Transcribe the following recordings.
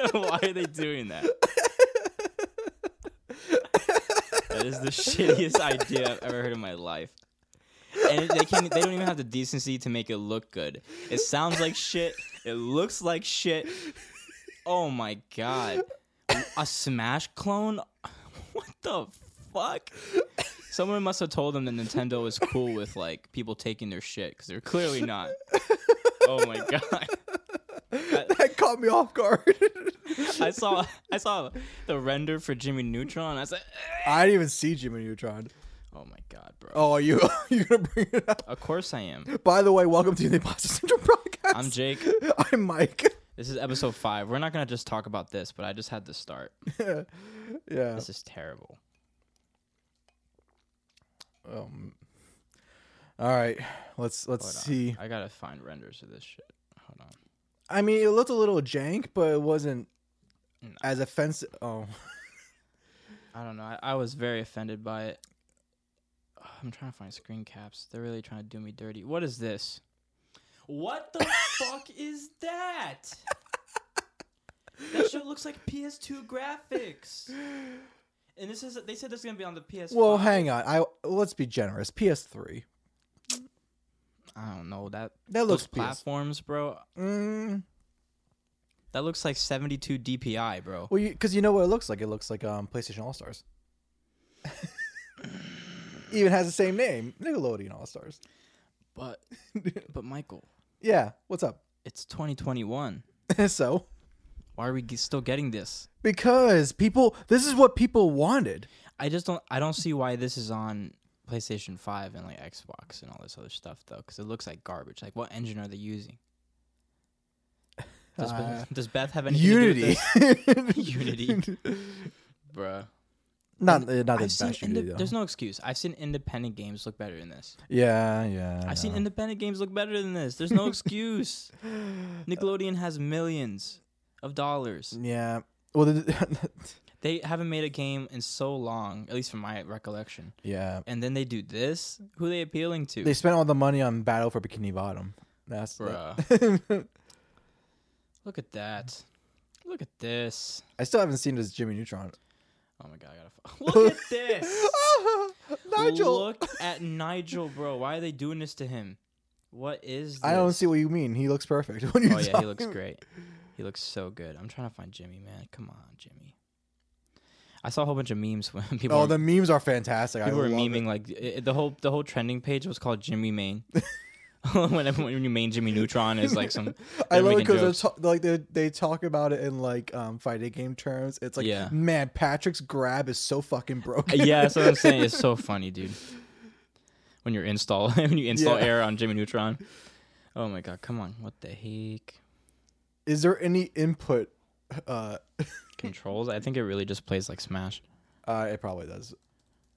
why are they doing that? That is the shittiest idea I've ever heard in my life. And they can they don't even have the decency to make it look good. It sounds like shit. It looks like shit. Oh my god. A Smash clone? What the fuck? Someone must have told them that Nintendo is cool with like people taking their shit because they're clearly not. Oh my god. that caught me off guard. I saw I saw the render for Jimmy Neutron. I said, I didn't even see Jimmy Neutron. "Oh my god, bro!" Oh, are you you gonna bring it up? Of course I am. By the way, welcome to the Imposter Syndrome podcast. I'm Jake. I'm Mike. This is episode five. We're not gonna just talk about this, but I just had to start. yeah. This is terrible. Um. All right. Let's let's Hold on. see. I gotta find renders of this shit. I mean, it looked a little jank, but it wasn't No. as offensive. Oh, I don't know. I, I was very offended by it. I'm trying to find screen caps. They're really trying to do me dirty. What is this? What the fuck is that? That shit looks like PS2 graphics. And this is they said this is gonna be on the PS. well, hang on. I let's be generous. PS3. I don't know that. That looks platforms, bro. Mm, That looks like 72 DPI, bro. well, because you, know what it looks like. It looks like um PlayStation All Stars. Even has the same name, Nickelodeon All Stars. But but Michael, Yeah. What's up? it's 2021. so Why are we g- still getting this? because people, this is what people wanted. I just don't. I don't see why this is on PlayStation 5 and like Xbox and all this other stuff though, because it looks like garbage. Like, what engine are they using? Does, Beth- Uh, does Beth have anything Unity. to do? Unity. Bruh. not uh, not the I've seen best inde- Unity there's no excuse. I've seen independent games look better than this. yeah, yeah. I've seen independent games look better than this. There's no excuse. Nickelodeon has millions of dollars. Yeah. Well, the, They haven't made a game in so long, at least from my recollection. yeah. And then they do this. Who are they appealing to? They spent all the money on Battle for Bikini Bottom. That's Bruh. Look at that. Look at this. I still haven't seen this Jimmy Neutron. Oh my god, I gotta. F- Look at this. Nigel. Look at Nigel, bro. Why are they doing this to him? What is? This? I don't see what you mean. He looks perfect. What are you Oh yeah, he looks great. He looks so good. I'm trying to find Jimmy, man. Come on, Jimmy. I saw a whole bunch of memes when people. Oh, were, the memes are fantastic. people I were memeing like i the whole the whole trending page was called Jimmy Main. Whenever when you main Jimmy Neutron is like some. I love it because like they they talk about it in like um fighting game terms. It's like, Yeah. man, Patrick's grab is so fucking broken. yeah, that's what I'm saying. It's so funny, dude. When you're install when you install Yeah. error on Jimmy Neutron. Oh my god, come on. What the heck? Is there any input? Uh, Controls? I think it really just plays like Smash. uh, it probably does.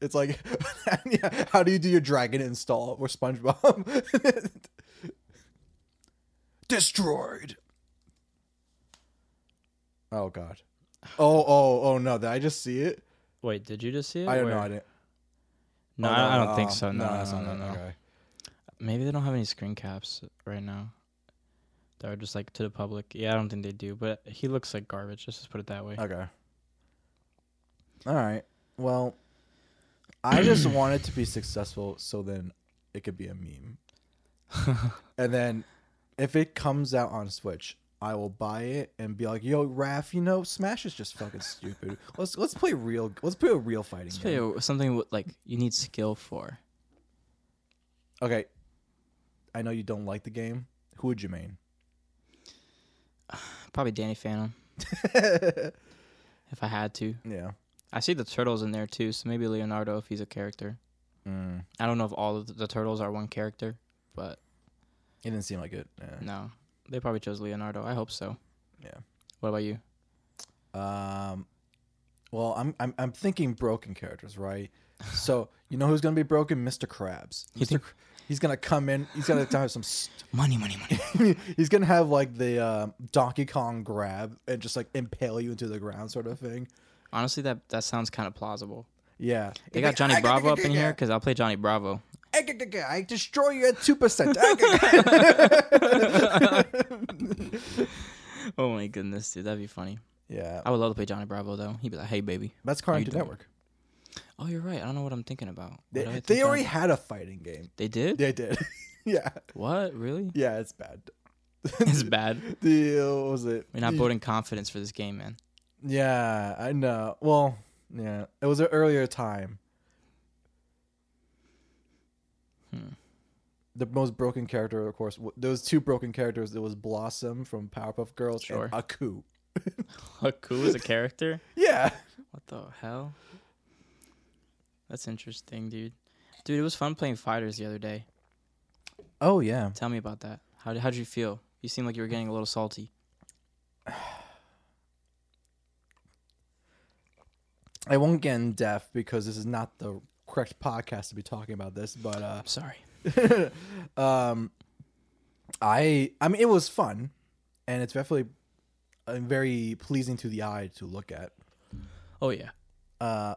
It's like, yeah, how do you do your dragon install or SpongeBob? Destroyed. Oh god. Oh oh oh no! Did I just see it? Wait, did you just see it? I don't know. I didn't. No, oh, I, I don't think oh, so. No, no, no, no. Okay. Maybe they don't have any screen caps right now. They're just like to the public. Yeah, I don't think they do. But he looks like garbage. Let's just put it that way. Okay. All right. Well, I just wanted to be successful so then it could be a meme. and then if it comes out on Switch, I will buy it and be like, "Yo, Raph, you know, Smash is just fucking stupid. Let's let's play real. Let's play a real fighting Let's game." play a- something with, like you need skill for. Okay, I know you don't like the game. Who would you main? Probably Danny Phantom if I had to. yeah. I see the turtles in there too, so maybe Leonardo if he's a character. Mm, I don't know if all of the turtles are one character, but it didn't seem like it. Yeah. no, they probably chose Leonardo. I hope so. Yeah. What about you? Um, well, I'm I'm I'm thinking broken characters, right? So you know who's gonna be broken? Mr. Krabs. You Mr. think- he's gonna come in. He's gonna have some. St- Money, money, money. he's gonna have like the uh, Donkey Kong grab and just like impale you into the ground, sort of thing. Honestly, that that sounds kind of plausible. Yeah. They got Johnny Bravo up in here because I'll play Johnny Bravo. I destroy you at two percent. Oh my goodness, dude, that'd be funny. yeah, I would love to play Johnny Bravo though. He'd be like, "Hey, baby." that's Cartoon? Network. Oh, you're right. I don't know what I'm thinking about. They, they think already had a fighting game. They did. They did. yeah, What? Really? yeah, it's bad. it's bad. The what was it? We're not building confidence for this game, man. Yeah, I know. Well, yeah, it was an earlier time. Hmm. The most broken character, of course, w- there was two broken characters. There was Blossom from Powerpuff Girls Sure. and Aku. Haku is a character. Yeah, What the hell? That's interesting, dude. Dude, it was fun playing FighterZ the other day. Oh yeah. Tell me about that. How how did you feel? You seemed like you were getting a little salty. I won't get in depth because this is not the correct podcast to be talking about this. But uh, I'm sorry. um, I I mean it was fun, and it's definitely uh, very pleasing to the eye to look at. Oh yeah. uh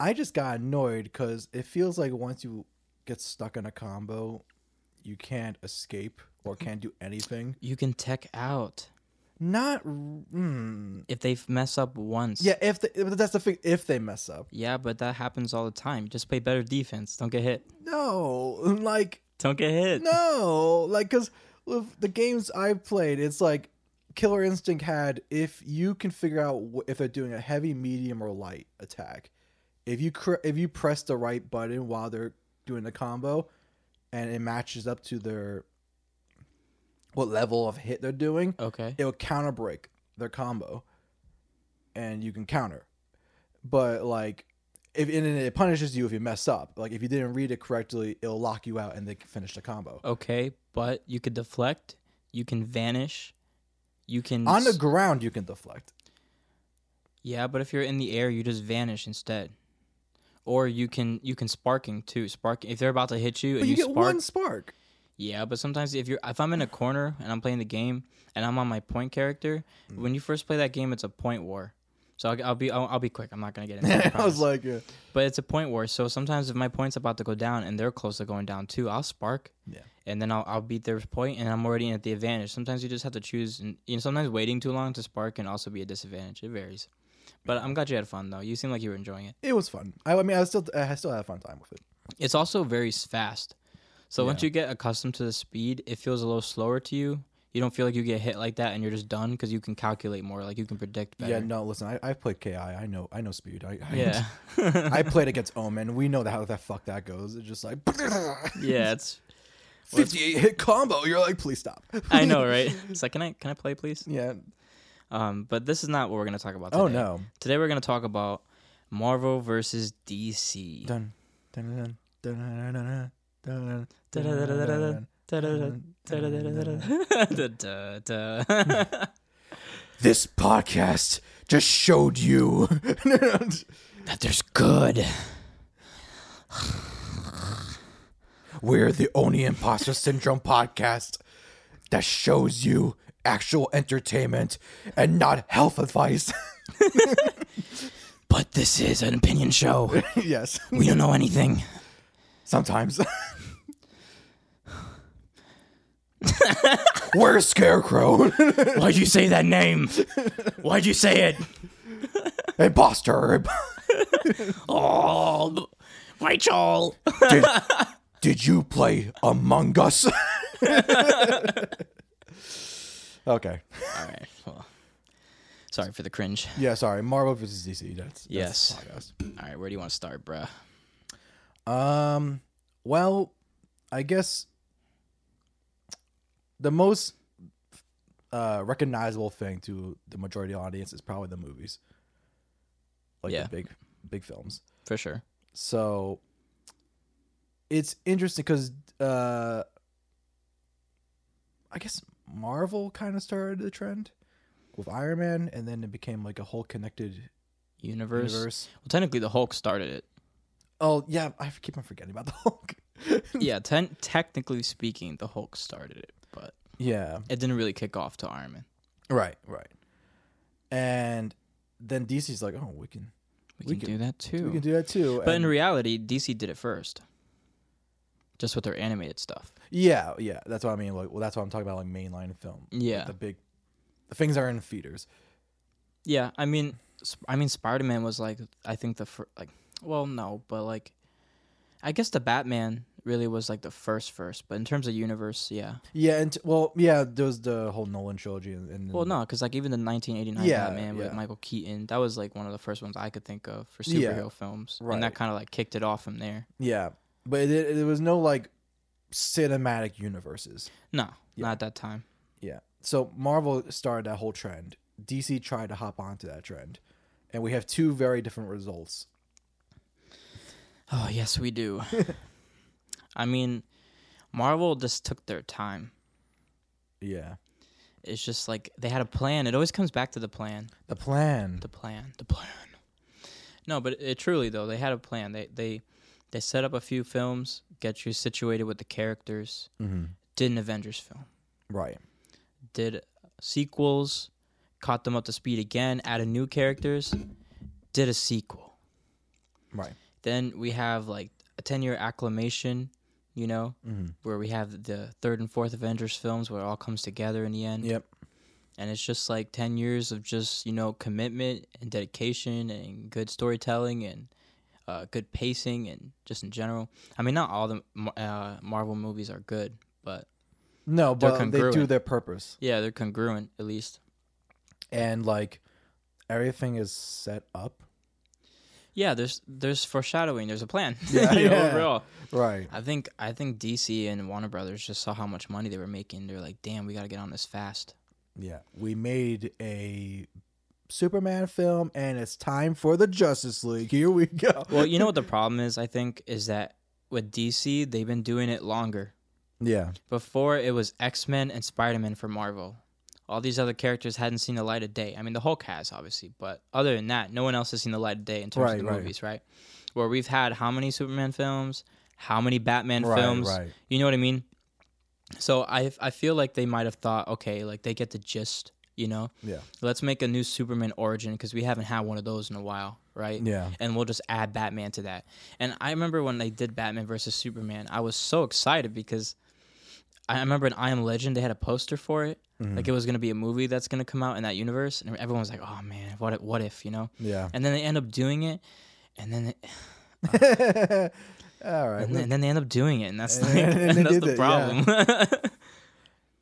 I just got annoyed because it feels like once you get stuck in a combo, you can't escape or can't do anything. You can tech out Not, mm, if they mess up once. yeah. If they, that's the thing. If they mess up, Yeah, but that happens all the time. Just play better defense. Don't get hit. no, like Don't get hit. no, like because with the games I've played, it's like Killer Instinct had if you can figure out if they're doing a heavy, medium, or light attack. If you cr- if you press the right button while they're doing the combo, and it matches up to their what level of hit they're doing, Okay. it will counter break their combo, and you can counter. But like, if and it punishes you if you mess up. Like if you didn't read it correctly, it'll lock you out and they can finish the combo. Okay, but you could deflect. You can vanish. You can On the ground, you can deflect. Yeah, but if you're in the air, you just vanish instead. Or you can you can sparking too. Spark if they're about to hit you But and you, you, get spark. one spark. Yeah, but sometimes if you're if I'm in a corner and I'm playing the game and I'm on my point character, Mm. when you first play that game, it's a point war. So I'll, I'll be I'll, I'll be quick. I'm not gonna get into it. I was like, uh, but it's a point war. So sometimes if my point's about to go down and they're close to going down too, I'll spark. Yeah. And then I'll, I'll beat their point and I'm already at the advantage. Sometimes you just have to choose. And you know, sometimes waiting too long to spark can also be a disadvantage. It varies. But I'm glad you had fun though. You seem like you were enjoying it. it was fun. I, I mean, I still I still had a fun time with it. It's also very fast. So once you get accustomed to the speed, it feels a little slower to you. You don't feel like you get hit like that and you're just done because you can calculate more. Like you can predict better. Yeah, no, listen, I, I played KI. I know I know speed. I, I Yeah. I played against Omen. We know how that fuck that goes. It's just like yeah, it's. 58 hit combo. You're like, please stop. I know, right? It's like, can I can I play, please? Yeah. Um, but this is not what we're gonna talk about. Today. Oh no. Today we're gonna talk about Marvel versus DC. Dun dun dun dun dun dun dun Da-da-da-da-da-da. dun. This podcast just showed you. That there's good. We're the only imposter syndrome podcast that shows you actual entertainment and not health advice. But this is an opinion show. yes, We don't know anything. sometimes. Where's Scarecrow? Why'd you say that name? Why'd you say it? Imposter. Oh, Rachel. Did, did you play Among Us? Okay. All right. Well, sorry for the cringe. Yeah, sorry. Marvel versus DC. That's, that's Yes. podcast. All right, where do you want to start, bruh? Um. Well, I guess the most uh, recognizable thing to the majority of the audience is probably the movies, like Yeah. the big, big films. For sure. So it's interesting because uh, I guess Marvel kind of started the trend with Iron Man, and then it became like a whole connected Universe. universe. Well, technically, the Hulk started it. Oh yeah, I keep on forgetting about the Hulk. yeah, ten- technically speaking, the Hulk started it, but yeah. it didn't really kick off to Iron Man. Right, right. And then DC's like, oh, we can We, We can, can- do that too. we can do that too. but in reality, DC did it first, just with their animated stuff. Yeah, yeah, that's what I mean. Like, well, that's what I'm talking about, like mainline film. Like, Yeah. the big, the things are in theaters. Yeah, I mean, I mean, Spider Man was like, I think the fir- like, well, no, but like, I guess the Batman really was like the first first. But in terms of universe, yeah. Yeah, and t- well, yeah, there was the whole Nolan trilogy, and, and Well, no, because like even the 1989 Yeah, Batman with yeah. Michael Keaton, that was like one of the first ones I could think of for Yeah, superhero films, and that kind of like kicked it off from there. yeah, but it, there was no like cinematic universes. No, Yeah. not at that time. Yeah, so Marvel started that whole trend. DC tried to hop onto that trend, and we have two very different results. Oh yes, we do. I mean, Marvel just took their time. Yeah, It's just like they had a plan. It always comes back to the plan. the plan. the plan the plan no but it truly though they had a plan they they they set up a few films get you situated with the characters mm-hmm. did an avengers film Right. did sequels caught them up to speed again added new characters did a sequel Right. then we have like a 10 year acclamation you know Mm-hmm. where we have the third and fourth avengers films where it all comes together in the end Yep. and it's just like 10 years of just you know commitment and dedication and good storytelling and uh, good pacing and just in general i mean not all the uh, marvel movies are good but No, but they do their purpose, yeah they're congruent at least and like everything is set up. yeah there's there's foreshadowing there's a plan Yeah, You know, yeah. overall. Right. i think i think dc and warner brothers just saw how much money they were making they're like damn we gotta get on this fast Yeah. We made a Superman film, and it's time for the Justice League. Here we go. well you know what the problem is i think is that with dc they've been doing it longer Yeah. Before it was X Men and Spider Man for Marvel. All these other characters hadn't seen the light of day. I mean, the Hulk has obviously, but other than that, no one else has seen the light of day in terms Right, of the right. movies, right? Where we've had how many Superman films, how many Batman Right, films, you know what I mean? So I I feel like they might have thought, okay, like they get the gist, you know. Yeah. Let's make a new Superman origin because we haven't had one of those in a while, right? Yeah. and we'll just add Batman to that. And I remember when they did Batman versus Superman, I was so excited because I remember in I Am Legend they had a poster for it, Mm-hmm. like it was gonna be a movie that's gonna come out in that universe, and everyone was like, "Oh man, what if, what if?" You know. Yeah. And then they end up doing it, and then it, All right. and, then, and then they end up doing it, and that's And like, and and that's the it, yeah.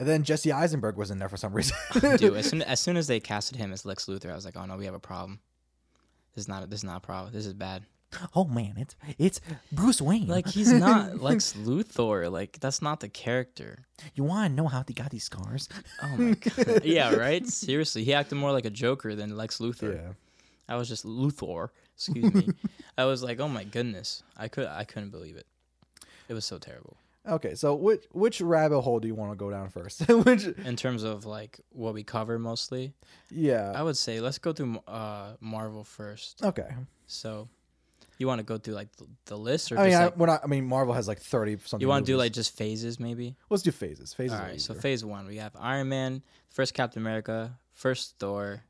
And then Jesse Eisenberg was in there for some reason. Dude, as soon as soon as they casted him as Lex Luthor, I was like, "Oh no, we have a problem. This is not this is not a problem. This is bad." oh man, it's it's Bruce Wayne. Like he's not Lex Luthor. Like that's not the character. you want to know how they got these scars? Oh my god. yeah, right? Seriously, he acted more like a Joker than Lex Luthor. Yeah. I was just Luthor, excuse me. I was like, "Oh my goodness." I could I couldn't believe it. It was so terrible. Okay, so which which rabbit hole do you want to go down first? which In terms of like what we cover mostly, yeah. I would say let's go through uh Marvel first. Okay. So, you want to go through like the, list or I mean, I, like, we're not. I mean, Marvel has like thirty something. you want to do like just phases maybe? Let's do phases. Phases. All right, so phase 1, we have Iron Man, first Captain America, first Thor,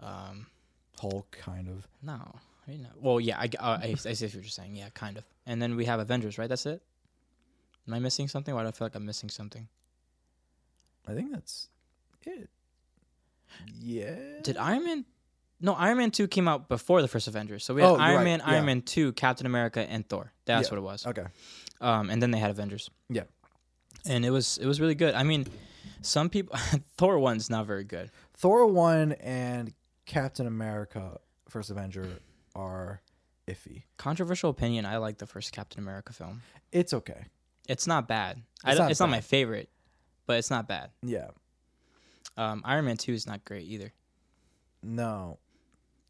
um Hulk kind of. No, I mean, no. well, yeah, I, uh, I, I see what you're just saying. Yeah, kind of. And then we have Avengers, right? That's it. Am I missing something? Why do I feel like I'm missing something? I think that's it. Yeah. Did Iron Man? No, Iron Man two came out before the first Avengers. So we had Oh, Iron right, Man, yeah. Iron Man two, Captain America, and Thor. That's Yeah. what it was. Okay. Um, and then they had Avengers. Yeah. and it was it was really good. I mean, Some people Thor one's not very good. Thor one and Captain America: First Avenger are iffy. Controversial opinion. I like the first Captain America film. It's okay. It's not bad. I It's don't, not it's not my favorite, but it's not bad. Yeah. Um, Iron Man two is not great either. No.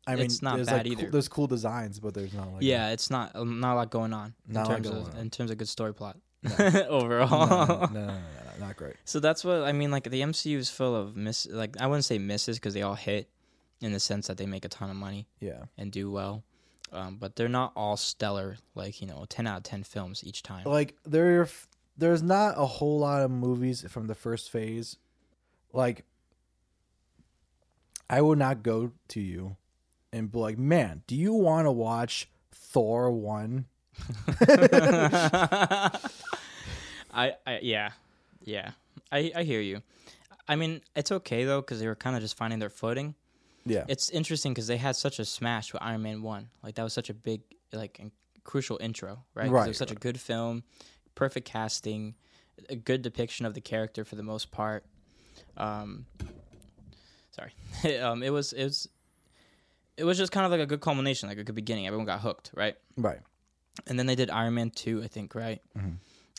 I mean, It's not there's bad like either. cool, there's cool designs, but there's not like yeah, it's not um, not a lot going on Not in terms of on. in terms of good story plot No. overall. no, no, no, no, no, not great. So that's what I mean. Like the MCU is full of miss. Like I wouldn't say misses because they all hit, in the sense that they make a ton of money Yeah. and do well, um, but they're not all stellar. Like you know, ten out of ten films each time. Like there, there's not a whole lot of movies from the first phase. Like, I would not go to you and be like, "Man, do you want to watch Thor one?" I, I yeah, yeah. I I hear you. I mean, it's okay though because they were kind of just finding their footing. Yeah. It's interesting because they had such a smash with Iron Man one. Like that was such a big, like, crucial intro, right? Right, It was such a good film, perfect casting, a good depiction of the character for the most part. Um, sorry, um, it was it was it was just kind of like a good culmination, like a good beginning. Everyone got hooked, right? right. And then they did Iron Man two, I think, right? Mhm.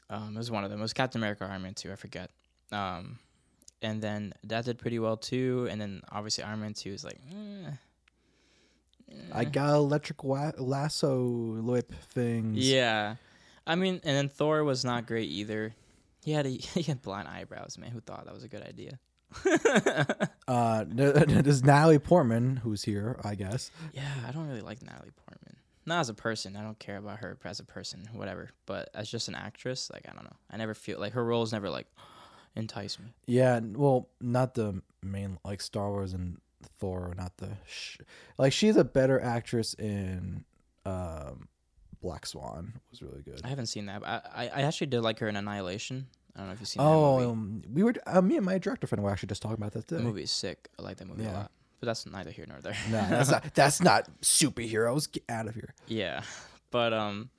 Um, it was one of them. It was Captain America, Iron Man two, I forget. Um, and then that did pretty well too. And then obviously Iron Man two is like, eh. I got electric wa- lasso whip things. yeah. I mean, and then Thor was not great either. He had a, he had blind eyebrows, man. Who thought that was a good idea? Uh, there's Natalie Portman who's here, I guess. yeah, I don't really like Natalie Portman. Not as a person. I don't care about her as a person, whatever. But as just an actress, like I don't know. I never feel like her roles never like entice me. Yeah, well, not the main like Star Wars and Thor, not the sh- like she's a better actress in um Black Swan was really good. I haven't seen that. But I, I actually did like her in Annihilation. I don't know if you've seen Oh, um, we were uh, me and my director friend were actually just talking about that The today. movie is sick. I like that movie a lot. But that's neither here nor there. No, that's not that's not superheroes. Get out of here. yeah, but um,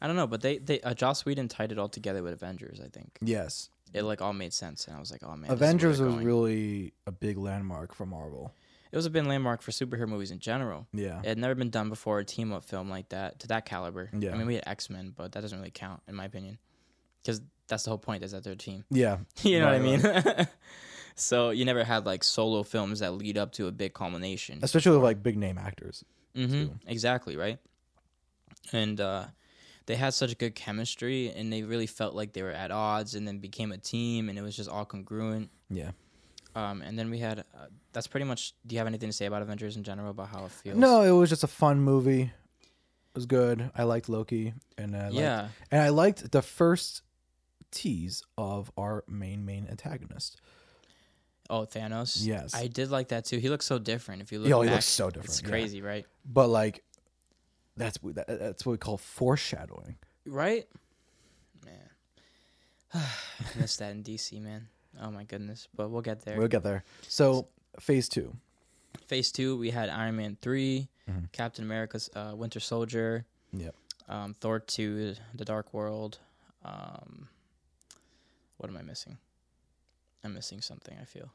I don't know. But they they uh, Joss Whedon tied it all together with Avengers. I think Yes, it like all made sense, and I was like, oh man, this is where Avengers was going. really a big landmark for Marvel. It was a big landmark for superhero movies in general. Yeah, It had never been done before a team up film like that to that caliber. Yeah. I mean, we had X Men, but that doesn't really count in my opinion, because that's the whole point is that they're a team. yeah, You know Right, what I mean? so you never had like solo films that lead up to a big culmination. especially with like big name actors. hmm. Exactly right. And uh, they had such good chemistry, and they really felt like they were at odds, and then became a team, and it was just all congruent. Yeah. Um, and then we had. Uh, that's pretty much. Do you have anything to say about Avengers in general about how it feels? No, it was just a fun movie. It was good. I liked Loki, and I liked, Yeah. and I liked the first tease of our main main antagonist. Oh, Thanos. Yes. I did like that too. He looks so different. If you look, Yeah, he looks so different, It's yeah. crazy, right? But like, that's what that, that's what we call foreshadowing. Right? Man, I missed that in DC, man. Oh my goodness. But we'll get there. We'll get there. So phase two. Phase two, we had Iron Man 3 Mhm. Captain America's uh, Winter Soldier, Yep. um, Thor two, The Dark World. Um, what am I missing? I'm missing something. I feel.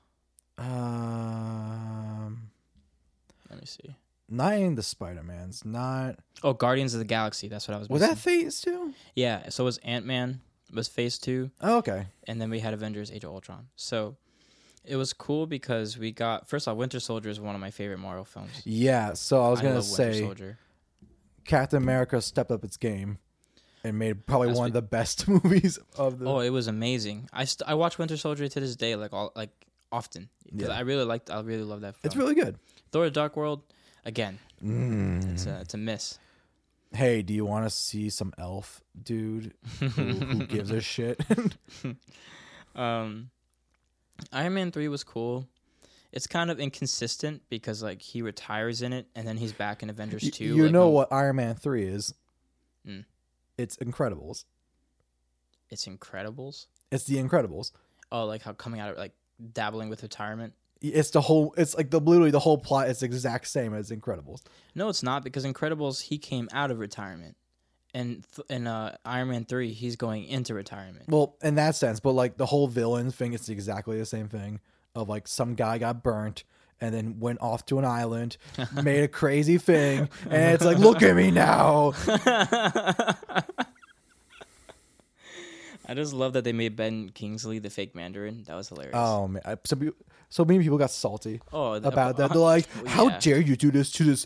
Um, Let me see. Not in the Spider Mans. Not Oh, Guardians of the Galaxy. That's what I was. was missing. that phase two? Yeah. So was Ant Man was Phase two, Oh, okay. and then we had Avengers: Age of Ultron. So it was cool because we got first off, Winter Soldier is one of my favorite Marvel films. Yeah. So I was gonna say Soldier. Captain America stepped up its game and made probably As one of the best movies of the. Oh, it was amazing. I st- I watch Winter Soldier to this day, like all like often because Yeah. I really liked. I really love that film. it's really good. Thor: The Dark World. Again, Mm. it's a it's a miss. Hey, do you want to see some elf dude who, who gives a shit? Um, Iron Man three was cool. It's kind of inconsistent because like he retires in it and then he's back in Avengers two. you like, know what Iron Man three is? Mm. It's Incredibles. It's Incredibles. It's the Incredibles. Oh, like how coming out of like dabbling with retirement. It's the whole. It's like the literally the whole plot is the exact same as Incredibles. No, it's not because Incredibles he came out of retirement, in th- in uh, Iron Man three, he's going into retirement. Well, in that sense, but like the whole villain thing, it's exactly the same thing. Of like some guy got burnt and then went off to an island, made a crazy thing, and it's like, look at me now. I just love that they made Ben Kingsley the fake Mandarin. That was hilarious. Oh man, I- so, many people got salty Oh, about that. They're like, how yeah. dare you do this to this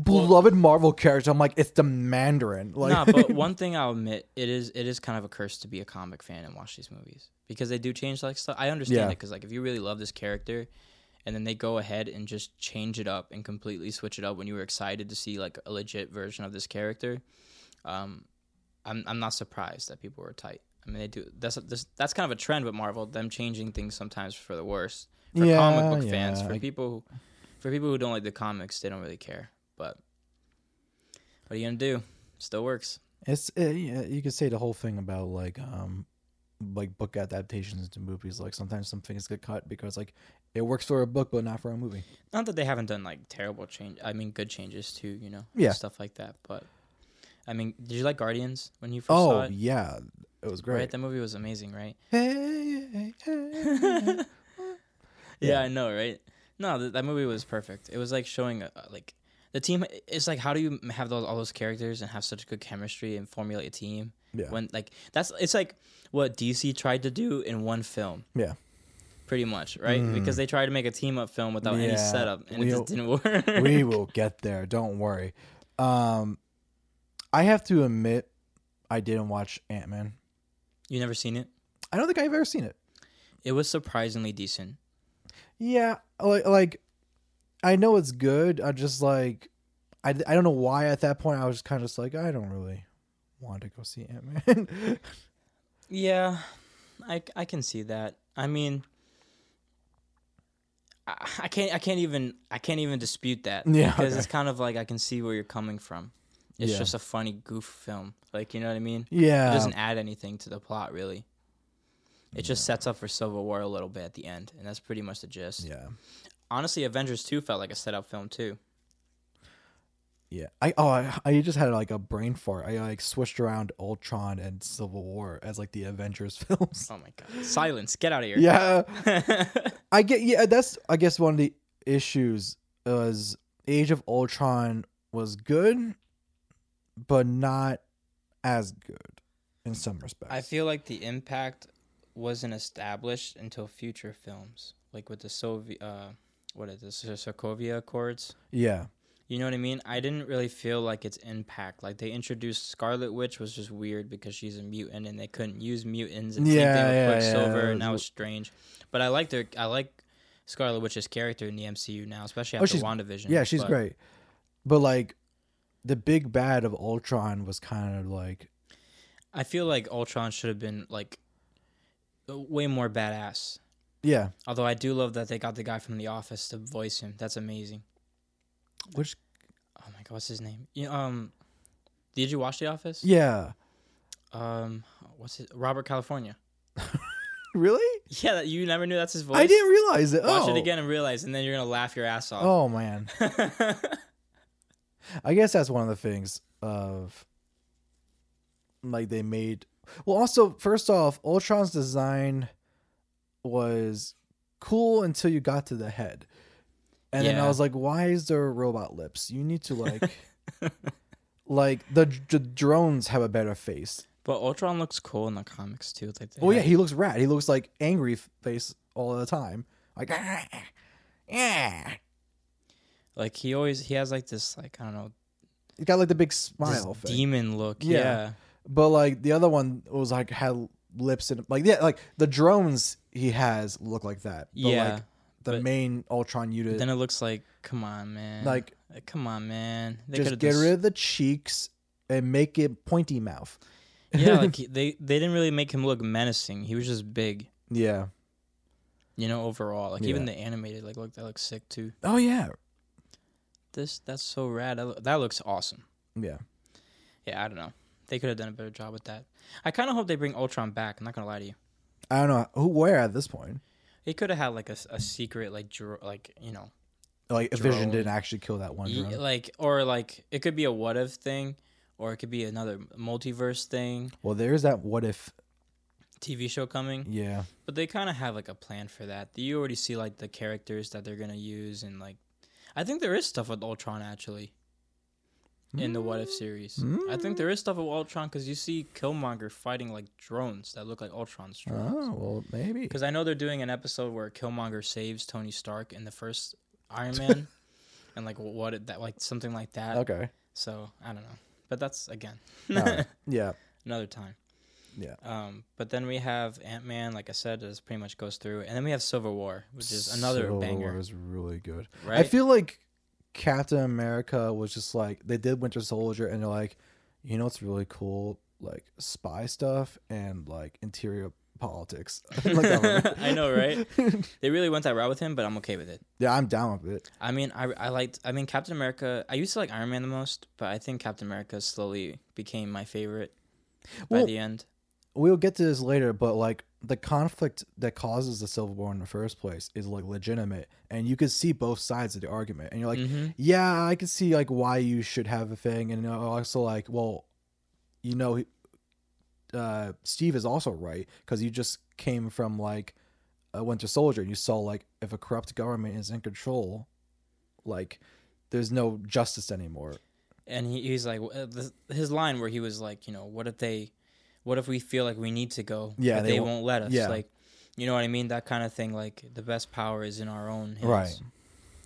beloved Marvel character? I'm like, it's the Mandarin. Like, nah, but one thing I'll admit, it is it is kind of a curse to be a comic fan and watch these movies because they do change like stuff. I understand Yeah. it because like if you really love this character, and then they go ahead and just change it up and completely switch it up when you were excited to see like a legit version of this character, um, I'm I'm not surprised that people were tight. I mean, they do. That's this, that's kind of a trend with Marvel. Them changing things sometimes for the worse. For Yeah, comic book fans, for I- people, who, for people who don't like the comics, they don't really care. But what are you gonna do? Still works. It's uh, yeah, you could say the whole thing about like um like book adaptations into movies. Like sometimes some things get cut because like it works for a book but not for a movie. Not that they haven't done like terrible change. I mean, good changes too. You know, Yeah. stuff like that. But I mean, did you like Guardians when you first saw Oh it? yeah, it was great. Right, that movie was amazing, right? Hey, hey, hey. Yeah, I know, right? No, th- that movie was perfect. It was like showing uh, like the team. It's like how do you have those all those characters and have such good chemistry and formulate a team yeah, when like that's it's like what DC tried to do in one film. yeah. Pretty much, right? Because they tried to make a team up film without any setup, and it we'll- just didn't work. we will get there. Don't worry. Um, I have to admit, I didn't watch Ant Man. You never seen it? I don't think I've ever seen it. It was surprisingly decent. Yeah, like like I know it's good. I just like I, I don't know why at that point I was kind of just like I don't really want to go see Ant Man. Yeah, I, I can see that. I mean, I, I can't I can't even I can't even dispute that. Yeah, because okay. it's kind of like I can see where you're coming from. It's Yeah. just a funny goof film, like you know what I mean. yeah, It doesn't add anything to the plot really. It just sets up for Civil War a little bit at the end, and that's pretty much the gist. yeah, Honestly, Avengers Two felt like a setup film too. yeah. I oh I, I just had like a brain fart. I like switched around Ultron and Civil War as like the Avengers films. Oh my god! Silence! Get out of here. Yeah, I get. Yeah, that's I guess one of the issues was Age of Ultron was good, but not as good in some respects. I feel like the impact wasn't established until future films, like with the Soviet, uh, what is this, the Sokovia Accords. yeah, You know what I mean? I didn't really feel like its impact. Like they introduced Scarlet Witch was just weird because she's a mutant and they couldn't use mutants. And Yeah, same yeah, thing yeah, with Quicksilver, it and that was- strange. But I like her. I like Scarlet Witch's character in the MCU now, especially Oh, after she's- WandaVision. yeah, she's But great. But like, the big bad of Ultron was kind of like, I feel like Ultron should have been like way more badass. yeah, Although I do love that they got the guy from The Office to voice him. That's amazing. which Oh my god, what's his name? You, um, did you watch The Office? yeah, Um, what's it? Robert California. really? Yeah, that, you never knew that's his voice. I didn't realize it. Watch oh. it again and realize, and then you're gonna laugh your ass off. Oh man, I guess that's one of the things of like they made. Well, also first off, Ultron's design was cool until you got to the head, and then I was like, "Why is there robot lips? You need to like." Like the, the drones have a better face. but Ultron looks cool in the comics too. Like, Oh yeah, he looks rad. He looks like angry face all the time. Like yeah, like he always he has like this like I don't know he got like the big smile thing. demon look. Yeah. Yeah. But like the other one was like had lips and like yeah, like the drones he has look like that. But Yeah, like the but main Ultron unit, Then it looks like, come on, man. like Like, come on, man. They just get just- rid of the cheeks and make it pointy mouth. Yeah, like he- they they didn't really make him look menacing. He was just big. yeah. You know, overall, like even the animated, like look, that looks sick too. Oh yeah. This that's so rad. That, loo- that looks awesome. Yeah. Yeah, I don't know. They could have done a better job with that. I kind of hope they bring Ultron back. I'm not gonna lie to you. I don't know who where at this point. They could have had like a, a secret like dro- like you know Like Vision didn't actually kill that one drone. like or like it could be a what if thing, or it could be another multiverse thing, Well, there's that what if. TV show coming. Yeah. But they kind of have like a plan for that. You already see like the characters that they're gonna use, and like, I think there is stuff with Ultron actually. In the What If series, I think there is stuff with Ultron because you see Killmonger fighting like drones that look like Ultron's ah, drones. Oh, well, maybe. Because I know they're doing an episode where Killmonger saves Tony Stark in the first Iron Man, and like what it, that like something like that. Okay. So I don't know, but that's again Alright. Yeah. another time. Yeah. Um, but then we have Ant Man, like I said, this pretty much goes through, and then we have Civil War, which is another Civil banger. War is really good. Right? I feel like Captain America was just like they did Winter Soldier, and they're like, you know, it's really cool, like spy stuff and like interior politics. like I know, right? They really went that route with him, but I'm okay with it. yeah, I'm down with it. I mean, I, I liked. I mean, Captain America. I used to like Iron Man the most, but I think Captain America slowly became my favorite by Well, the end. We'll get to this later, but like the conflict that causes the Civil War in the first place is like legitimate, and you could see both sides of the argument, and you're like, Mhm. yeah, I can see like why you should have a thing, and also like, well, you know, uh, Steve is also right because you just came from like a Winter Soldier, and you saw like if a corrupt government is in control, like there's no justice anymore. and he, he's like uh, his line where he was like you know what if they what if we feel like we need to go Yeah, but they they, won't- won't, let us yeah. like you know what i mean that kind of thing like the best power is in our own hands Right.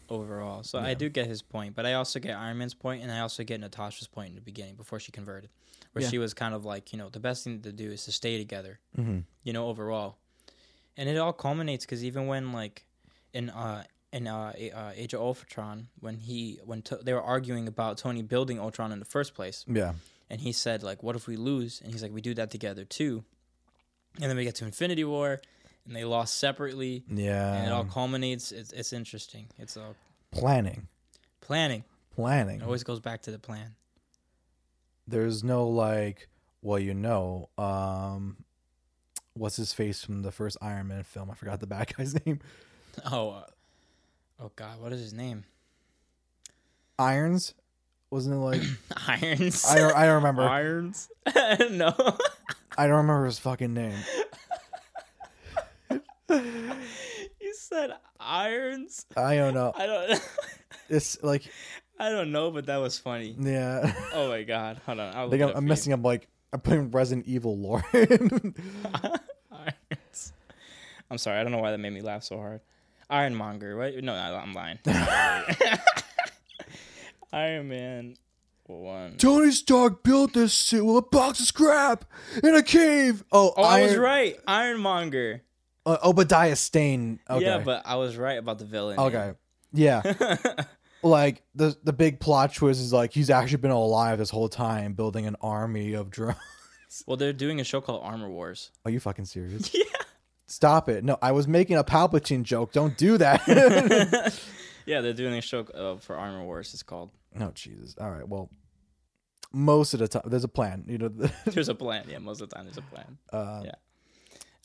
overall so i do get his point but i also get iron man's point and i also get natasha's point in the beginning before she converted where Yeah. she was kind of like you know the best thing to do is to stay together Mm-hmm. you know overall and it all culminates because even when like in uh in uh, uh age of ultron when he when to- they were arguing about tony building ultron in the first place Yeah, and he said like what if we lose? And he's like we do that together too. And then we get to infinity war and they lost separately. Yeah. and it all culminates. It's, it's interesting. It's all planning, planning. Planning. it always goes back to the plan. There's no like well you know um what's his face from the first iron man film? I forgot the bad guy's name. Oh uh, oh god. What is his name? Irons wasn't it like irons? I don't, I don't remember. Irons? No. I don't remember his fucking name. You said irons? I don't know. I don't it's like i don't know but that was funny. Yeah. Oh my god. Hold on. I'll like look i'm, I'm messing up like i'm putting resident evil lore. Irons. I'm sorry, I don't know why that made me laugh so hard. Ironmonger, right? No, no I'm lying. Iron Man one. tony stark built this suit with a box of scrap in a cave oh, Oh, I was right. Ironmonger. uh, obadiah stane okay Yeah, but I was right about the villain. okay yeah like the the big plot twist is like he's actually been alive this whole time building an army of drones well, they're doing a show called Armor Wars. are you fucking serious Yeah. stop it no i was making a palpatine joke don't do that Yeah, they're doing a show uh, for Armor Wars. It's called. No jesus all right well most of the time there's a plan you know There's a plan. Yeah, most of the time there's a plan. uh, Yeah.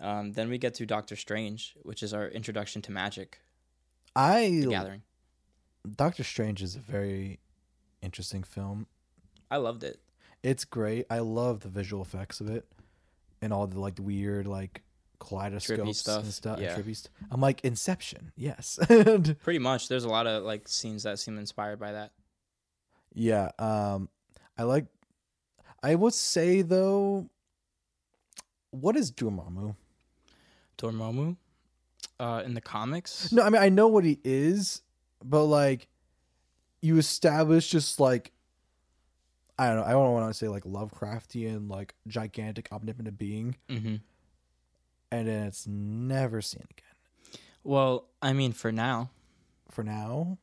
Um, then we get to Doctor Strange, which is our introduction to magic, i the gathering. doctor strange is a very interesting film I loved it. it's great i love the visual effects of it and all the like weird like kaleidoscopes stuff, and stuff yeah. trippy st- i'm like inception yes Pretty much. There's a lot of like scenes that seem inspired by that. Yeah, um I like I would say though what is Dormammu? Dormammu, uh, in the comics. No, I mean I know what he is, but like you establish just like I don't know, I don't want to say like Lovecraftian, like gigantic omnipotent being, hmm and then it's never seen again. Well, I mean, for now, For now,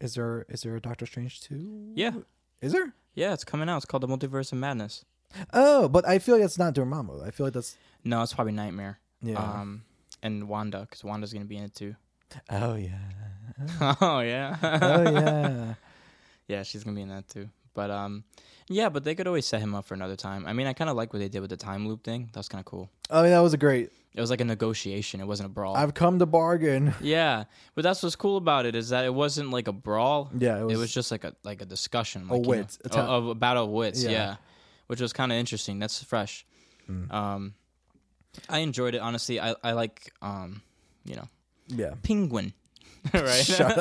is there is there a Doctor Strange 2? yeah, Is there? yeah, it's coming out. It's called the Multiverse of Madness. Oh, but I feel like that's not Dormammu. I feel like that's No, it's probably Nightmare. yeah. Um, and Wanda, because Wanda's gonna be in it too. oh yeah. oh yeah. Oh yeah. yeah, she's gonna be in that too. But um, yeah, but they could always set him up for another time. I mean, I kind of like what they did with the time loop thing. That's kind of cool. I mean, that was a great. It was like a negotiation. It wasn't a brawl. I've come to bargain. yeah, but that's what's cool about it is that it wasn't like a brawl. Yeah, it it was, was, just like a like a discussion, A like, you know, wit, a a, a battle of wits. Yeah. Yeah, which was kind of interesting. That's fresh. Mm. Um, I enjoyed it honestly. I I like um, you know, yeah. Penguin, right? Shut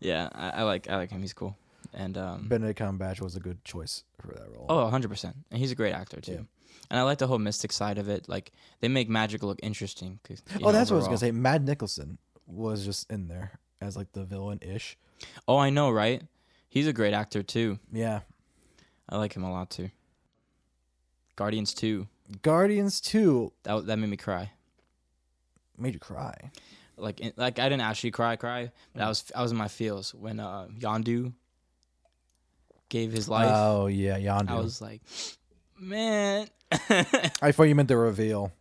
yeah, I, I like I like him. He's cool, and um, Benedict Cumberbatch was a good choice for that role. oh, 100 percent. And he's a great actor too. And I like the whole mystic side of it. Like they make magic look interesting. oh, know, that's what I was gonna say. Mad Nicholson was just in there as like the villain ish. Oh, I know, right? He's a great actor too. Yeah. I like him a lot too. Guardians 2. Guardians Two That that made me cry. made you cry. Like in, like I didn't actually cry cry, but Mm. I was I was in my feels when uh Yondu gave his life. Oh yeah, Yondu. I was like, man, I thought you meant the reveal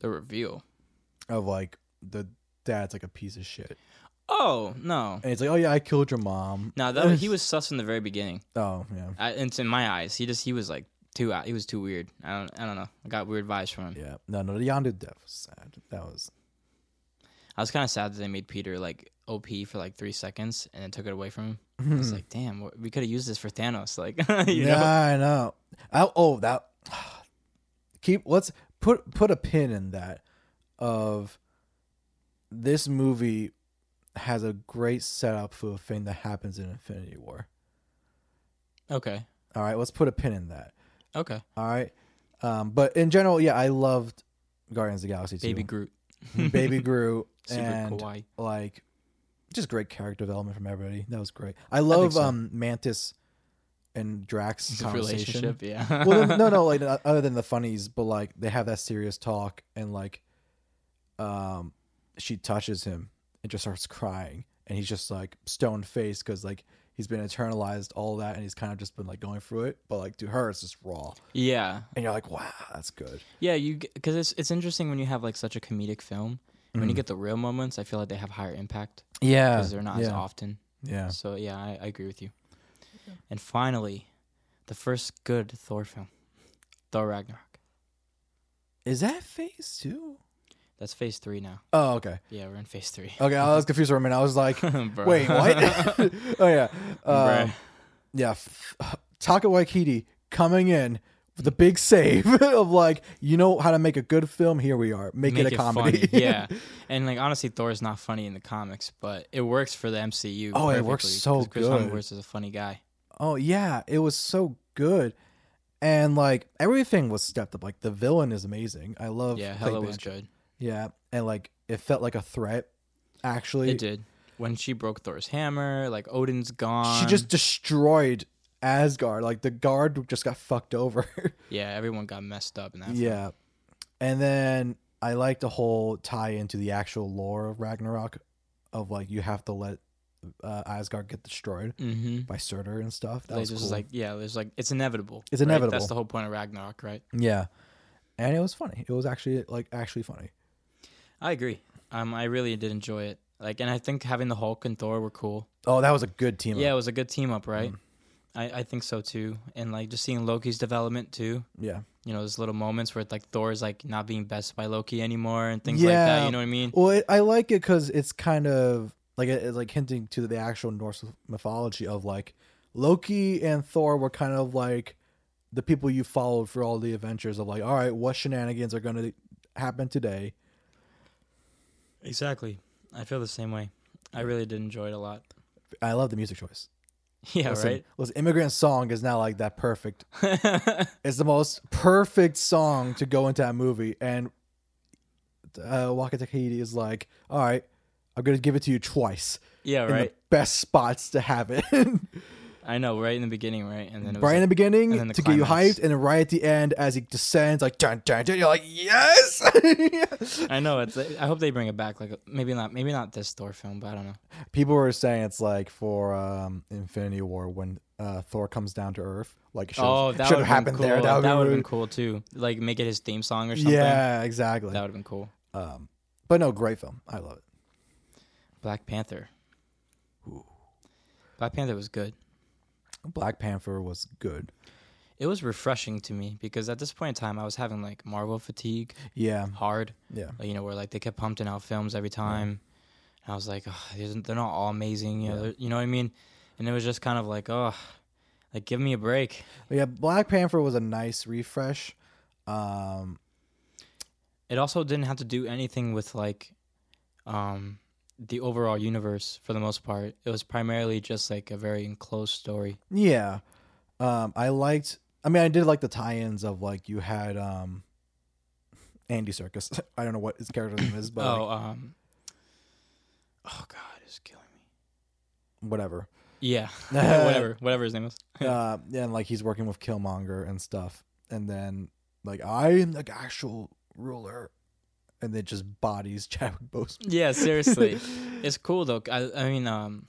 the reveal. of like the dad's like a piece of shit, Oh no, and it's like, oh yeah, I killed your mom. no, that he was sus in the very beginning. Oh yeah, I, it's in my eyes. He just he was like too out. He was too weird. I don't I don't know. I got weird vibes from him. yeah. No, no, the Yondu death was sad. That was I was kind of sad that they made Peter like OP for like three seconds and then took it away from him. I was like, damn, wh- we could have used this for Thanos. Like, you yeah, know? I know. I, oh, that keep let's put put a pin in that of this movie has a great setup for a thing that happens in Infinity War. Okay, All right, let's put a pin in that. okay. All right, um, but in general, yeah, I loved Guardians of the Galaxy too. Baby Groot, Baby Groot, and kawaii. like just great character development from everybody. That was great. I love so. um Mantis and Drax The conversation. relationship, yeah. well, no, no, like uh, other than the funnies, but like they have that serious talk, and like, um, she touches him and just starts crying, and he's just like stone faced because like he's been internalized all that, and he's kind of just been like going through it, but like to her it's just raw, yeah, and you're like, wow, that's good. yeah. You because it's it's interesting when you have like such a comedic film. When you Mhm. get the real moments, I feel like they have higher impact Yeah, because they're not as often. Yeah, So yeah, I, I agree with you. And finally, the first good Thor film, Thor Ragnarok. is that phase two? That's phase three now. Oh, okay, Yeah, we're in phase three. okay. I was confused for a minute. I was like, wait, what? oh yeah, um, yeah. Taika Waititi coming in with the big save of like, you know how to make a good film. Here we are, make, it a comedy. funny, yeah, and like honestly, Thor is not funny in the comics, but it works for the MCU. Oh, it works so Chris good. Hemsworth is a funny guy. Oh yeah, it was so good, and like everything was stepped up. Like the villain is amazing. I love. Yeah, Hella was good. Yeah, and like it felt like a threat. Actually, It did when she broke Thor's hammer. Like Odin's gone. she just destroyed Asgard. Like the guard just got fucked over. yeah, everyone got messed up in that. film. Yeah. And then I like the whole tie into the actual lore of Ragnarok of like you have to let uh, Asgard get destroyed Mm-hmm. by Surtur and stuff. That was just cool. like yeah, there's like it's inevitable. It's right? inevitable. That's the whole point of Ragnarok, right? yeah. And it was funny. It was actually like actually funny. I agree. Um, I really did enjoy it. Like, and I think having the Hulk and Thor were cool. Oh, that was a good team. Yeah, it was a good team up, right? Mm. I, I think so too. And like just seeing Loki's development too. Yeah. You know, those little moments where like Thor's like not being best by Loki anymore and things like that. You know what I mean? Well, it, I like it because it's kind of like it's like hinting to the actual Norse mythology of like Loki and Thor were kind of like the people you followed for all the adventures of like, all right, what shenanigans are going to happen today? Exactly. I feel the same way. I really did enjoy it a lot. I love the music choice. Yeah, listen, right. Listen, Immigrant Song is not like that perfect. it's the most perfect song to go into that movie, and uh, Waka Takahiti is like, all right, I'm gonna give it to you twice yeah, in right. the best spots to have it. I know, right in the beginning, right? And then it was right in the beginning the to get you hyped, and then right at the end as he descends, like dun dun dun, you're like, yes. I know it's. I hope they bring it back. Like maybe not. Maybe not this Thor film, but I don't know. People were saying it's like for um, Infinity War when uh, Thor comes down to Earth, like oh, that should have happened cool. there. That, would have been been cool too. Like make it his theme song or something. Yeah, exactly. that would have been cool. Um, but no, great film. I love it. Black Panther. Black Panther was good. Black Panther was good. it was refreshing to me because at this point in time I was having like Marvel fatigue Yeah, hard. yeah, Like, you know, where like they kept pumping out films every time. And I was like, oh, they're not all amazing. You know, Yeah. they're- you know what I mean? And it was just kind of like, oh, like give me a break. Yeah. Black Panther was a nice refresh. Um, It also didn't have to do anything with like, um, the overall universe for the most part. It was primarily just like a very enclosed story. yeah, um, I liked. I mean, I did like the tie-ins of like you had um, Andy Serkis. I don't know what his character name is, but oh, like, um, oh god, it's killing me. whatever. Yeah, whatever, whatever his name was. uh, and like he's working with Killmonger and stuff, and then like I am the actual ruler, and then just bodies Chadwick Boseman. Yeah, seriously, it's cool though. I, I mean, um,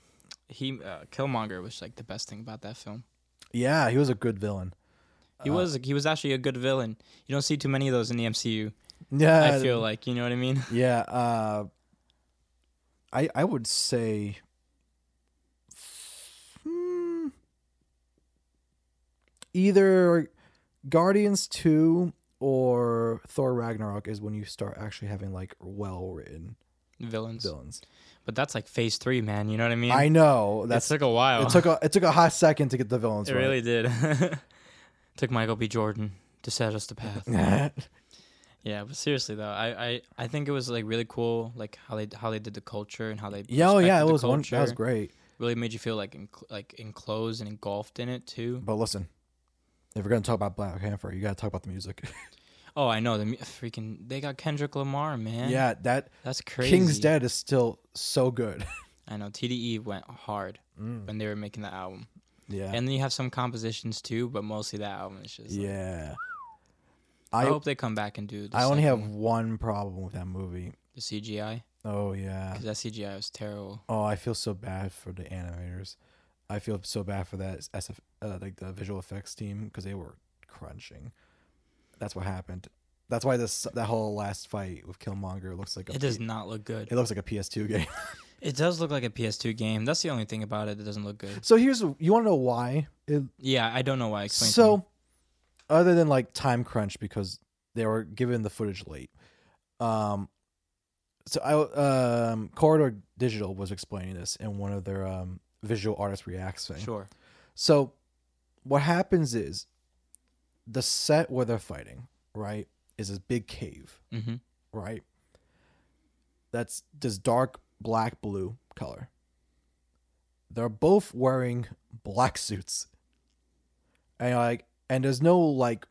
he uh, Killmonger was like the best thing about that film. yeah, he was a good villain. He Uh, was he was actually a good villain. You don't see too many of those in the MCU. Yeah, I feel like you know what I mean. Yeah, uh, I I would say, hmm, either Guardians two or Thor Ragnarok is when you start actually having like well written Villains, villains. but that's like Phase Three, man. You know what I mean? I know that took a while. it took a it took a hot second to get the villains it right. really did. took Michael B. Jordan to set us the path. yeah, but seriously though, I, I I think it was like really cool, like how they how they did the culture and how they yeah, oh yeah, it was one that was great. Really made you feel like enc- like enclosed and engulfed in it too. But listen, if we're gonna talk about Black Panther, you gotta talk about the music. Oh, I know the mu- freaking they got Kendrick Lamar, man. yeah, that that's crazy. King's Dead is still so good. I know TDE went hard Mm. when they were making the album, Yeah, and then you have some compositions too, but mostly that album is just. like- yeah. I, I hope they come back and do. The I only have second one one, problem with that movie. the CGI Oh yeah. because that CGI was terrible. Oh, I feel so bad for the animators. I feel so bad for that SF, uh, like the visual effects team because they were crunching. That's what happened. That's why this that whole last fight with Killmonger looks like a It does P- not look good. it looks like a PS2 game. It does look like a PS2 game. That's the only thing about it that doesn't look good. so here's you want to know why? It, Yeah, I don't know why. Explain so other than like time crunch because they were given the footage late. Um so I um Corridor Digital was explaining this in one of their um visual artist reacts thing. sure. So what happens is the set where they're fighting, right, is this big cave, hmm right? That's this dark black blue color. They're both wearing black suits. And like and there's no like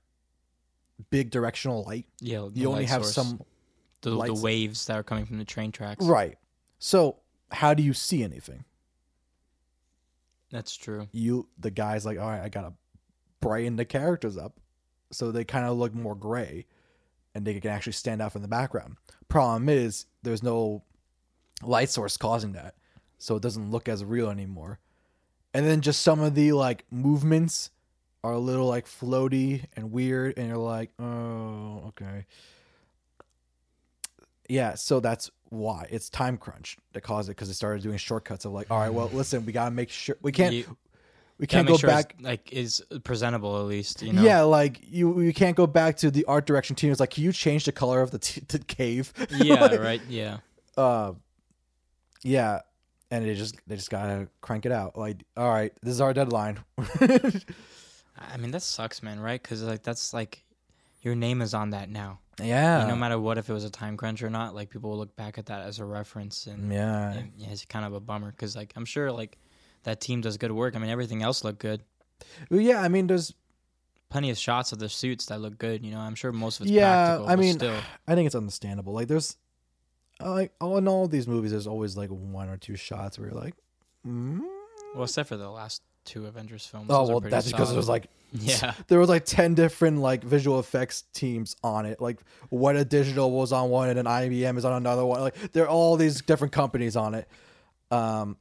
big directional light. Yeah, You only have source. some the, the waves that are coming from the train tracks. right. So how do you see anything? That's true. you the guy's like, all right, I gotta brighten the characters up so they kind of look more gray and they can actually stand out from the background. Problem is, there's no light source causing that, so it doesn't look as real anymore. And then just some of the like movements are a little like floaty and weird, and you're like, oh, okay. Yeah, so that's why it's time crunch that caused it because they started doing shortcuts of like, all right, well, listen, we gotta make sure we can't You- we can't go sure back. like is presentable at least. You know. Yeah, like you you can't go back to the art direction team. It's like, can you change the color of the, t- the cave? Yeah. Like, right. Yeah. Uh, yeah, and they just they just gotta crank it out. Like, all right, this is our deadline. I mean that sucks, man. Right? Because like that's like your name is on that now. Yeah, no matter what, if it was a time crunch or not, like people will look back at that as a reference, and, yeah, and, it's kind of a bummer because like I'm sure like that team does good work. I mean everything else looked good. Well, yeah. I mean, there's Plenty of shots of the suits that look good. You know, I'm sure most of it's yeah. practical. I mean, still, I think it's understandable. Like, there's like all in all these movies, there's always like one or two shots where you're like, mm? well, except for the last two Avengers films. oh those are well, pretty that's because it was like yeah, there was like 10 different like visual effects teams on it like Weta digital was on one and then ILM is on another one like there are all these different companies on it um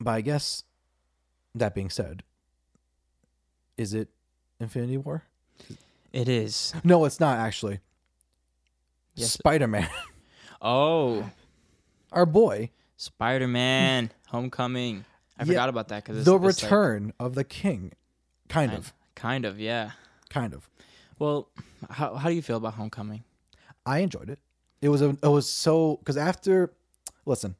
but i guess that being said is it infinity war it is. no it's not actually Yes. spider-man Oh, our boy Spider Man Homecoming. I Yeah, forgot about that because the return of the king kind I, of Kind of, yeah. kind of. Well, how how do you feel about Homecoming? I enjoyed it. It was a, it was so because after, listen,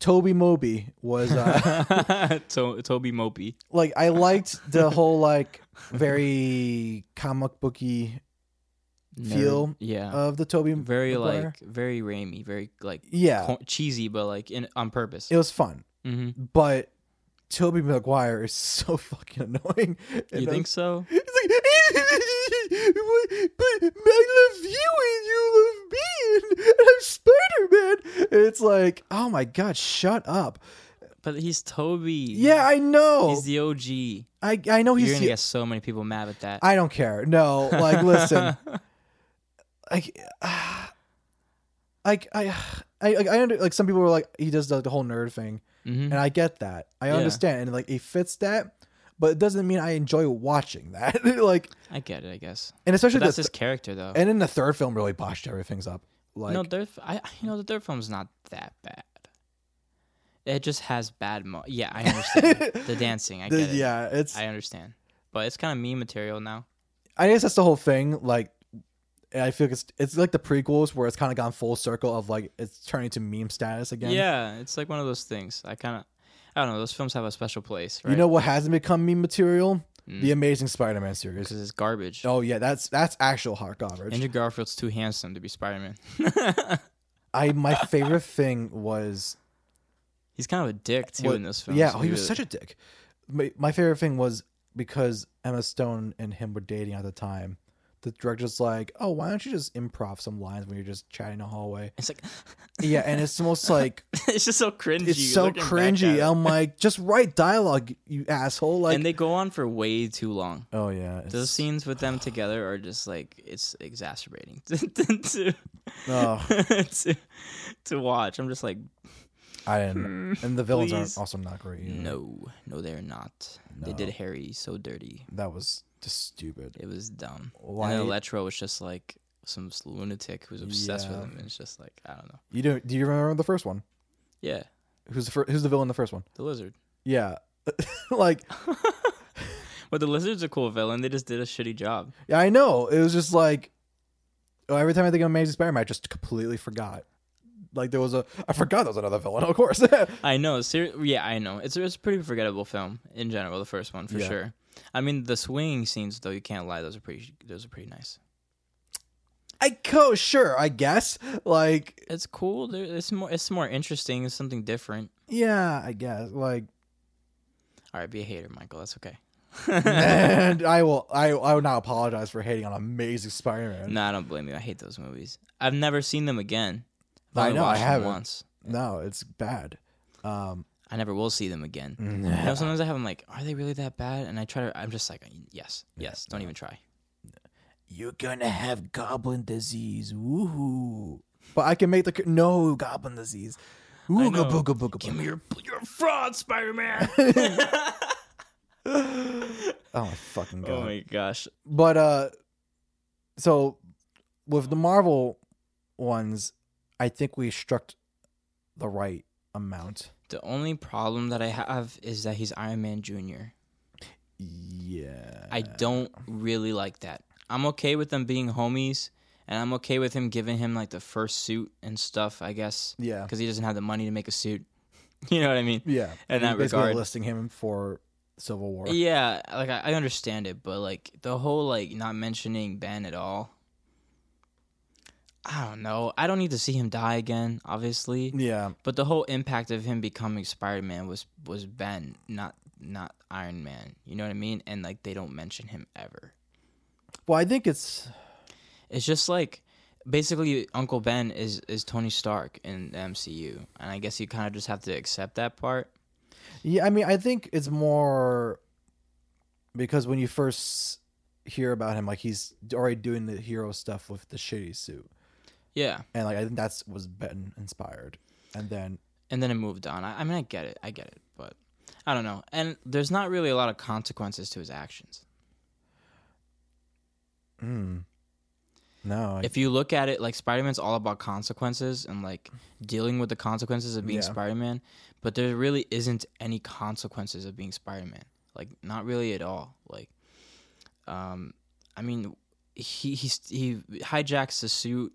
Toby Moby was uh, to- Toby Mopey. like I liked the whole like very comic booky feel. Yeah. of the Toby. very Maguire. like very Raimi, very like yeah, co- cheesy, but like in on purpose. it was fun, hmm but Tobey Maguire is so fucking annoying. And You I- think so? It's like, but I love you and you love me, and I'm Spider Man. It's like, oh my god, shut up. But he's Tobey. Yeah, I know. He's the OG. I I know he's. You're gonna the- get so many people mad at that. I don't care. No, like listen, like, like I, I, like, I under, like some people were like he does the, the whole nerd thing, hmm and I get that. I Yeah. understand, and like it fits that, but it doesn't mean I enjoy watching that. like, I get it, I guess. and especially But that's the, his character, though. and then the third film really botched everything's up. Like, no, third. I you know the third film's not that bad. It just has bad mo. Yeah, I understand the dancing. I the- get it. yeah, it's. I, understand, but it's kind of meme material now. I guess that's the whole thing. Like, and I feel like it's it's like the prequels where it's kind of gone full circle of like it's turning to meme status again. Yeah, it's like one of those things. I kind of, I don't know. Those films have a special place, right? You know what hasn't become meme material? Mm. The Amazing Spider-Man series. because it's garbage. Oh yeah, that's that's actual hard garbage. Andrew Garfield's too handsome to be Spider-Man. I my favorite thing was He's kind of a dick too what- in this film. Yeah, oh, he was such a dick. My, my favorite thing was because Emma Stone and him were dating at the time. The director's like, "Oh, why don't you just improv some lines when you're just chatting in the hallway?" It's like, Yeah, and it's almost like it's just so cringy. it's so cringy. it. I'm like, just write dialogue, you asshole. Like, and they go on for way too long. oh yeah, Those scenes with them together are just like it's exacerbating to to, Oh, to, to watch. I'm just like, I didn't. Hmm, and the villains Please. are also not great. Either. no, no, they're not. They did Harry so dirty. that was just stupid. It was dumb. Why? And Electro was just like some lunatic who's obsessed with him. And it's just like I don't know. You do? Do you remember the first one? Yeah, Who's the fir- Who's the villain in the first one? the lizard. Yeah, like But the lizard's a cool villain. They just did a shitty job. yeah, I know. It was just like oh, every time I think of Amazing Spider-Man, I just completely forgot. Like there was a, I forgot there was another villain. Of course. I know. Ser- yeah, I know. It's, it's a pretty forgettable film in general. The first one for Yeah. sure. I mean, the swinging scenes, though, you can't lie. Those are pretty. Those are pretty nice. I co sure, I guess. Like It's cool. There- It's more. It's more interesting. It's something different. yeah, I guess. Like All right, be a hater, Michael. That's okay. and I will, I, I will not apologize for hating on Amazing Spider-Man. no, I don't blame you. I hate those movies. I've never seen them again. I've I know, I haven't. once. No, it's bad. Um, I never will see them again. You know, sometimes I have them like, are they really that bad? And I try to. I'm just like, yes, yes. Don't even try. You're gonna have goblin disease. Woohoo! But I can make the c- no goblin disease. Ooga booga booga Give me your. You're a fraud, Spider Man. Oh my fucking god! oh my gosh. But uh, so with the Marvel ones, I think we struck the right amount. The only problem that I have is that he's Iron Man Jr. Yeah, I don't really like that. I'm okay with them being homies, and I'm okay with him giving him like the first suit and stuff. I guess Yeah, because he doesn't have the money to make a suit. You know what I mean? yeah. In that Basically regard. listing him for Civil War. Yeah, like I, I understand it, but like the whole like not mentioning Ben at all. I don't know. I don't need to see him die again, obviously. Yeah, But the whole impact of him becoming Spider Man was was Ben, not not Iron Man. You know what I mean? And like they don't mention him ever. Well, I think it's It's just like basically Uncle Ben is is Tony Stark in the MCU, and I guess you kind of just have to accept that part. yeah. I mean, I think it's more because when you first hear about him, like he's already doing the hero stuff with the shitty suit, Yeah, and like I think that's was Ben inspired, and then and then it moved on. I, I mean, I get it, I get it, but I don't know. And there's not really a lot of consequences to his actions. mm, no, I, If you look at it, like Spider Man's all about consequences and like dealing with the consequences of being Yeah. Spider Man, but there really isn't any consequences of being Spider Man. Like, not really at all. Like, um, I mean, he he he hijacks the suit.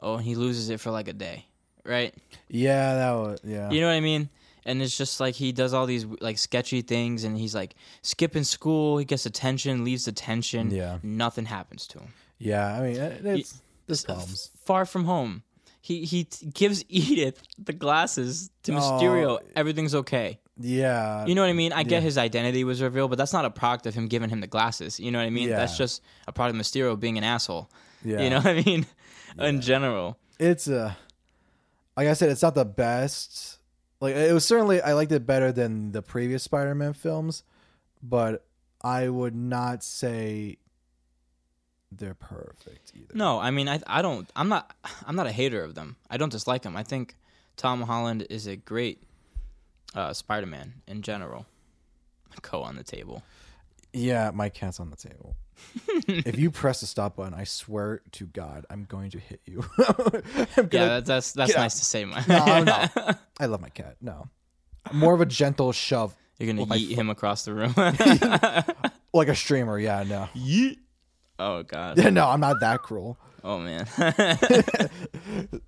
Oh, and he loses it for like a day, right? Yeah, that was yeah. You know what I mean? And it's just like he does all these like sketchy things, and he's like skipping school. He gets attention, leaves attention. Yeah. nothing happens to him. yeah, I mean, it- it's there's S- problems. Far from home, he he t- gives Edith the glasses to oh, Mysterio. Oh. Everything's okay. Yeah, You know what I mean? I get his identity was revealed, but that's not a product of him giving him the glasses. You know what I mean? That's just a product of Mysterio being an asshole. yeah. You know what I mean? In general. it's uh like I said, it's not the best. Like it was certainly I liked it better than the previous Spider-Man films, but I would not say they're perfect either. No, I mean I I don't I'm not I'm not a hater of them. I don't dislike them. I think Tom Holland is a great uh, Spider-Man in general. Co on the table. Yeah, my cat's on the table. If you press the stop button, I swear to God, I'm going to hit you. I'm Yeah, that's that's out. nice to say, man. no, I'm. I love my cat. No, more of a gentle shove, You're gonna my yeet fo- him across the room. like a streamer. Yeah, no, yeet. Oh god. yeah, no, I'm not that cruel. Oh man.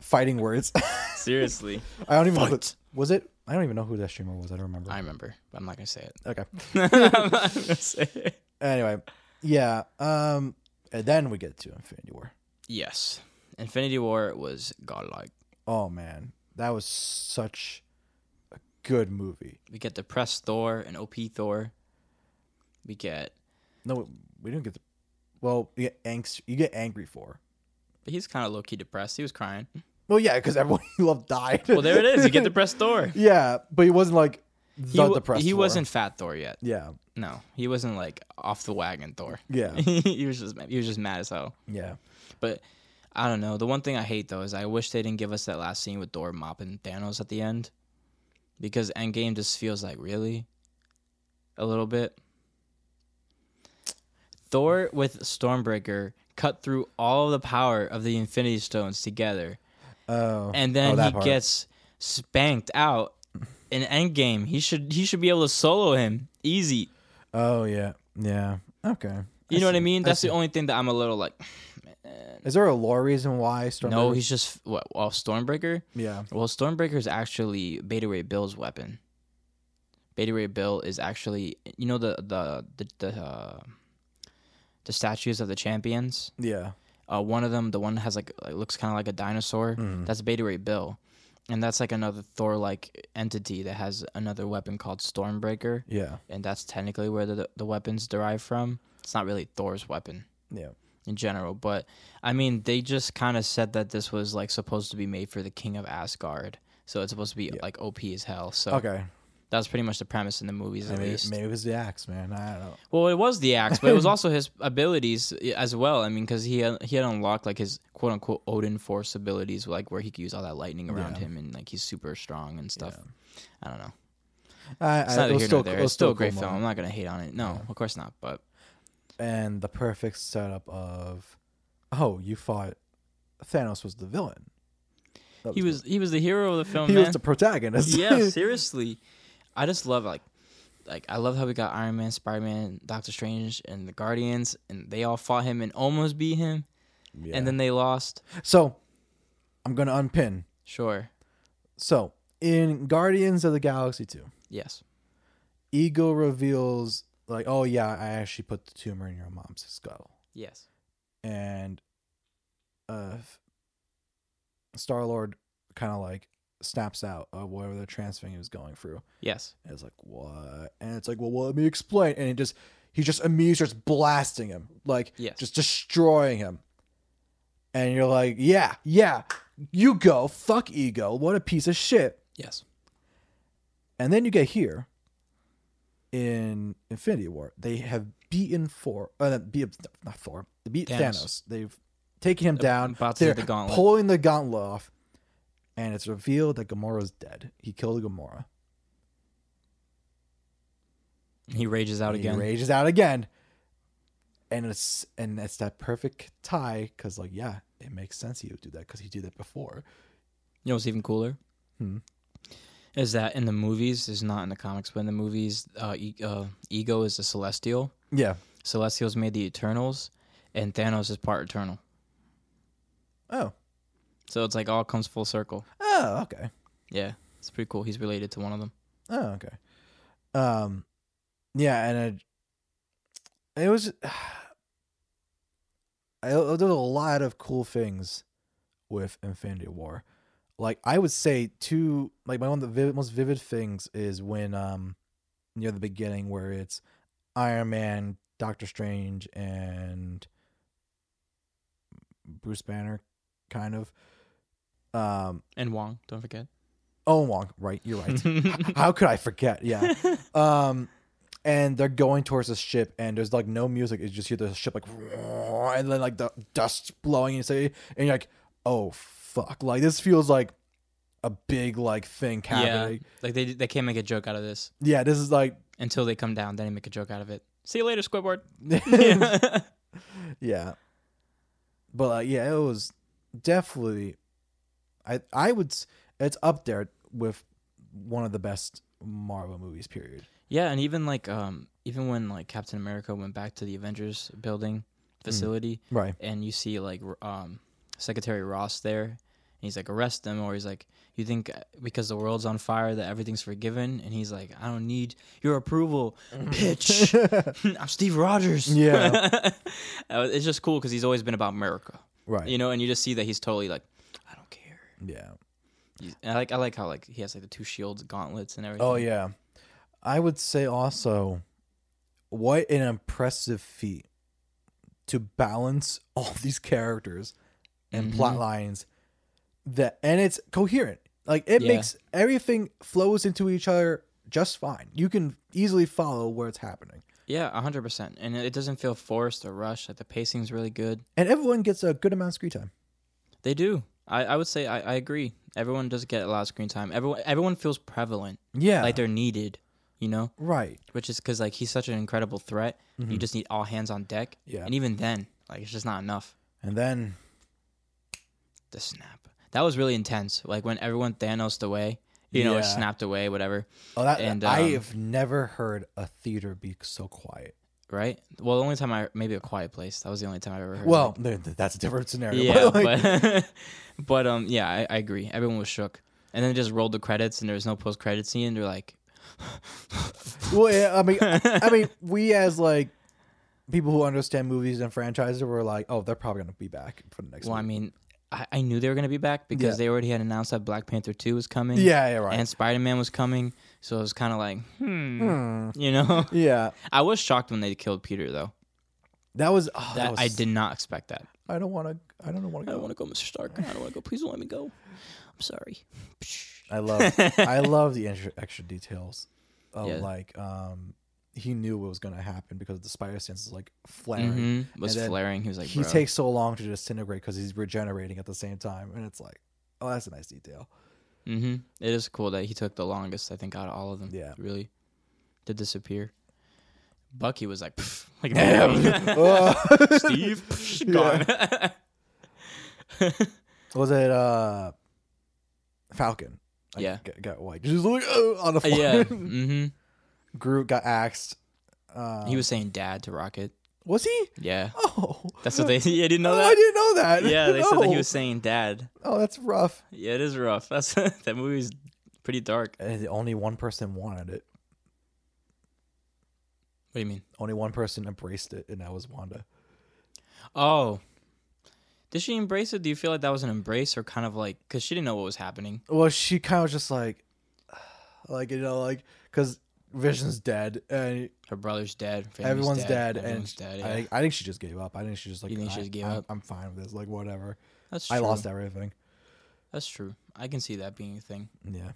Fighting words. Seriously. I don't even know. Who, was it? I don't even know who that streamer was. I don't remember. I remember, but I'm not gonna say it. okay. I'm not gonna say it. Anyway, yeah. Um, and then we get to Infinity War. Yes. Infinity War was godlike. Oh man, that was such a good movie. We get depressed Thor and OP Thor. We get No, we didn't get the. Well, you get angst. You get angry for. but he's kind of low key depressed. He was crying. Well, yeah, because everyone he loved died. Well, there it is. You get depressed Thor. yeah, but he wasn't like the He, depressed. he Thor. wasn't fat Thor yet. Yeah, No, he wasn't like off the wagon Thor. yeah, he was just he was just mad as hell. yeah. But I don't know. The one thing I hate though is I wish they didn't give us that last scene with Thor mopping Thanos at the end, because Endgame just feels like really a little bit. Thor with Stormbreaker cut through all the power of the Infinity Stones together, Oh, and oh, then that he part. gets spanked out in Endgame. He should he should be able to solo him easy. Oh yeah, yeah. Okay. You know what I mean? That's see. the only thing that I'm a little like. Is there a lore reason why Stormbreaker? No, he's just what? Well, Stormbreaker. yeah. Well, Stormbreaker is actually Beta Ray Bill's weapon. Beta Ray Bill is actually, you know, the the the the, uh, the statues of the champions. Yeah. Uh, one of them, the one that has like it looks kind of like a dinosaur. Mm. That's Beta Ray Bill, and that's like another Thor-like entity that has another weapon called Stormbreaker, Yeah. and that's technically where the the weapons derive from. It's not really Thor's weapon Yeah. in general. But I mean, they just kind of said that this was like supposed to be made for the king of Asgard, so it's supposed to be like OP as hell. So Okay. That was pretty much the premise in the movies, at Maybe, least. maybe it was the axe, man. I don't know. Well, it was the axe, but it was also his abilities as well. I mean, because he had, he had unlocked like his quote unquote Odin Force abilities, like where he could use all that lightning around Yeah. him, and like he's super strong and stuff. I don't know. I, It's I, not it here was still, there. it It's still a cool great film. moment. I'm not gonna hate on it. No, of course not. But And the perfect setup of, oh, you fought Thanos was the villain. That he was he was the hero of the film. he man. was the protagonist. yeah, seriously. I just love like like I love how we got Iron Man, Spider Man, Doctor Strange, and the Guardians, and they all fought him and almost beat him, Yeah. and then they lost. so I'm gonna unpin. Sure. So in Guardians of the Galaxy 2, Yes. Ego reveals like, oh yeah, I actually put the tumor in your mom's skull, Yes. and uh, Star Lord kind of like snaps out of whatever the transferring he was going through. Yes. And it's like, what? And it's like, well, well, let me explain. And he just he just immediately starts blasting him, like Yes. just destroying him. And you're like, yeah, yeah, you go, fuck ego, what a piece of shit. Yes. And then you get here in Infinity War, they have beaten Thor, uh, beat, not Thor, they beat Thanos. Thanos. They've taken him down. about to They're the gauntlet. pulling the gauntlet off, and it's revealed that Gamora's dead. He killed Gamora. He rages out again. He rages out again, and it's and it's that perfect tie because like yeah, it makes sense he would do that because he did that before. You know what's even cooler? Hmm. Is that in the movies? Is not in the comics, but in the movies, uh, e- uh, Ego is a celestial, Yeah, Celestials made the Eternals, and Thanos is part Eternal. Oh. So it's like all comes full circle. Oh, okay. Yeah, it's pretty cool. He's related to one of them. Oh, okay. Um, yeah, and it, it was. I, there's a lot of cool things with Infinity War. Like I would say, two like my one of the vivid, most vivid things is when um near the beginning where it's Iron Man, Doctor Strange, and Bruce Banner, kind of. Um, And Wong, don't forget. Oh, Wong, right? You're right. How could I forget? Yeah. Um, and they're going towards the ship, and there's like no music. It's just hear the ship like, and then like the dust blowing, and you say, and you're like, oh fuck! Like this feels like a big like thing Yeah, happening. like they they can't make a joke out of this Yeah, this is like, until they come down. Then they make a joke out of it. See you later, Squidward. yeah. But uh, yeah, it was definitely. I I would. It's up there with one of the best Marvel movies. Period. Yeah, and even like um even when like Captain America went back to the Avengers building facility Right. and you see like um Secretary Ross there and he's like arrest them or he's like you think uh, because the world's on fire that everything's forgiven and he's like I don't need your approval bitch I'm Steve Rogers Yeah. Uh, it's just cool cuz he's always been about America Right. you know and you just see that he's totally like I don't care Yeah. He's- I like I like how like he has like the two shields gauntlets and everything Oh yeah. I would say also what an impressive feat to balance all these characters and Mhm. plot lines that and it's coherent. Like it Yeah. makes everything flows into each other just fine. You can easily follow where it's happening. Yeah, hundred percent, and it doesn't feel forced or rushed. Like the pacing's really good. And everyone gets a good amount of screen time. They do. I, I would say I, I agree. Everyone does get a lot of screen time. Everyone everyone feels prevalent, Yeah. like they're needed. You know, right. which is because like he's such an incredible threat. You just need all hands on deck. Yeah. and even then, like it's just not enough. And then The snap that was really intense. Like when everyone Thanos away, you know, or Yeah. snapped away, whatever. oh that And, I um, have never heard a theater be so quiet. Right. Well, the only time I maybe a quiet place. That was the only time I ever heard. Well, like- that's a different scenario. Yeah, but, like, but but um, yeah, I, I agree. Everyone was shook, and then just rolled the credits, and there was no post credit scene. They're like, Well, yeah, I mean, I mean, we as like people who understand movies and franchises were like, oh, they're probably gonna be back for the next. well, I mean, I, I knew they were gonna be back because Yeah. they already had announced that Black Panther two was coming. yeah, yeah, right. and Spider Man was coming, so it was kind of like, hmm, Hmm. you know. Yeah, I was shocked when they killed Peter though. that was. Oh, That, that was I did not expect that. I don't want to. I don't want to. I don't want to go, Mr. Stark. I don't want to go. Please don't let me go. I'm sorry. I love. I love the extra, extra details of Yeah. like, um, he knew what was gonna happen because the spider sense is like flaring. hmm Was flaring. He was like, he Bro. takes so long to disintegrate because he's regenerating at the same time, and it's like, oh, that's a nice detail. Hmm It is cool that he took the longest, I think, out of all of them. Yeah. Really to disappear. Bucky was like, "Pff," like Oh. Steve, psh, gone. was it uh Falcon? Like, Yeah. got, got like just like oh, on the floor. yeah. hmm Groot got axed. Um, He was saying dad to Rocket. Was he? Yeah. Oh, That's what they. Yeah, didn't know oh, that. I didn't know that. Yeah, they said that he was saying dad. Oh, that's rough. Yeah, it is rough. That's that movie's pretty dark. And only one person wanted it. What do you mean? Only one person embraced it, and that was Wanda. Oh. Did she embrace it? Do you feel like that was an embrace or kind of like because she didn't know what was happening? Well, she kind of was just like, like you know, like because Vision's dead, and Her brother's dead. everyone's dead, everyone's and dead. Yeah. I, think, I think she just gave up. I think she just like You think she I, just gave I'm, up? I'm fine with this. Like whatever. That's true. I lost everything. That's true. I can see that being a thing. Yeah.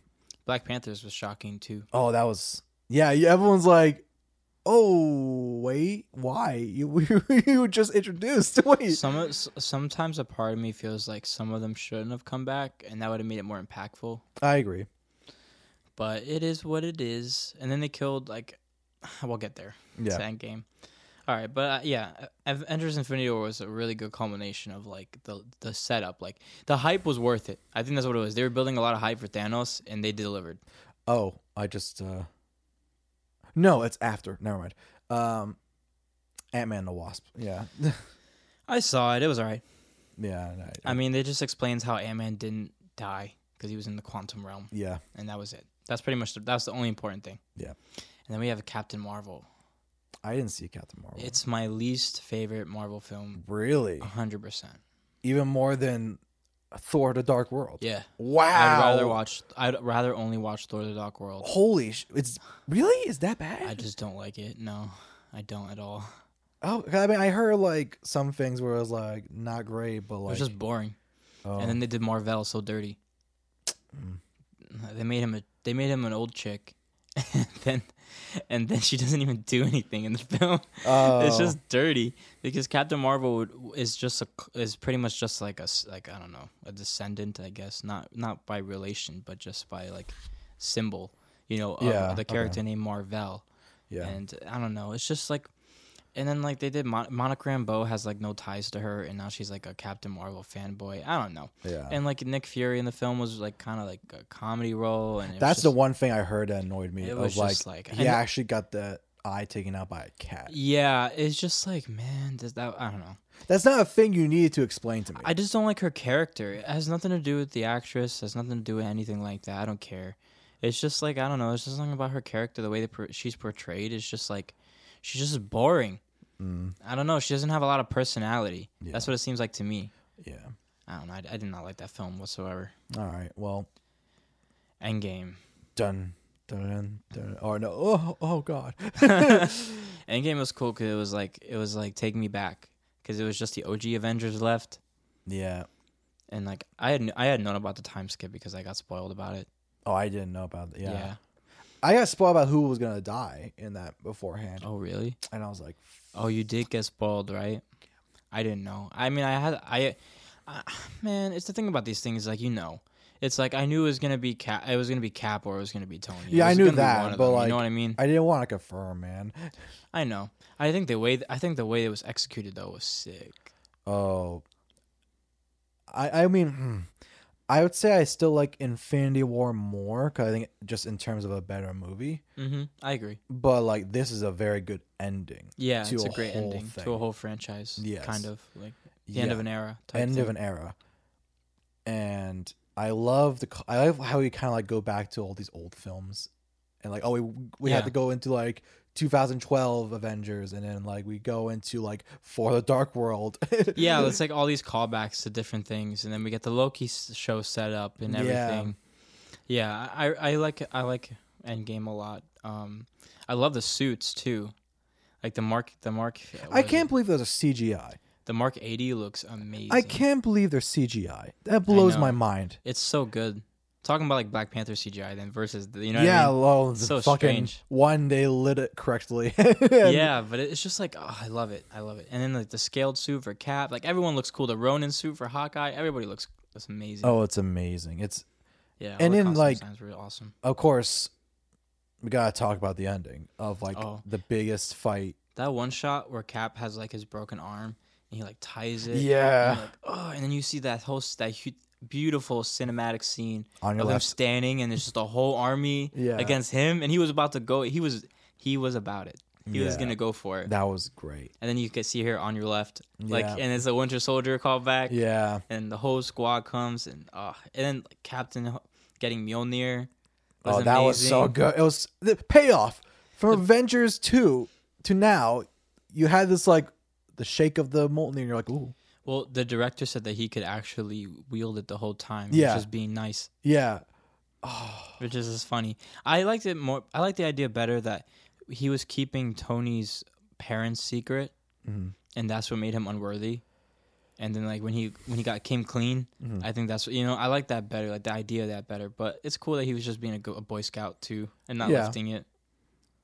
Black Panthers was shocking too. Oh, that was yeah. yeah, Everyone's like, "Oh, wait, why you you were just introduced?" Wait, Some sometimes a part of me feels like some of them shouldn't have come back, and that would have made it more impactful. I agree. But it is what it is. And then they killed like, we'll get there. It's Yeah. end game. All right, but uh, yeah, Avengers: Infinity War was a really good culmination of like the the setup. Like the hype was worth it. I think that's what it was. They were building a lot of hype for Thanos, and they delivered. Oh, I just uh, no, it's after. Never mind. Um, Ant Man the Wasp. Yeah, I saw it. It was alright. yeah, I, I mean, it just explains how Ant Man didn't die because he was in the quantum realm, yeah, and that was it. That's pretty much the, that's the only important thing. yeah. And then we have Captain Marvel. I didn't see Captain Marvel. It's my least favorite Marvel film, really hundred percent. even more than Thor: The Dark World. Yeah. Wow. I'd rather watch. I'd rather only watch Thor: The Dark World. Holy, sh- it's really is that bad? I just don't like it. No, I don't at all. oh, I mean, I heard like some things where it was like not great, but It like was just boring. oh, And then they did Marvel so dirty. Mm. They made him a. They made him an old chick, and then, and then she doesn't even do anything in the film. It's oh, just dirty because Captain Marvel would, is just a is pretty much just like a like I don't know a descendant I guess not not by relation but just by like symbol you know of Yeah, the character named Marvel yeah. and I don't know it's just like and then like they did Mon- Monica Rambeau has like no ties to her and now she's like a Captain Marvel fanboy I don't know yeah. and like Nick Fury in the film was like kind of like a comedy role and That's the one thing I heard that annoyed me. It was like, just like- he and- actually got the eye taken out by a cat. yeah it's just like man does that I don't know That's not a thing you needed to explain to me. I just don't like her character. It has nothing to do with the actress. It Has nothing to do with anything like that. I don't care. It's just like I don't know. It's just something about her character. The way that per- she's portrayed is just like she's just boring. Mm, I don't know. She doesn't have a lot of personality. Yeah. That's what it seems like to me. yeah. I don't know. I, I did not like that film whatsoever. All right. Well, Endgame. done. Dun, dun, dun. Oh no! Oh, oh God! Endgame was cool because it was like it was like taking me back because it was just the OG Avengers left, Yeah. and like I had I had known about the time skip because I got spoiled about it. Oh, I didn't know about that. Yeah. yeah. I got spoiled about who was gonna die in that beforehand, Oh really? and I was like, Oh, you did get spoiled, right? I didn't know. I mean, I had I, I man, it's the thing about these things. Like you know, it's like I knew it was gonna be Cap. It was gonna be Cap or it was gonna be Tony. Yeah, I knew that, but, them, like, you know what I mean. I didn't want to confirm, man. I know. I think the way I think the way it was executed though was sick. Oh, I I mean, hmm. I would say I still like Infinity War more because I think just in terms of a better movie. Mm-hmm. I agree. But like, this is a very good ending. Yeah, it's a, great ending thing. to a whole franchise. Yes. kind of like the end of an era. Type end of an era. And I love the I love how we kind of like go back to all these old films, and like oh we we Yeah. had to go into like 2012 Avengers, and then like we go into like Thor the Dark World. yeah, it's like all these callbacks to different things, and then we get the Loki show set up and everything. Yeah, I I like I like Endgame a lot. Um, I love the suits too, like the Mark the Mark. I can't it? believe there's a CGI. The Mark eighty looks amazing. I can't believe there's CGI. That blows my mind. It's so good. Talking about like Black Panther CGI then versus the, you know yeah, I mean? well, So fucking strange. one they lit it correctly. yeah, but it's just like oh, I love it. I love it. And then like the scaled suit for Cap, like everyone looks cool. The Ronin suit for Hawkeye, everybody looks that's amazing. Oh, it's amazing. It's yeah, and the then, like- were awesome. of course we gotta talk about the ending of like Oh. the biggest fight. That one shot where Cap has like his broken arm and he like ties it. Yeah. And, like, oh, and then you see that whole that hu- beautiful cinematic scene On your of him standing and there's just a whole army Yeah. against him and he was about to go. He was he was about it. He was gonna go for it. That was great. and then you can see here on your left, like, Yeah. and it's a Winter Soldier callback. Yeah. And the whole squad comes and uh, and then like, Captain getting Mjolnir. Was oh, that was so good. It was the payoff from Avengers 2 to now. You had this like the shake of the Mjolnir, and you're like, ooh, Well, the director said that he could actually wield it the whole time. Yeah. Just being nice. yeah, which is just funny. I liked it more. I liked the idea better that he was keeping Tony's parents secret, Mm-hmm. and that's what made him unworthy. And then like when he when he got came clean, Mm-hmm. I think that's what you know. I like that better, like the idea of that better. But it's cool that he was just being a, go- a Boy Scout too, and not Yeah. lifting it.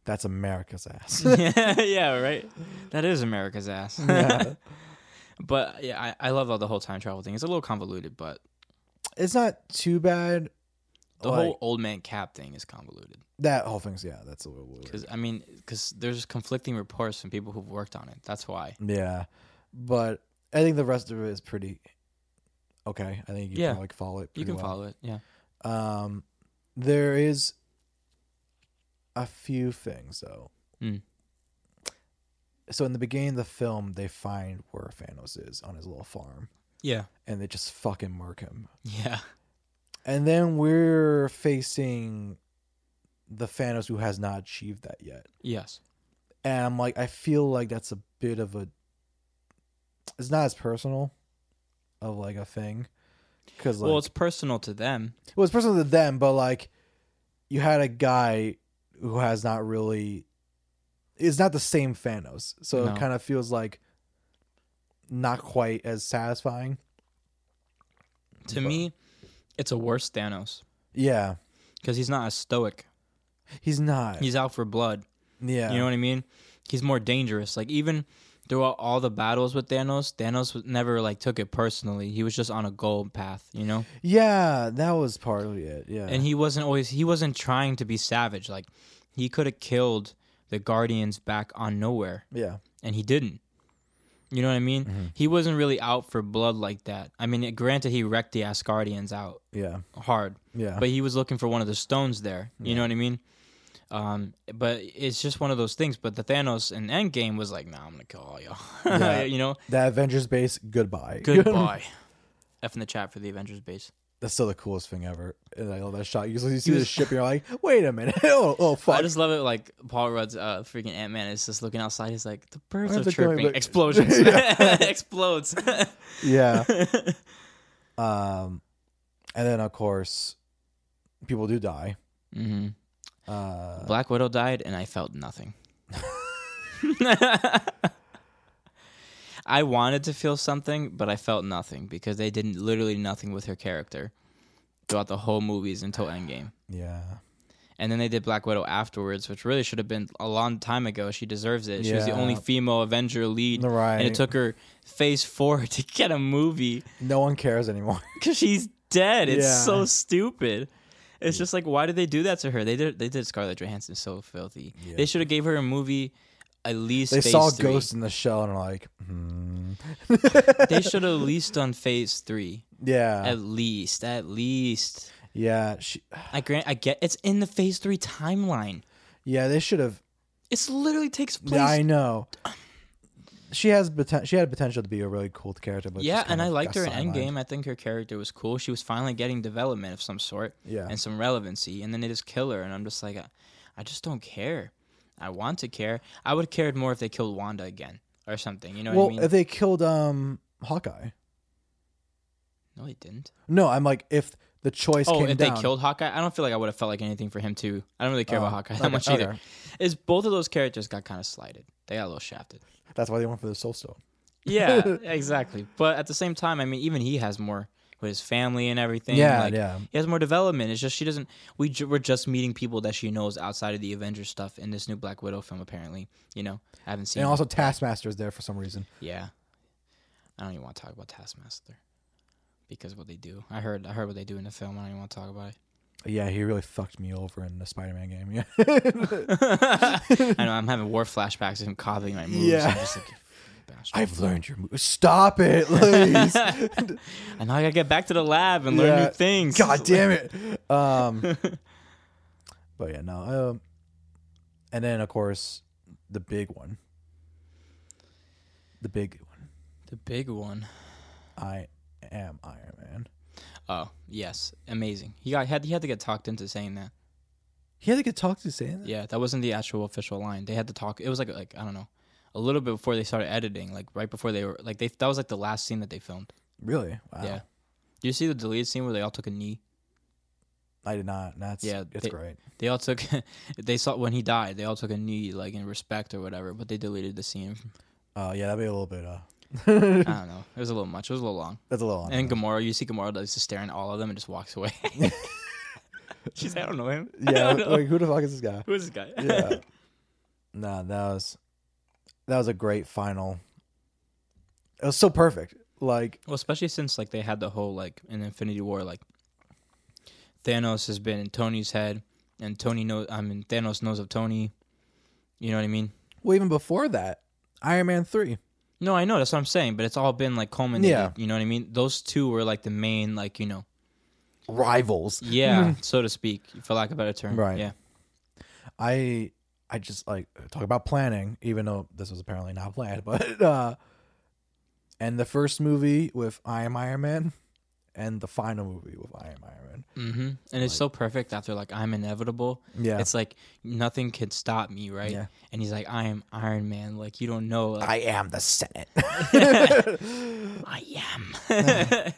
that's America's ass. yeah, yeah, right. That is America's ass. Yeah. but yeah, I, I love all the whole time travel thing. It's a little convoluted, but it's not too bad. the Like, whole old man cap thing is convoluted. that whole thing's yeah, that's a little weird. Because I mean, because there's conflicting reports from people who've worked on it. That's why. Yeah, but I think the rest of it is pretty okay. I think you Yeah. can like follow it. You can well. follow it. Yeah. Um, there is a few things though. Mm. So in the beginning of the film, they find where Thanos is on his little farm, Yeah. and they just fucking murk him. Yeah. And then we're facing the Thanos who has not achieved that yet. Yes. And I'm like, I feel like that's a bit of a. It's not as personal, of like a thing, because like, well, it's personal to them. well, it's personal to them, but like, you had a guy who has not really. It's not the same Thanos, so No. it kind of feels like. Not quite as satisfying. To me, it's a worse Thanos Yeah, because he's not as stoic. he's not. He's out for blood. yeah, You know what I mean? He's more dangerous. Like even throughout all the battles with Thanos, Thanos was- never like took it personally. He was just on a goal path, you know. yeah, that was partly it. Yeah, And he wasn't always he wasn't trying to be savage. Like he could have killed the Guardians back on nowhere, yeah, and he didn't. You know what I mean? Mm-hmm. He wasn't really out for blood like that. I mean, granted, he wrecked the Asgardians out yeah, hard, yeah. but he was looking for one of the stones there. You know what I mean? Um, but it's just one of those things. But the Thanos in Endgame was like, "Nah, I'm gonna kill all y'all." Yeah. you know, the Avengers base, goodbye. goodbye. F in the chat for the Avengers base. That's still the coolest thing ever. And I love that shot. You, you see the ship, and you're like, wait a minute. oh, oh, fuck. I just love it. Like Paul Rudd's uh, freaking Ant Man is just looking outside. He's like, the birds are chirping. back- Explosions. Explodes. yeah. Um, and then of course, people do die. Mm-hmm. Uh, Black Widow died, and I felt nothing. I wanted to feel something, but I felt nothing because they did literally nothing with her character throughout the whole movies until Endgame. yeah. And then they did Black Widow afterwards, which really should have been a long time ago. She deserves it. She was the Yeah. only female Avenger lead, Right. and it took her Phase Four to get a movie No one cares anymore. because she's dead. It's Yeah. so stupid. It's just like, why did they do that to her? They did. They did Scarlett Johansson so filthy. They should have gave her a movie. At least they phase saw three. Ghost in the shell and are like, hmm. They should have at least done Phase Three. yeah, At least, at least. yeah, she, I grant. I get. It's in the Phase Three timeline. yeah. They should have. It's literally takes place. Yeah, I know. She has poten- She had potential to be a really cool character, but yeah, and I liked her in. Endgame. I think her character was cool. She was finally getting development of some sort Yeah, and some relevancy, and then they just kill her, and I'm just like, I, I just don't care. I want to care. I would have cared more if they killed Wanda again or something. You know well, what I mean? if they killed um Hawkeye. no, they didn't. No, I'm like if the choice Oh, came if down. they killed Hawkeye, I don't feel like I would have felt like anything for him too. I don't really care Oh, about Hawkeye that okay, much either. Is both of those characters got kind of slighted? They got a little shafted. That's why they went for the Soul Stone. Yeah, exactly. But at the same time, I mean, even he has more with his family and everything. Yeah, like, yeah. He has more development. It's just she doesn't. We ju- we're just meeting people that she knows outside of the Avengers stuff in this new Black Widow film. Apparently, you know, I haven't seen. It. And also is there for some reason. yeah, I don't even want to talk about Taskmaster because what they do. I heard. I heard what they do in the film. I don't even want to talk about it. Yeah, he really fucked me over in the Spider-Man game. Yeah, I know. I'm having war flashbacks of him copying my moves. Yeah. I'm just like, bastard. I've learned your move. Stop it, please. and now I gotta get back to the lab and learn Yeah. new things. God damn it. Um, but yeah, no. Um, and then of course the big one, the big one. The big one. I am Iron Man. Oh yes, amazing. He got had he had to get talked into saying that. He had to get talked to saying that. Yeah, that wasn't the actual official line. They had to talk. It was like like I don't know, a little bit before they started editing, like right before they were like they that was like the last scene that they filmed. Really? Wow. Yeah. Do you see the deleted scene where they all took a knee? I did not. That's Yeah, it's they- great. They all took. they saw when he died. They all took a knee, like in respect or whatever. But they deleted the scene. Uh, yeah, that'd be a little bit. Uh, I don't know. It was a little much. It was a little long. that's a little. On And Gamora, you see Gamora that's just staring at all of them and just walks away. She's like, I don't know him. Yeah, like who the fuck is this guy? Who is this guy? Yeah. nah, that was that was a great final. It was so perfect. Like Well, especially since like they had the whole like in Infinity War, like Thanos has been in Tony's head, and Tony knows. I mean, Thanos knows of Tony. You know what I mean? well, even before that, Iron Man three. No, I know that's what I'm saying, but it's all been like culminated. Yeah. You know what I mean? Those two were like the main, like you know, Rivals. yeah, so to speak, for lack of a better term. Right. Yeah. I I just like talk about planning, even though this was apparently not planned. But uh, and the first movie with I Am Iron Man, and the final movie with I Am Iron Man. Mm-hmm. And it's so perfect after like I'm inevitable. Yeah. It's like nothing can stop me, right? Yeah. And he's like, I am Iron Man. Like you don't know. Like, I am the Senate. I am.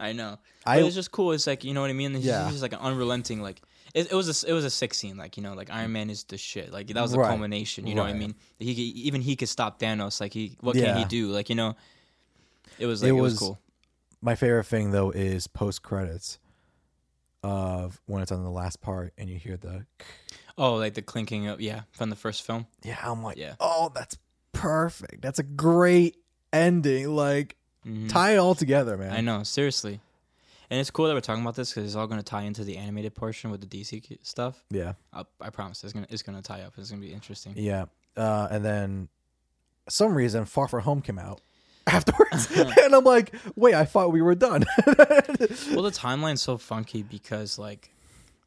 I know. I- but it's just cool. It's like you know what I mean. He's Yeah. just like an unrelenting like. It, it was a it was a sick scene. Like you know, like Iron Man is the shit. Like that was the Right. culmination. You know what I mean? He could, even he could stop Thanos. Like he, what can he do? Like you know, it was like It it, was, was- cool. My favorite thing though is post credits of when it's on the last part and you hear the Oh, like the clinking of yeah from the first film. yeah. I'm like, Yeah. oh, that's perfect. That's a great ending. Like Mhm. tie it all together, man. I know, seriously. And it's cool that we're talking about this because it's all going to tie into the animated portion with the DC stuff. Yeah. I, I promise it's gonna it's gonna tie up. It's gonna be interesting. Yeah. Uh, and then some reason Far From Home came out afterwards. and I'm like, wait, I thought we were done. Well, the timeline's so funky because like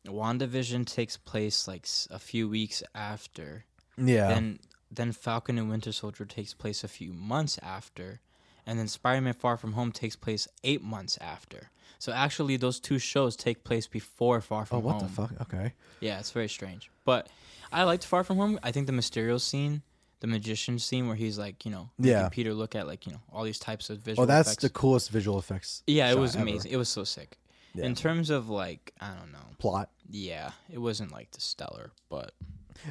WandaVision takes place like a few weeks after. yeah. Then then Falcon and Winter Soldier takes place a few months after, and then Spider-Man Far From Home takes place eight months after. So actually, those two shows take place before Far From Home. oh, what Home. the fuck? Okay. Yeah, it's very strange. But I liked Far From Home. I think the Mysterio scene, the magician scene where he's like, you know, making Yeah. Peter look at like, you know, all these types of visual Oh, that's effects. the coolest visual effects. yeah, it was ever. amazing. It was so sick. Yeah. In terms of like, I don't know. Plot. Yeah, it wasn't like the stellar, but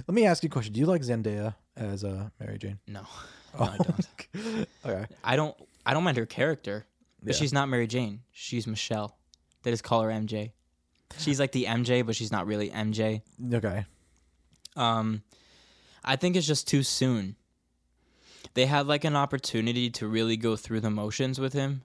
Let me ask you a question. Do you like Zendaya as uh, Mary Jane? no, no, I don't. okay. I don't. I don't mind her character, but Yeah. she's not Mary Jane. She's Michelle. They just call her MJ. She's like the MJ, but she's not really MJ. Okay. Um, I think it's just too soon. They had like an opportunity to really go through the motions with him.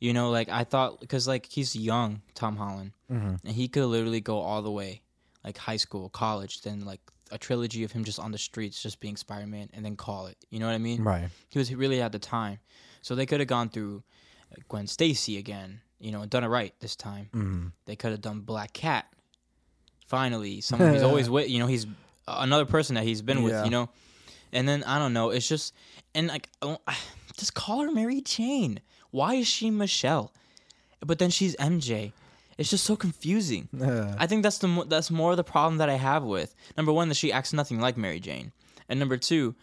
You know, like I thought, because like he's young, Tom Holland, Mhm. and he could literally go all the way, like high school, college, then like a trilogy of him just on the streets, just being Spider Man, and then call it. You know what I mean? Right. He was really at the time, so they could have gone through Gwen Stacy again. You know, and done it right this time. Mm. They could have done Black Cat. Finally, someone he's always with. You know, he's another person that he's been with. You know, and then I don't know. It's just and like just call her Mary Jane. Why is she Michelle? But then she's MJ. It's just so confusing. Uh, I think that's the that's more of the problem that I have with number one that she acts nothing like Mary Jane, and number two,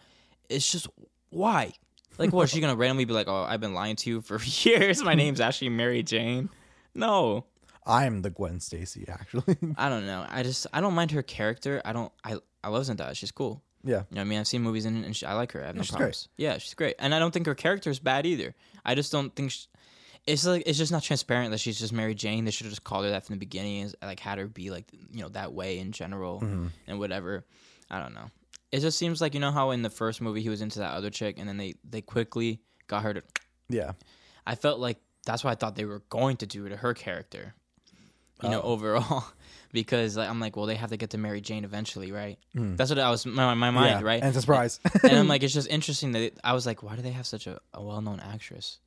it's just why. Like, what? is she gonna randomly be like, "Oh, I've been lying to you for years. My name's actually Mary Jane." No, I'm the Gwen Stacy, actually. I don't know. I just I don't mind her character. I don't. I I love Zendaya. She's cool. yeah. You know I mean? I've seen movies in and she, I like her. I have no she's great. problems. Yeah, she's great. And I don't think her character is bad either. I just don't think sh it's like it's just not transparent that she's just Mary Jane. They should have just called her that from the beginning. Is like had her be like you know that way in general Mm-hmm. and whatever. I don't know. It just seems like you know how in the first movie he was into that other chick and then they they quickly got her to. Yeah. I felt like that's what I thought they were going to do to her character. You know, Oh. overall, because like, I'm like, well, they have to get to Mary Jane eventually, right? That's what I was my my mind, Mm. yeah. right? And surprise. and I'm like, it's just interesting that it, I was like, why do they have such a, a well known actress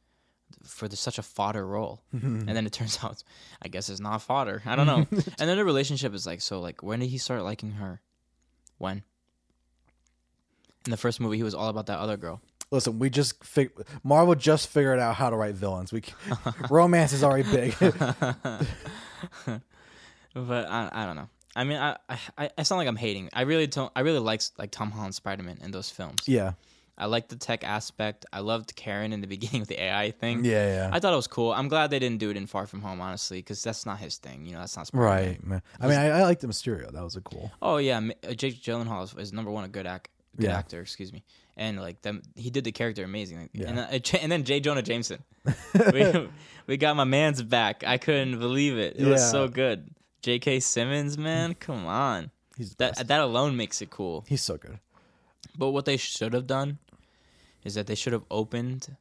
for the, such a fodder role? and then it turns out, I guess it's not fodder. I don't know. and then the relationship is like, so like, when did he start liking her? When? In the first movie, he was all about that other girl. Listen, we just fig- Marvel just figured out how to write villains. We romance is already big. But I, I don't know. I mean, I, I, I sound like I'm hating. I really don't. I really like like Tom Holland Spider Man in those films. yeah. I like the tech aspect. I loved Karen in the beginning with the AI thing. Yeah, yeah. I thought it was cool. I'm glad they didn't do it in Far From Home, honestly, because that's not his thing. You know, that's not Spider-Man. right. man. I mean, I, I like the Mysterio. That was a cool. Oh yeah, uh, Jake Gyllenhaal is, is number one a good act, good Yeah. actor. Excuse me, and like them, he did the character amazing. Yeah. And, uh, and then J. Jonah Jameson, we, we got my man's back. I couldn't believe it. It was so good. J.K. Simmons, man, come on. He's That best. that alone makes it cool. He's so good. But what they should have done is that they should have opened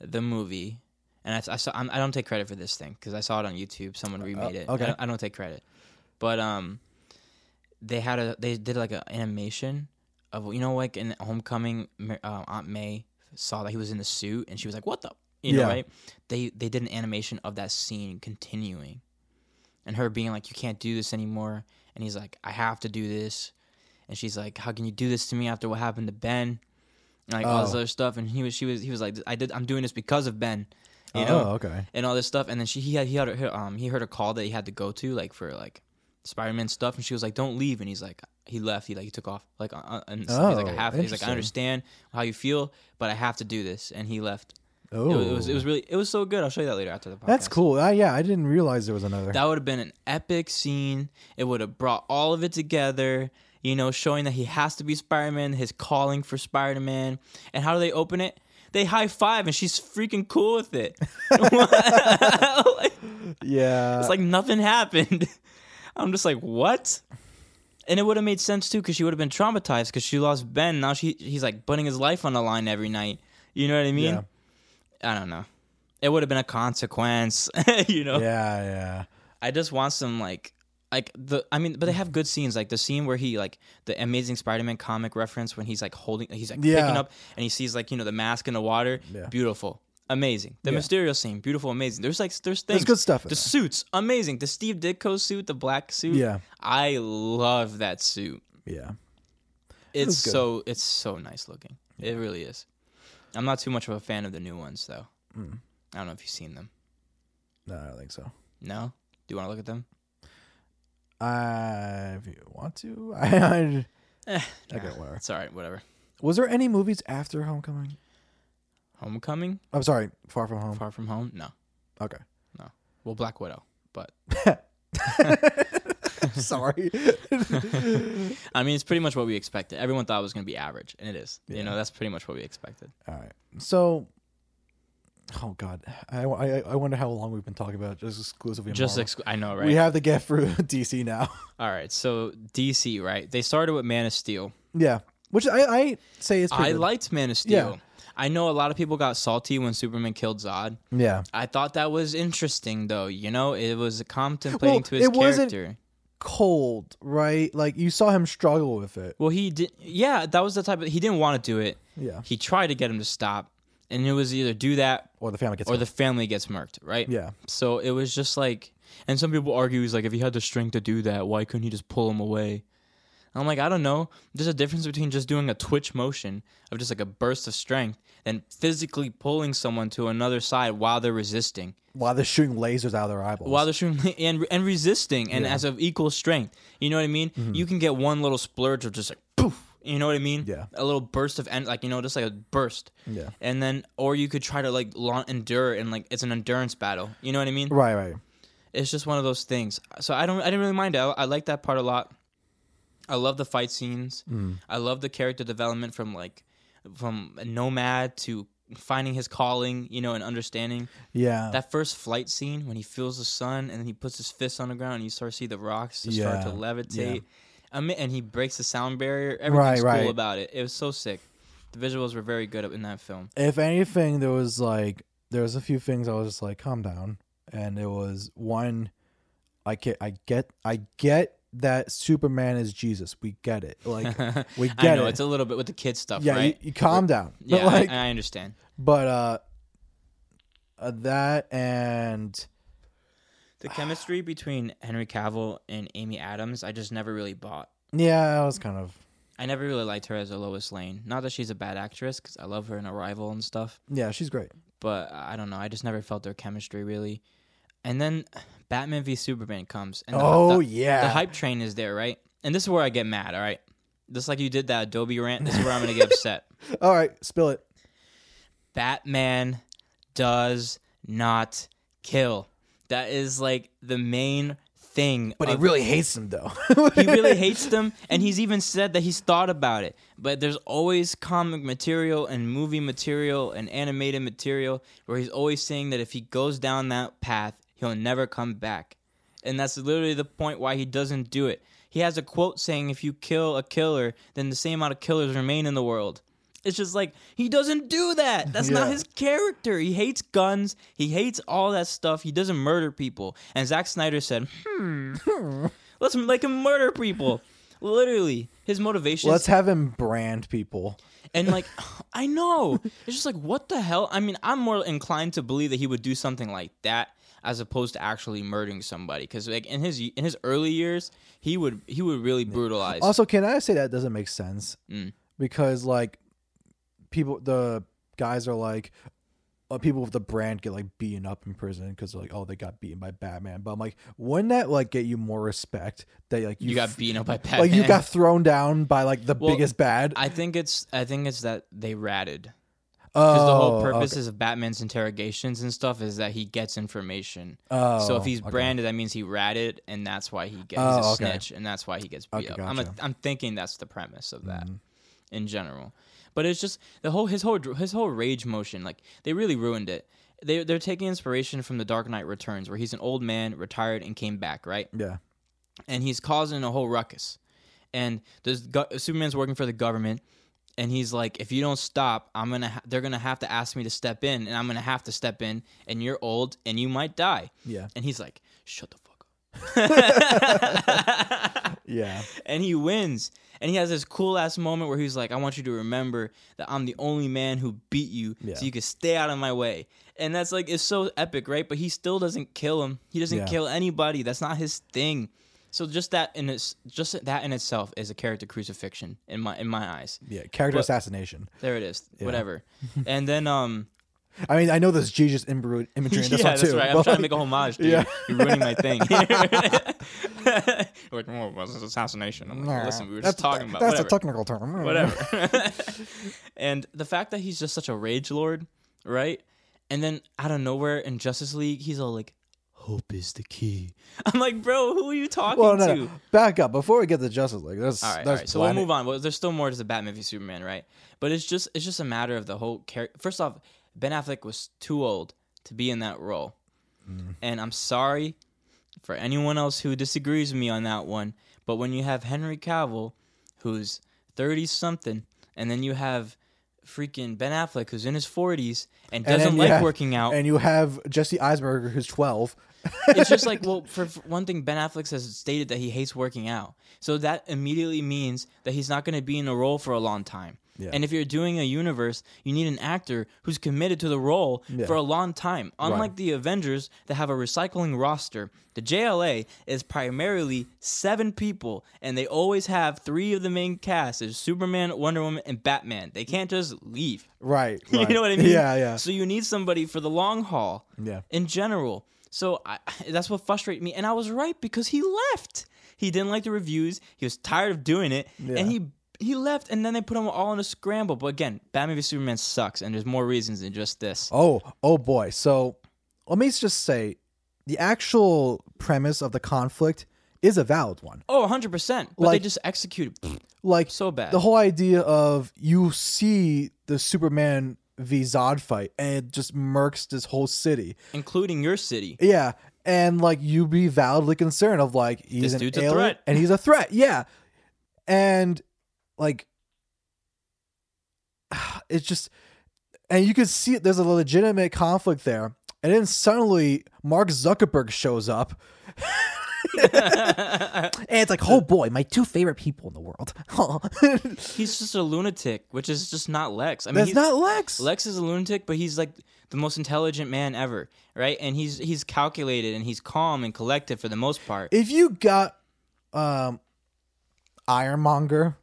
the movie. And I, I saw. I'm, I don't take credit for this thing because I saw it on YouTube. Someone remade it. Uh, okay. I don't, I don't take credit. But um, they had a they did like an animation of you know like in Homecoming, uh, Aunt May saw that he was in the suit and she was like, "What the?" You know, Yeah. right? They they did an animation of that scene continuing, and her being like, "You can't do this anymore," and he's like, "I have to do this." and she's like, "How can you do this to me after what happened to Ben?" And, like all this Oh. other stuff, and he was, she was, he was like, "I did, I'm doing this because of Ben," you oh, know, okay. and all this stuff. And then she, he had, he had, her, um, he heard a call that he had to go to, like for like Spider-Man stuff, and she was like, "Don't leave," and he's like, he left, he like, he took off, like, uh, uh, and he's like, "I Oh, have," he's like, "I understand how you feel, but I have to do this," and he left. Oh, It was, it was, it was really, it was so good. I'll show you that later after the podcast. That's cool. Uh, yeah, I didn't realize there was another. That would have been an epic scene. It would have brought all of it together, you know, showing that he has to be Spider Man, his calling for Spider Man. And how do they open it? They high five, and she's freaking cool with it. Like, yeah, it's like nothing happened. I'm just like, what? And it would have made sense too, because she would have been traumatized because she lost Ben. Now she he's like putting his life on the line every night. You know what I mean? yeah, I don't know. It would have been a consequence, you know. yeah, yeah. I just want some like like the I mean, but they have good scenes like the scene where he like the Amazing Spider-Man comic reference when he's like holding he's like Yeah. picking up and he sees like you know the mask in the water. Yeah. Beautiful, amazing. The Yeah. Mysterio scene, beautiful, amazing. There's like there's things. There's good stuff. in The there. suits, amazing. The Steve Ditko suit, the black suit. Yeah, I love that suit. yeah. It's so it's so nice looking. It really is. I'm not too much of a fan of the new ones though. Mm. I don't know if you've seen them. No, I don't think so. No? Do you want to look at them? Uh, if you want to, I, I Eh, okay, nah, whatever. It's all right. Whatever. Was there any movies after Homecoming? Homecoming, I'm sorry, Far From Home. Far From Home. No. Okay. No. Well, Black Widow. But sorry. I mean, it's pretty much what we expected. Everyone thought it was going to be average, and it is. Yeah. You know, that's pretty much what we expected. All right. So, oh god, I, I, I wonder how long we've been talking about just exclusively. Just, Marvel. I know, right? we have to get through DC now. all right. So DC, right? They started with Man of Steel. yeah, which I, I say is pretty I good. liked Man of Yeah. I know a lot of people got salty when Superman killed Zod. Yeah, I thought that was interesting, though. You know, it was contemplating Well, to his it wasn't- character. cold, right? Like you saw him struggle with it. Well, he did. Yeah, that was the type of. He didn't want to do it. Yeah, He tried to get him to stop, and it was either do that or the family gets. or killed. the family gets murked, right? yeah, So it was just like, and some people argue he's like, if he had the strength to do that, why couldn't he just pull him away? And I'm like, I don't know. There's a difference between just doing a twitch motion of just like a burst of strength and physically pulling someone to another side while they're resisting, while they're shooting lasers out of their eyeballs. while they're shooting and and resisting, and Yeah. Mm-hmm. as of equal strength. You know what I mean? You can get one little splurge of just like poof. You know what I mean? Yeah. A little burst of en- like you know just like a burst. yeah, And then, or you could try to like endure and like it's an endurance battle. You know what I mean? right, right. it's just one of those things. So I don't I didn't really mind it. I, I like that part a lot. I love the fight scenes. Mm. I love the character development from like from a nomad to finding his calling, you know, and understanding. Yeah, That first flight scene when he feels the sun and then he puts his fist on the ground and you start to see the rocks to start to Yeah, levitate. I mean, and he breaks the sound barrier. Everything's Right, cool right. about it. It was so sick. The visuals were very good in that film. if anything, there was like there was a few things I was just like, calm down, and it was one, I get, I get, I get that Superman is Jesus. We get it. Like we I get know it. it's a little bit with the kid stuff, yeah, right? you, you calm down. But yeah, like, I, I understand. but uh, uh, that and The chemistry between Henry Cavill and Amy Adams, I just never really bought. yeah, I was kind of I never really liked her as a Lois Lane. Not that she's a bad actress, because I love her in Arrival and stuff. yeah, she's great. But I don't know. I just never felt their chemistry really. And then Batman v Superman comes, and the, oh the, yeah, the hype train is there, right? And this is where I get mad. All right, just like you did that Adobe rant. This is where I'm gonna get upset. All right, spill it. Batman does not kill. That is like the main thing. But he really hates them, though. he really hates them and he's even said that he's thought about it but there's always comic material and movie material and animated material where he's always saying that if he goes down that path he'll never come back and that's literally the point why he doesn't do it he has a quote saying if you kill a killer then the same amount of killers remain in the world it's just like he doesn't do that. That's not his character. He hates guns. He hates all that stuff. He doesn't murder people. And Zack Snyder said, "Hmm, let's make him murder people." Literally, his motivation. Let's have him brand people. and like, I know it's just like what the hell. I mean, I'm more inclined to believe that he would do something like that. As opposed to actually murdering somebody. Because like in his in his early years, he would he would really brutalize. Also, can I say that doesn't make sense? Mm. Because like people, the guys are like, uh, people with the brand get like beaten up in prison because like, oh, they got beaten by Batman. But I'm like, wouldn't that like get you more respect that like you, you, got beaten up by Batman. like you got thrown down by like the Well, biggest bad? I think it's I think it's that they ratted. Because oh, the whole okay. purposes of Batman's interrogations and stuff is that he gets information. Oh, so if he's okay. branded, that means he ratted, and that's why he gets Oh, a okay. snitch, and that's why he gets beat up. I'm a, gotcha. Mm-hmm. I'm thinking that's the premise of that in general. But it's just the whole his whole his whole rage motion. Like they really ruined it. They they're taking inspiration from the Dark Knight Returns, where he's an old man, retired, and came back, right? yeah, and he's causing a whole ruckus. And there's go- Superman's working for the government, and he's like, if you don't stop, I'm gonna ha- they're gonna have to ask me to step in, and I'm gonna have to step in, and you're old, and you might die. yeah, And he's like, shut the fuck up. yeah. and he wins. And he has this cool ass moment where he's like, I want you to remember that I'm the only man who beat you, Yeah. so you can stay out of my way. And that's like, it's so epic, right? But he still doesn't kill him. He doesn't Yeah. kill anybody. That's not his thing. So just that in its, just that in itself is a character crucifixion in my in my eyes. Yeah, character But- assassination. There it is. Whatever. and then um I mean, I know there's Jesus imagery in this yeah, one that's too. right. I'm trying to make a homage. Dude. Yeah. You're ruining my thing. Like, oh, it was assassination. I'm like, Listen, we were just talking about that's whatever. a technical term. whatever. and the fact that he's just such a rage lord, right? And then out of nowhere in Justice League, he's all like, "Hope is the key." I'm like, bro, who are you talking Well, no, to? no, back up before we get to Justice League. That's All right, all there's right. So we'll move on. Well, there's still more to the Batman v Superman, right? But it's just it's just a matter of the whole character. First off, Ben Affleck was too old to be in that role, Mm. and I'm sorry for anyone else who disagrees with me on that one. But when you have Henry Cavill, who's thirty something, and then you have freaking Ben Affleck, who's in his forties and And doesn't then like have- working out, And you have Jesse Eisenberg, who's 12. it's just like well for, for one thing ben affleck has stated that he hates working out so that immediately means that he's not going to be in a role for a long time Yeah. and if you're doing a universe you need an actor who's committed to the role Yeah. for a long time unlike the avengers that have a recycling roster the jla is primarily seven people and they always have three of the main cast is superman wonder woman and batman they can't just leave Right, you know what I mean? Yeah, yeah. So you need somebody for the long haul. Yeah. In general. So I, that's what frustrated me, and I was right because he left. He didn't like the reviews. He was tired of doing it, Yeah. and he he left. And then they put him all in a scramble. But again, Batman v Superman sucks, and there's more reasons than just this. Oh, oh boy. So let me just say the actual premise of the conflict is a valid one. Oh, 100 percent. But they Like- just executed Like so bad. the whole idea of you see the Superman v Zod fight and it just murks this whole city. including your city. Yeah. And like you be validly concerned of like he's This an dude's a alien threat. and he's a threat. Yeah. And like it's just and you can see it there's a legitimate conflict there. And then suddenly Mark Zuckerberg shows up. and it's like, oh boy, my two favorite people in the world. He's just a lunatic, which is just not Lex. I mean, That's he's- not Lex. Lex is a lunatic, but he's like the most intelligent man ever, right? And he's he's calculated and he's calm and collected for the most part. if you got um Ironmonger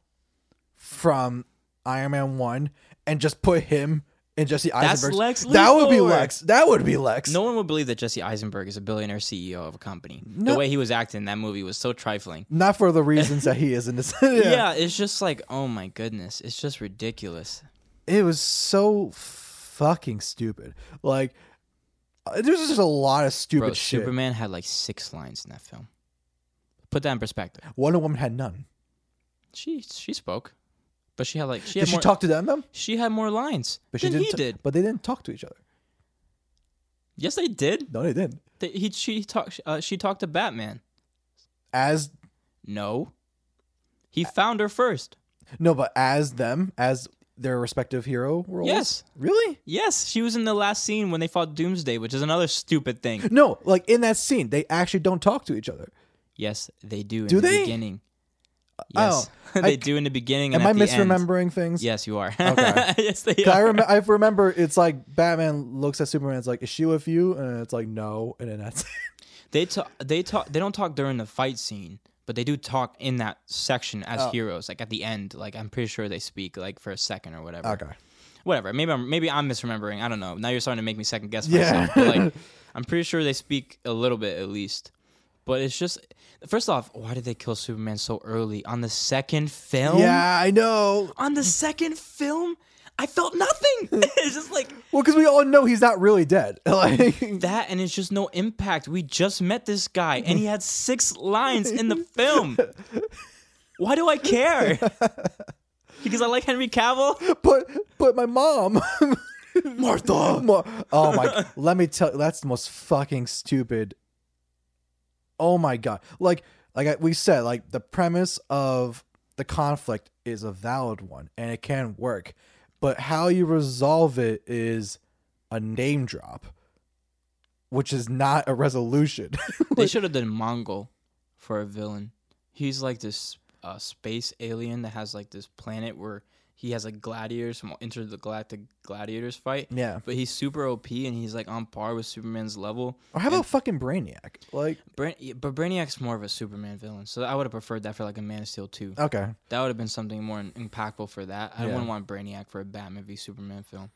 from Iron Man 1 and just put him in Jesse That's Eisenberg, Lex that would be Lex. That would be Lex. No one would believe that Jesse Eisenberg is a billionaire CEO of a company. No. The way he was acting in that movie was so trifling. Not for the reasons that he is in this. Yeah. it's just like, oh my goodness, it's just ridiculous. It was so fucking stupid. Like, uh, there's just a lot of stupid Bro, shit. Superman had like six lines in that film. Put that in perspective. Wonder Woman had none. She she spoke, but she had like she Did had she talk to them? Them? she had more lines But she than didn't. he ta- did. But they didn't talk to each other. Yes, they did. No, they didn't. They, he she talked. Uh, she talked to Batman. As No. He found her first. no, but as them, as their respective hero roles. Yes. Really? Yes, she was in the last scene when they fought Doomsday, which is another stupid thing. No, like in that scene, they actually don't talk to each other. Yes, they do in Do the they? beginning. Yes, Oh, they I- do in the beginning. And Am I the end. misremembering things? Yes, you are. Okay. yes, they 'Cause I, are. rem- I remember it's like Batman looks at Superman. It's like, is she with you? And it's like, no. And then that's They talk. They talk. They don't talk during the fight scene, but they do talk in that section as Oh. heroes. Like at the end, like I'm pretty sure they speak like for a second or whatever. okay. Whatever. Maybe I'm maybe I'm misremembering. I don't know. Now you're starting to make me second guess Yeah. myself. But like, I'm pretty sure they speak a little bit at least. But it's just first off, why did they kill Superman so early on the second film? Yeah, I know. On the second film, I felt nothing. it's just like Well, because we all know he's not really dead. Like, that and it's just no impact. We just met this guy and he had six lines in the film. Why do I care? Because I like Henry Cavill? but but my mom, Martha. Ma- oh my, let me tell. you, That's the most fucking stupid. Oh my god! Like like we said, like the premise of the conflict is a valid one and it can work, but how you resolve it is a name drop, which is not a resolution. They should have done Mongul for a villain. He's like this uh, space alien that has like this planet where he has like gladiators from intergalactic gladiators fight. yeah. But he's super OP and he's like on par with Superman's level. Or how about fucking Brainiac? Like but Brainiac's more of a Superman villain, so I would have preferred that for like a Man of Steel 2. okay, That would have been something more impactful for that. I Yeah. wouldn't want Brainiac for a Batman v Superman film,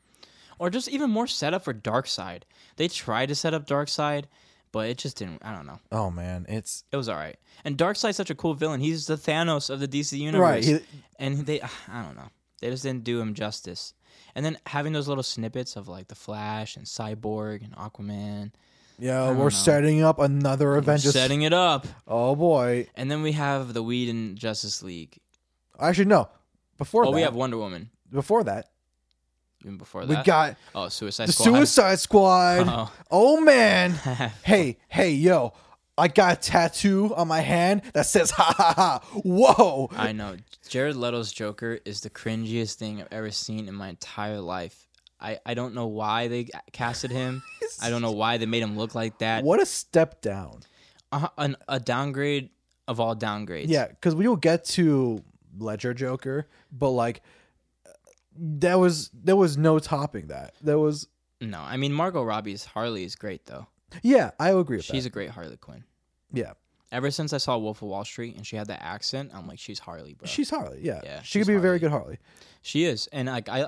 or just even more setup for Darkseid. They tried to set up Darkseid, but it just didn't. I don't know. oh man, it's It was all right. And Darkseid's such a cool villain. He's the Thanos of the DC universe. right. He, and they, I don't know. They just didn't do him justice. And then having those little snippets of like the Flash and Cyborg and Aquaman, yeah, we're know. setting up another Avengers. setting it up. Oh boy. And then we have the Whedon Justice League. Actually, no. Before Oh, that, we have Wonder Woman. before that, Even before that, we got oh Suicide the Squad. Suicide Squad. Oh. Oh man. hey, hey, yo. I got a tattoo on my hand that says ha ha ha. Whoa. I know. Jared Leto's Joker is the cringiest thing I've ever seen in my entire life. I, I don't know why they casted him. I don't know why they made him look like that. What a step down. Uh, an, a downgrade of all downgrades. Yeah, because we will get to Ledger Joker, but like there was there was no topping that. There was No, I mean Margot Robbie's Harley is great though. Yeah, I agree with She's that. a great Harley Quinn. yeah, Ever since I saw Wolf of Wall Street and she had that accent, I'm like, she's Harley, bro. she's Harley. Yeah, Yeah, she she's could be a very Harley. good Harley. She is, and like I,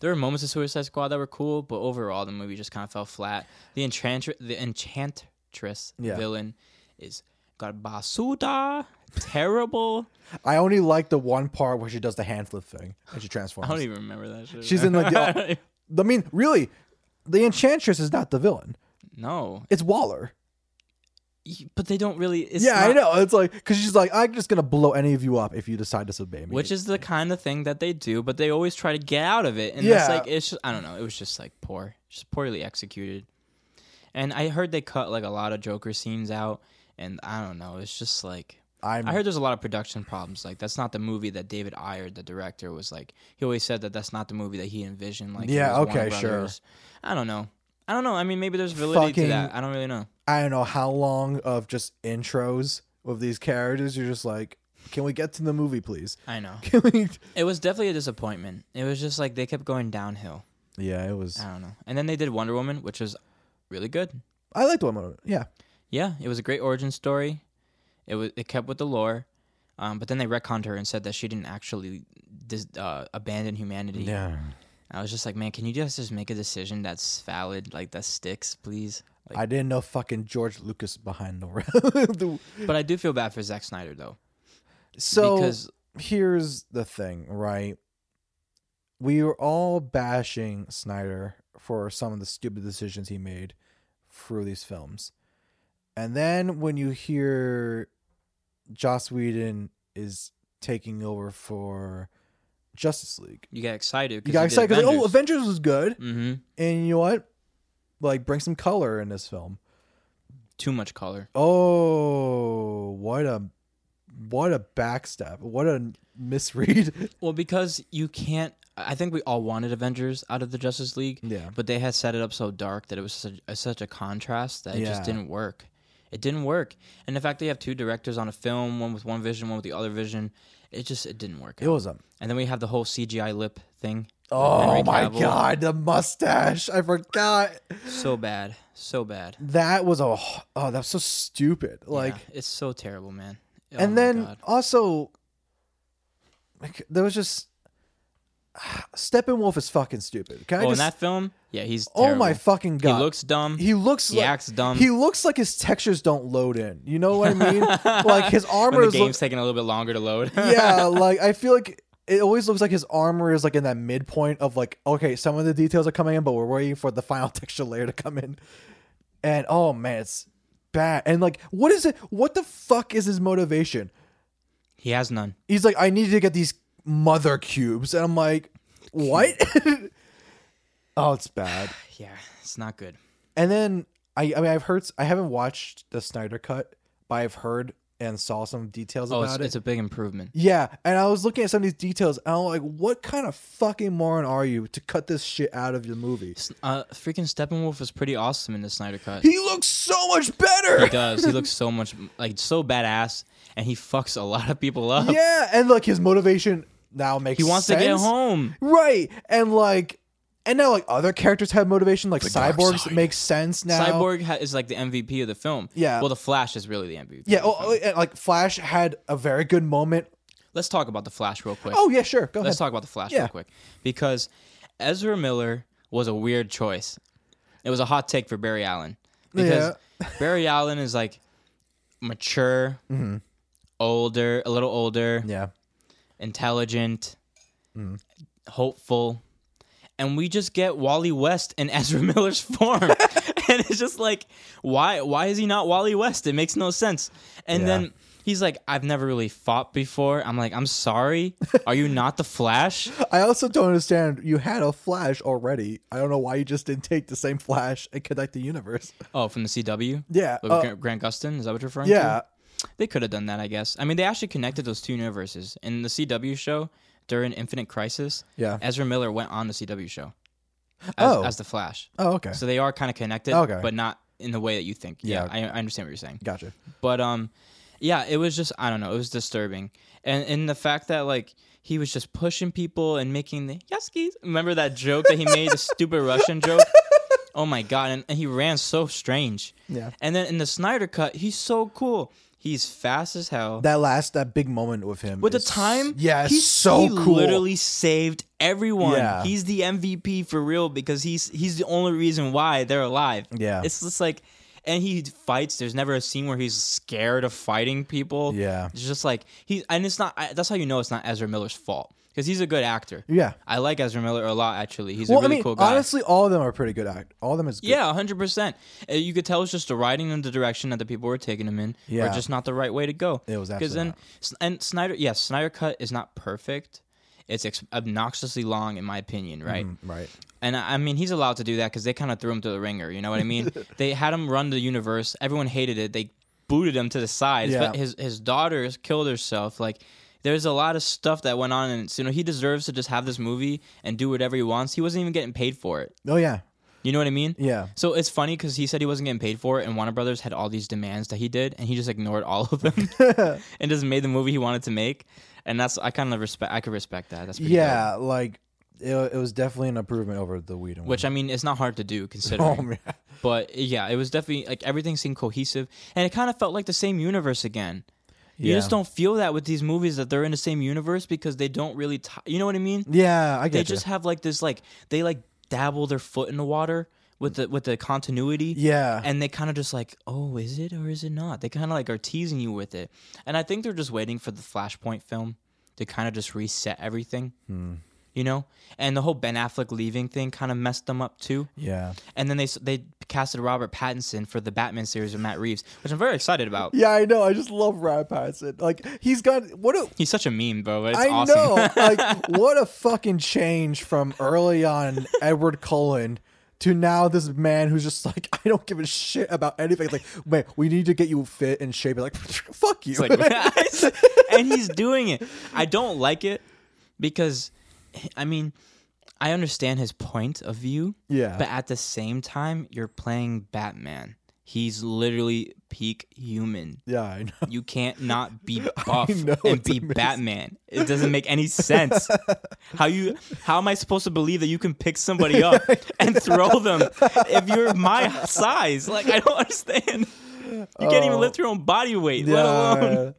there were moments of Suicide Squad that were cool, but overall the movie just kind of fell flat. The enchantress, the enchantress Yeah. villain is got basuda, terrible. I only like the one part where she does the hand flip thing and she transforms. I don't even remember that shit. She's in like the. I mean, really, the Enchantress is not the villain. No, It's Waller. but they don't really. It's yeah, I know. It's like because she's like, I'm just gonna blow any of you up if you decide to disobey me. Which is the kind of thing that they do, but they always try to get out of it. And Yeah. it's like it's just I don't know, it was just like poor. Just poorly executed. And I heard they cut like a lot of Joker scenes out and I don't know, it's just like I'm. I heard there's a lot of production problems. Like that's not the movie that David Ayer, the director, was like. He always said that that's not the movie that he envisioned. Like, Yeah, okay, sure. I don't know. I don't know. I mean, maybe there's validity Fucking- to that. I don't really know. I don't know how long of just intros of these characters. You're just like, can we get to the movie, please? I know. Can we? It was definitely a disappointment. It was just like they kept going downhill. Yeah, it was. I don't know. And then they did Wonder Woman, which was really good. I liked one. of it. Yeah, Yeah, it was a great origin story. It was it kept with the lore, um, but then they retconned her and said that she didn't actually dis- uh, abandon humanity. yeah. I was just like, man, can you just just make a decision that's valid, like that sticks, please? Like, I didn't know fucking George Lucas behind the. the but I do feel bad for Zack Snyder though, so because here's the thing, right? We were all bashing Snyder for some of the stupid decisions he made through these films. And then when you hear Joss Whedon is taking over for Justice League, you get excited. you got excited because, oh, Avengers was good. hmm And you know what? Like, bring some color in this film. Too much color. Oh, what a what a backstep! What a misread! Well, because you can't. I think we all wanted Avengers out of the Justice League. Yeah. But they had set it up so dark that it was such a, such a contrast that it Yeah. just didn't work. It didn't work. And the fact they have two directors on a film, one with one vision, one with the other vision, it just it didn't work. It out. was a And then we have the whole CGI lip thing. Oh my god, the mustache! I forgot. So bad, so bad. That was a oh, that's so stupid. Like, Yeah, it's so terrible, man. Oh and then God. also, like, there was just Steppenwolf is fucking stupid. Can I oh, in just? that film, yeah, he's. oh my terrible. fucking He god! looks dumb. He looks. He like, acts dumb. He looks like his textures don't load in. You know what I mean? like his armor when is. the look- game's taking a little bit longer to load. yeah, like I feel like it always looks like his armor is like in that midpoint of like okay, some of the details are coming in, but we're waiting for the final texture layer to come in. And oh man, it's bad. And like, what is it? What the fuck is his motivation? he has none. He's like, I need to get these mother cubes, and I'm like, what? oh, it's bad. Yeah, it's not good. And then I, I mean, I've heard, I haven't watched the Snyder cut, but I've heard and saw some details Oh, about it's, it. it's a big improvement. Yeah, and I was looking at some of these details, and I'm like, "What kind of fucking moron are you to cut this shit out of your movie?" Uh, freaking Steppenwolf was pretty awesome in the Snyder cut. He looks so much better. He does. He looks so much like so badass, and he fucks a lot of people up. yeah, and like his motivation now makes He wants sense. to get home. right? And like, and now like other characters have motivation, like dark cyborgs side. makes sense now. Cyborg ha- is like the MVP of the film. Yeah. Well, the Flash is really the MVP. yeah, of the oh, film. and, like Flash had a very good moment. Let's talk about the Flash real quick. Oh yeah, sure, go Let's ahead. talk about the Flash Yeah. real quick because Ezra Miller was a weird choice. It was a hot take for Barry Allen because Barry Allen is like mature, older, a little older, Mm-hmm. Yeah, intelligent, Mm-hmm. hopeful, and we just get Wally West in Ezra Miller's form, and it's just like, why? Why is he not Wally West? It makes no sense. And Yeah. then he's like, I've never really fought before. I'm like, I'm sorry. Are you not the Flash? I also don't understand. You had a Flash already. I don't know why you just didn't take the same Flash and connect the universe. Oh, from the CW. Yeah, uh, Grant, Gustin, is that what you're referring yeah. to? They could have done that, I guess. I mean, they actually connected those two universes in the CW show during Infinite Crisis. Yeah. Ezra Miller went on the CW show as, Oh. as the Flash. Oh, okay. So they are kind of connected, Okay. but not in the way that you think. Yeah, Yeah. I, I understand what you're saying. Gotcha. But um, yeah, it was just I don't know, it was disturbing, and and the fact that like he was just pushing people and making the yaskis. Remember that joke that he made, the stupid Russian joke? Oh my god! And, and he ran so strange. Yeah. And then in the Snyder cut, he's so cool. He's fast as hell. That last that big moment with him With the is- time, yeah, it's he's so he cool. literally saved everyone. Yeah. He's the MVP for real because he's he's the only reason why they're alive. Yeah. it's just like, and he fights. There's never a scene where he's scared of fighting people. Yeah. it's just like he, and it's not. I, that's how you know it's not Ezra Miller's fault because he's a good actor. Yeah. I like Ezra Miller a lot. Actually, he's Well, a really I mean, cool guy. honestly, all of them are pretty good act. All of them is good. Yeah, hundred percent. You could tell it's just the writing and the direction that the people were taking him in, Yeah. or just not the right way to go. It was because then and Snyder, yes, Snyder cut is not perfect. It's ex- obnoxiously long, in my opinion, right? Mm, right. And I I mean, he's allowed to do that because they kind of threw him to the ringer. You know what I mean? they had him run the universe. Everyone hated it. They booted him to the side. Yeah. His his daughter killed herself. Like there's a lot of stuff that went on, and you know he deserves to just have this movie and do whatever he wants. He wasn't even getting paid for it. Oh yeah. You know what I mean? Yeah. So it's funny because he said he wasn't getting paid for it, and Warner Brothers had all these demands that he did, and he just ignored all of them and just made the movie he wanted to make. And that's I kind of respect. I could respect that. That's pretty Yeah, like it, it was definitely an improvement over the Whedon. Which I mean, it's not hard to do considering. oh man. But yeah, it was definitely like everything seemed cohesive, and it kind of felt like the same universe again. You just don't feel that with these movies that they're in the same universe because they don't really. T- you know what I mean? Yeah, I get. They get just have like this like they like dabble their foot in the water with the with the continuity. Yeah. and they kind of just like, oh, is it or is it not? They kind of like are teasing you with it, and I think they're just waiting for the Flashpoint film to kind of just reset everything, Hmm. you know. And the whole Ben Affleck leaving thing kind of messed them up too. yeah. And then they they casted Robert Pattinson for the Batman series with Matt Reeves, which I'm very excited about. Yeah, I know. I just love Robert Pattinson. Like he's got what a He's such a meme, bro. It's I awesome. know. like what a fucking change from early on Edward Cullen to now this man who's just like I don't give a shit about anything. Like, man, we need to get you fit and shape. Like, fuck you. Like, and he's doing it. I don't like it because, I mean, I understand his point of view. Yeah. But at the same time, you're playing Batman. He's literally peak human. Yeah, I know. You can't not be buff know, and be amazing. Batman. It doesn't make any sense. how you how am I supposed to believe that you can pick somebody up and throw them if you're my size? Like I don't understand. You can't even Oh. lift your own body weight, let alone.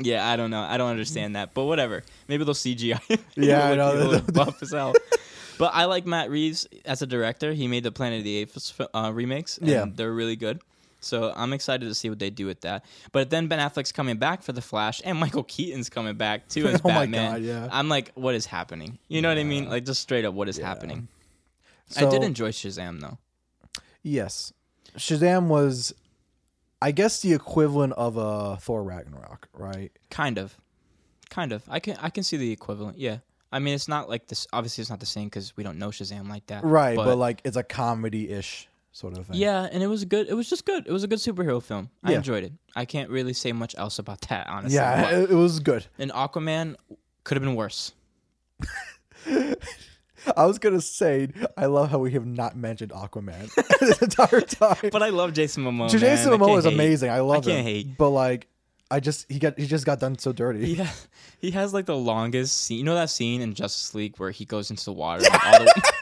Yeah, I don't know. I don't understand that, but whatever. Maybe they'll CGI. him. Yeah, I know. buff as hell. But I like Matt Reeves as a director. He made the Planet of the Apes uh, remakes. And Yeah. they're really good. So I'm excited to see what they do with that. But then Ben Affleck's coming back for the Flash, and Michael Keaton's coming back too as Oh my Batman. God, yeah. I'm like, what is happening? You know what I mean? Like just straight up, what is happening? I did enjoy Shazam though. Yes, Shazam was, I guess, the equivalent of a Thor Ragnarok, right? Kind of, kind of. I can I can see the equivalent. Yeah. I mean, it's not like this. Obviously, it's not the same because we don't know Shazam like that. Right, but, like it's a comedy-ish sort of thing. Yeah, and it was good. It was just good. It was a good superhero film. I Yeah. enjoyed it. I can't really say much else about that, honestly. yeah, it, it was good. and Aquaman could have been worse. I was gonna say, I love how we have not mentioned Aquaman this entire time. But I love Jason Momoa. Jason man. Momoa is hate. amazing. I love can't him. hate. But like, I just he got he just got done so dirty. He has, he has like the longest scene. You know that scene in Justice League where he goes into the water? the-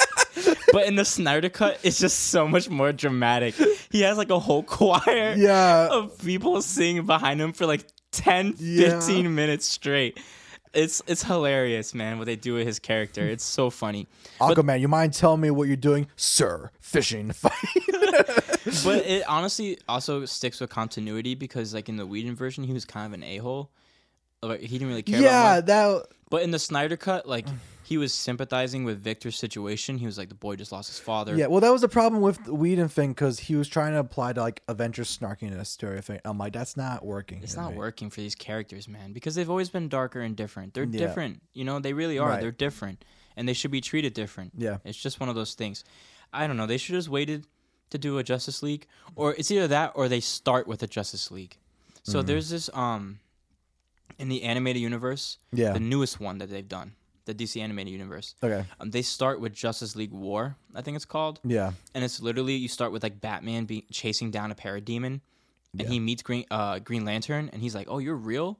but in the Snyder cut, it's just so much more dramatic. He has like a whole choir Yeah. of people singing behind him for like 10, Yeah. 15 minutes straight. It's it's hilarious, man, what they do with his character. It's so funny. Aquaman, you mind telling me what you're doing, sir? Fishing fight. But it honestly also sticks with continuity because like in the Whedon version, he was kind of an a-hole. Like, he didn't really care about yeah, that. But in the Snyder cut, like he was sympathizing with Victor's situation. He was like, the boy just lost his father. Yeah, well, that was the problem with the Whedon thing because he was trying to apply to like Avengers snarkiness to everything. I'm like, that's not working. It's not mate. working for these characters, man, because they've always been darker and different. They're Yeah. different. You know, they really are. Right. They're different. And they should be treated different. Yeah. It's just one of those things. I don't know. They should have just waited to do a Justice League. Or it's either that or they start with a Justice League. So Mm-hmm. there's this um in the animated universe, Yeah. the newest one that they've done, the DC animated universe. Okay. Um, they start with Justice League War, I think it's called. Yeah. and it's literally you start with like Batman be chasing down a parademon, and he meets Green uh, Green Lantern, and he's like, "Oh, you're real,"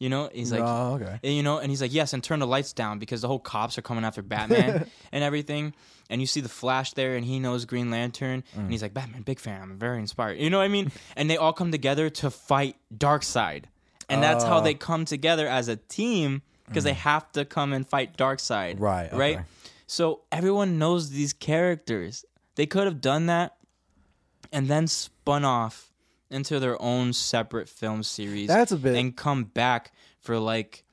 you know? He's like, oh, okay. and, you know, and he's like, "Yes," and turn the lights down because the whole cops are coming after Batman and everything. And you see the Flash there, and he knows Green Lantern, Mm. and he's like, "Batman, big fan. I'm very inspired." You know what I mean? and they all come together to fight Darkseid, and that's how Oh. they come together as a team because they have to come and fight Darkseid. Mm. Right, Right. So everyone knows these characters. They could have done that and then spun off into their own separate film series. That's a bit- and come back for like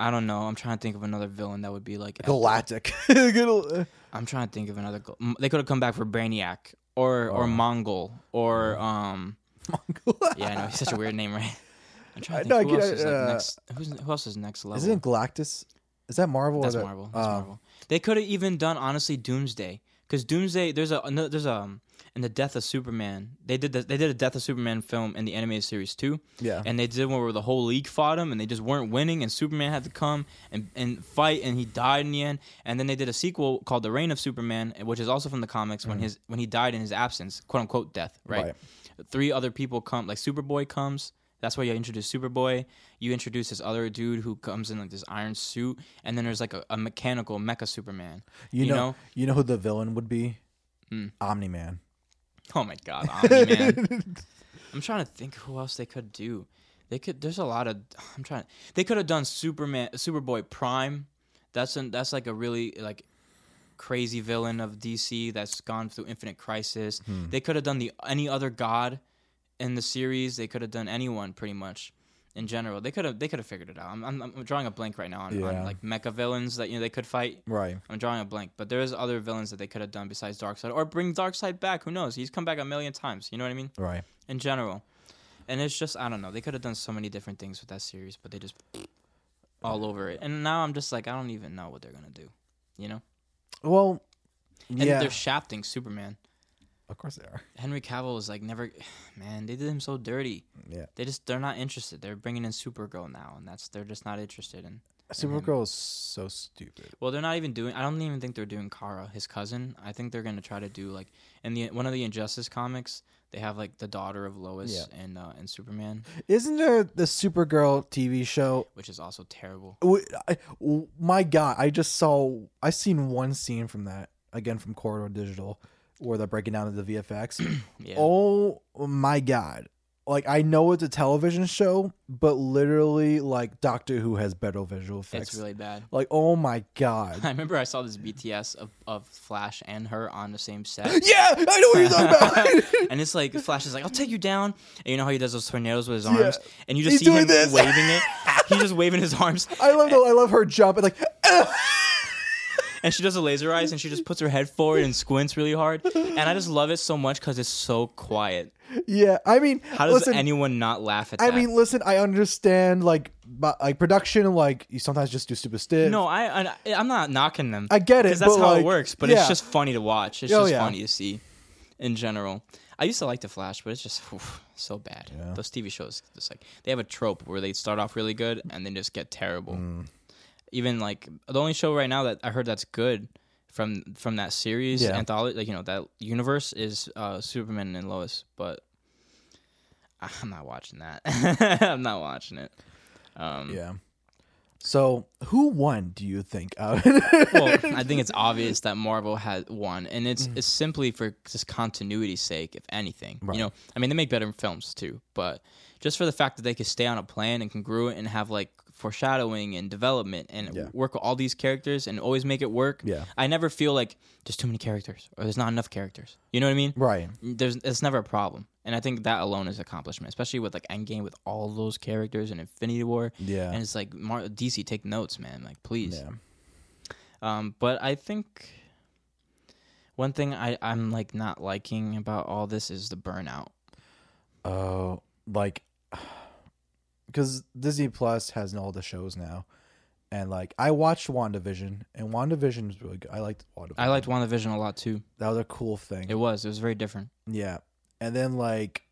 I don't know. I'm trying to think of another villain that would be like Galactic. I'm trying to think of another. They could have come back for Brainiac or or Mongul or um. Mongul. Yeah, I know he's such a weird name, right? I'm trying to think no, who else is like uh, next. Who's, who else is next level? Isn't Galactus? Is that Marvel? That's that- Marvel. That's oh. Marvel. They could have even done honestly Doomsday because Doomsday there's a there's a um, in the Death of Superman they did the, they did a Death of Superman film in the animated series too. Yeah. and they did one where the whole league fought him and they just weren't winning and Superman had to come and, and fight and he died in the end. And then they did a sequel called The Reign of Superman, which is also from the comics when his when he died in his absence, quote unquote death, right? Right. Three other people come like Superboy comes. That's why you introduce Superboy. You introduce this other dude who comes in like this iron suit, and then there's like a, a mechanical mecha Superman. You, You know, know? you know who the villain would be? Hmm. Omni Man. Oh my god, Omni Man. I'm trying to think who else they could do. They could. There's a lot of. I'm trying. They could have done Superman, Superboy Prime. That's an, that's like a really like crazy villain of DC that's gone through Infinite Crisis. They could have done the any other god in the series. They could have done anyone pretty much in general. They could have they could have figured it out. I'm, I'm, I'm drawing a blank right now on, Yeah. on like mecha villains that you know they could fight. Right. I'm drawing a blank, but there's other villains that they could have done besides Darkseid, or bring Darkseid back. Who knows? He's come back a million times. You know what I mean? Right. In general, and it's just I don't know. They could have done so many different things with that series, but they just all over it. And now I'm just like I don't even know what they're gonna do. You know? Well, And yeah. they're shafting Superman. Of course they are. Henry Cavill is like never. Man, they did him so dirty. Yeah. They just they're not interested. They're bringing in Supergirl now, and that's they're just not interested in. Supergirl is so stupid. Well, they're not even doing. I don't even think they're doing Kara, his cousin. I think they're gonna try to do like in the one of the Injustice comics. They have like the daughter of Lois Yeah. and uh, and Superman, Isn't there the Supergirl TV show? which is also terrible. W- I- w- My God, I just saw. I seen one scene from that again from Corridor Digital, where they're breaking down into the VFX. Yeah. Oh my God! Like I know it's a television show, but literally, like Doctor Who has better visual effects. it's really bad. like oh my God! I remember I saw this BTS of, of Flash and her on the same set. yeah, I know what you're talking about. and it's like Flash is like, "I'll take you down," and you know how he does those tornadoes with his Yeah. arms, and you just He's see him this. waving it. He's just waving his arms, I love the, I love her jump and like. And she does a laser eyes, and she just puts her head forward and squints really hard. And I just love it so much because it's so quiet. Yeah, I mean, How does listen, anyone not laugh at I that? I mean, listen, I understand like but, like production, like you sometimes just do stupid stuff. no, I, I I'm not knocking them. I get it, that's how like, it works. But yeah. it's just funny to watch. It's Oh, just yeah. funny to see, in general. I used to like the Flash, but it's just oof, so bad. Yeah. Those TV shows, just like they have a trope where they start off really good and then just get terrible. Mm. Even like the only show right now that I heard that's good from from that series Yeah. anthology, like you know that universe is uh, Superman and Lois, but I'm not watching that. I'm not watching it. Um, Yeah. So who won? Do you think? Well, I think it's obvious that Marvel had won, and it's it's simply for just continuity's sake, if anything. Right. You know, I mean, they make better films too, but just for the fact that they could stay on a plan and congruent and have like foreshadowing and development and Yeah. work with all these characters and always make it work. Yeah. I never feel like there's too many characters or there's not enough characters. You know what I mean? right. There's it's never a problem, and I think that alone is accomplishment, especially with like Endgame with all those characters and Infinity War. Yeah. And it's like Mar- DC, take notes, man. Like, please. Yeah. Um, but I think one thing I, I'm like not liking about all this is the burnout. Oh, like because Disney Plus has all the shows now, and like I watched WandaVision, and WandaVision was really good. I liked WandaVision. I liked WandaVision a lot too. that was a cool thing. It was. It was very different. yeah, and then like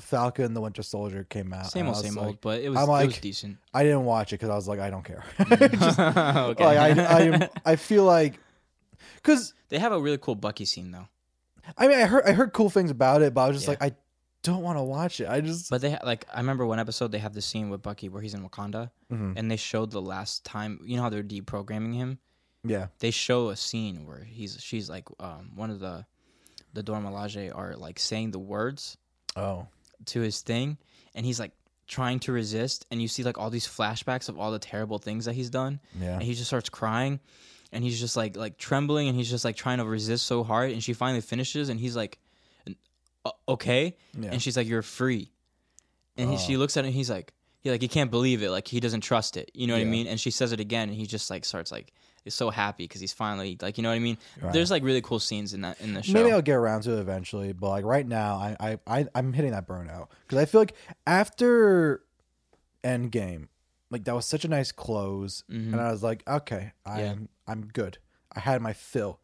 Falcon and the Winter Soldier came out. Same old, same like- old, but it was, I'm it was like- decent. I didn't watch it because I was like, I don't care. Mm. okay. Like I, I, I feel like because they have a really cool Bucky scene though. I mean I heard I heard cool things about it, but I was just Yeah. like I don't want to watch it. I just But they ha- like I remember one episode they have the scene with Bucky where he's in Wakanda Mhm. and they showed the last time. You know how they're deprogramming him. yeah They show a scene where he's she's like um, one of the the Dora Milaje are like saying the words oh to his thing and he's like trying to resist and you see like all these flashbacks of all the terrible things that he's done yeah and he just starts crying and he's just like like trembling and he's just like trying to resist so hard and she finally finishes and he's like "Uh, okay yeah and she's like you're free and he, Oh. she looks at him he's like he like he can't believe it like he doesn't trust it you know what Yeah. i mean and she says it again and he just like starts like is so happy because he's finally like you know what i mean Right. there's like really cool scenes in that in the show Maybe I'll get around to it eventually, but like right now, I I, I I'm hitting that burnout because I feel like after Endgame, like that was such a nice close, Mhm. and I was like, okay, I'm Yeah. I'm good. I had my fill,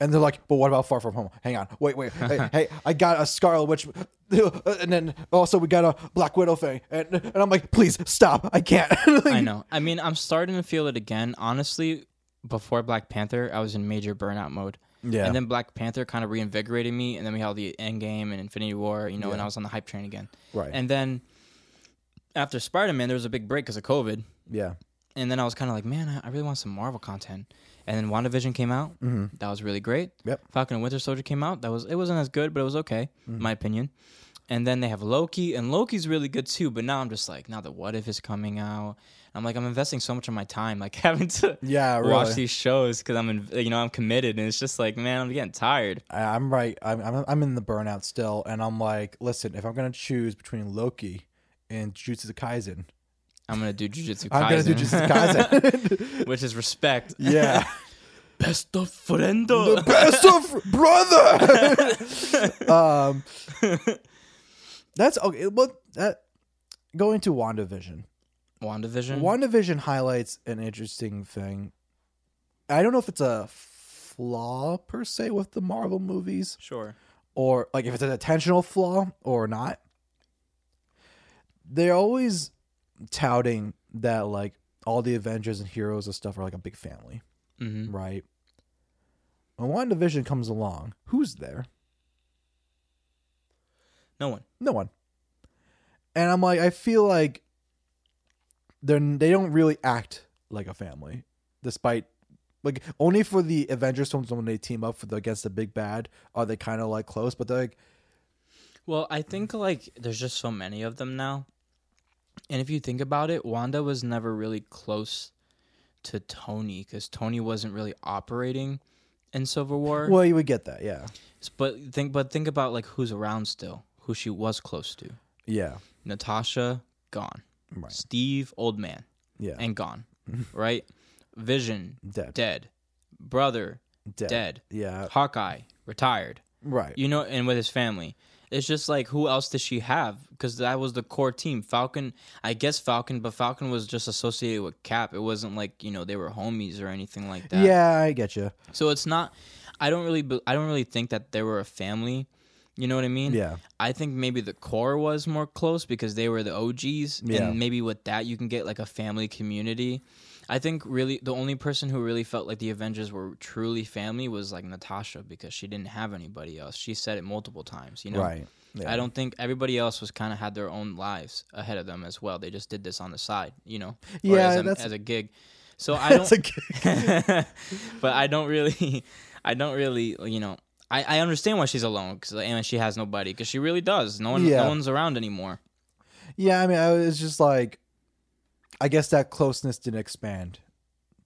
and they're like, but what about Far From Home? Hang on, wait, wait, hey, hey, I got a Scarlet Witch, and then also we got a Black Widow thing, and and I'm like, please stop, I can't. Like, I know. I mean, I'm starting to feel it again. Honestly, before Black Panther, I was in major burnout mode. Yeah. And then Black Panther kind of reinvigorated me, and then we had the Endgame and Infinity War, you know, and I was on the hype train again. Right. And then after Spider Man, there was a big break because of COVID. yeah. And then I was kind of like, man, I really want some Marvel content. And then WandaVision came out. Mm-hmm. That was really great. Yep. Falcon and Winter Soldier came out. That was it wasn't as good, but it was okay, Mm-hmm. in my opinion. And then they have Loki, and Loki's really good too. But now I'm just like, now that What If is coming out, I'm like, I'm investing so much of my time, like having to Yeah, really. watch these shows because I'm, in, you know, I'm committed, and it's just like, man, I'm getting tired. I- I'm right. I'm, I'm I'm in the burnout still, and I'm like, listen, if I'm gonna choose between Loki and Jujutsu Kaisen, I'm gonna do Kaisen, I'm gonna do Jujutsu Kaisen. which is respect. yeah, best of friendo. the best of brother. um, that's okay. Well, that going to WandaVision. WandaVision. WandaVision highlights an interesting thing. I don't know if it's a flaw per se with the Marvel movies. Sure. or like if it's an intentional flaw or not. They're always touting that like all the Avengers and heroes and stuff are like a big family, hmm right? When WandaVision comes along, who's there? No one. No one. And I'm like, I feel like they're they don't really act like a family, despite like only for the Avengers films when they team up for the against the big bad are they kind of like close, but they're like Well, I think like there's just so many of them now. And if you think about it, Wanda was never really close to Tony because Tony wasn't really operating in Civil War. well, you would get that, yeah, But think, but think about like who's around still, who she was close to. yeah, Natasha gone, right, Steve old man yeah, and gone, right? Vision dead, dead, brother dead, dead, yeah, Hawkeye retired. right, you know, and with his family. It's just like who else does she have? Because that was the core team. Falcon, I guess Falcon, but Falcon was just associated with Cap. It wasn't like you know they were homies or anything like that. yeah, I get you, So it's not. I don't really. I don't really think that they were a family. You know what I mean? yeah, I think maybe the core was more close because they were the OGs, Yeah. and maybe with that you can get like a family community. I think really the only person who really felt like the Avengers were truly family was like Natasha because she didn't have anybody else. She said it multiple times. You know, right, yeah. I don't think everybody else was kind of had their own lives ahead of them as well. They just did this on the side, you know, or Yeah, as a, that's- as a gig. So I don't, a gig. but I don't really, I don't really, you know, I, I understand why she's alone because and she has nobody because she really does. No one, Yeah. no one's around anymore. Yeah, I mean, I was just like, I guess that closeness didn't expand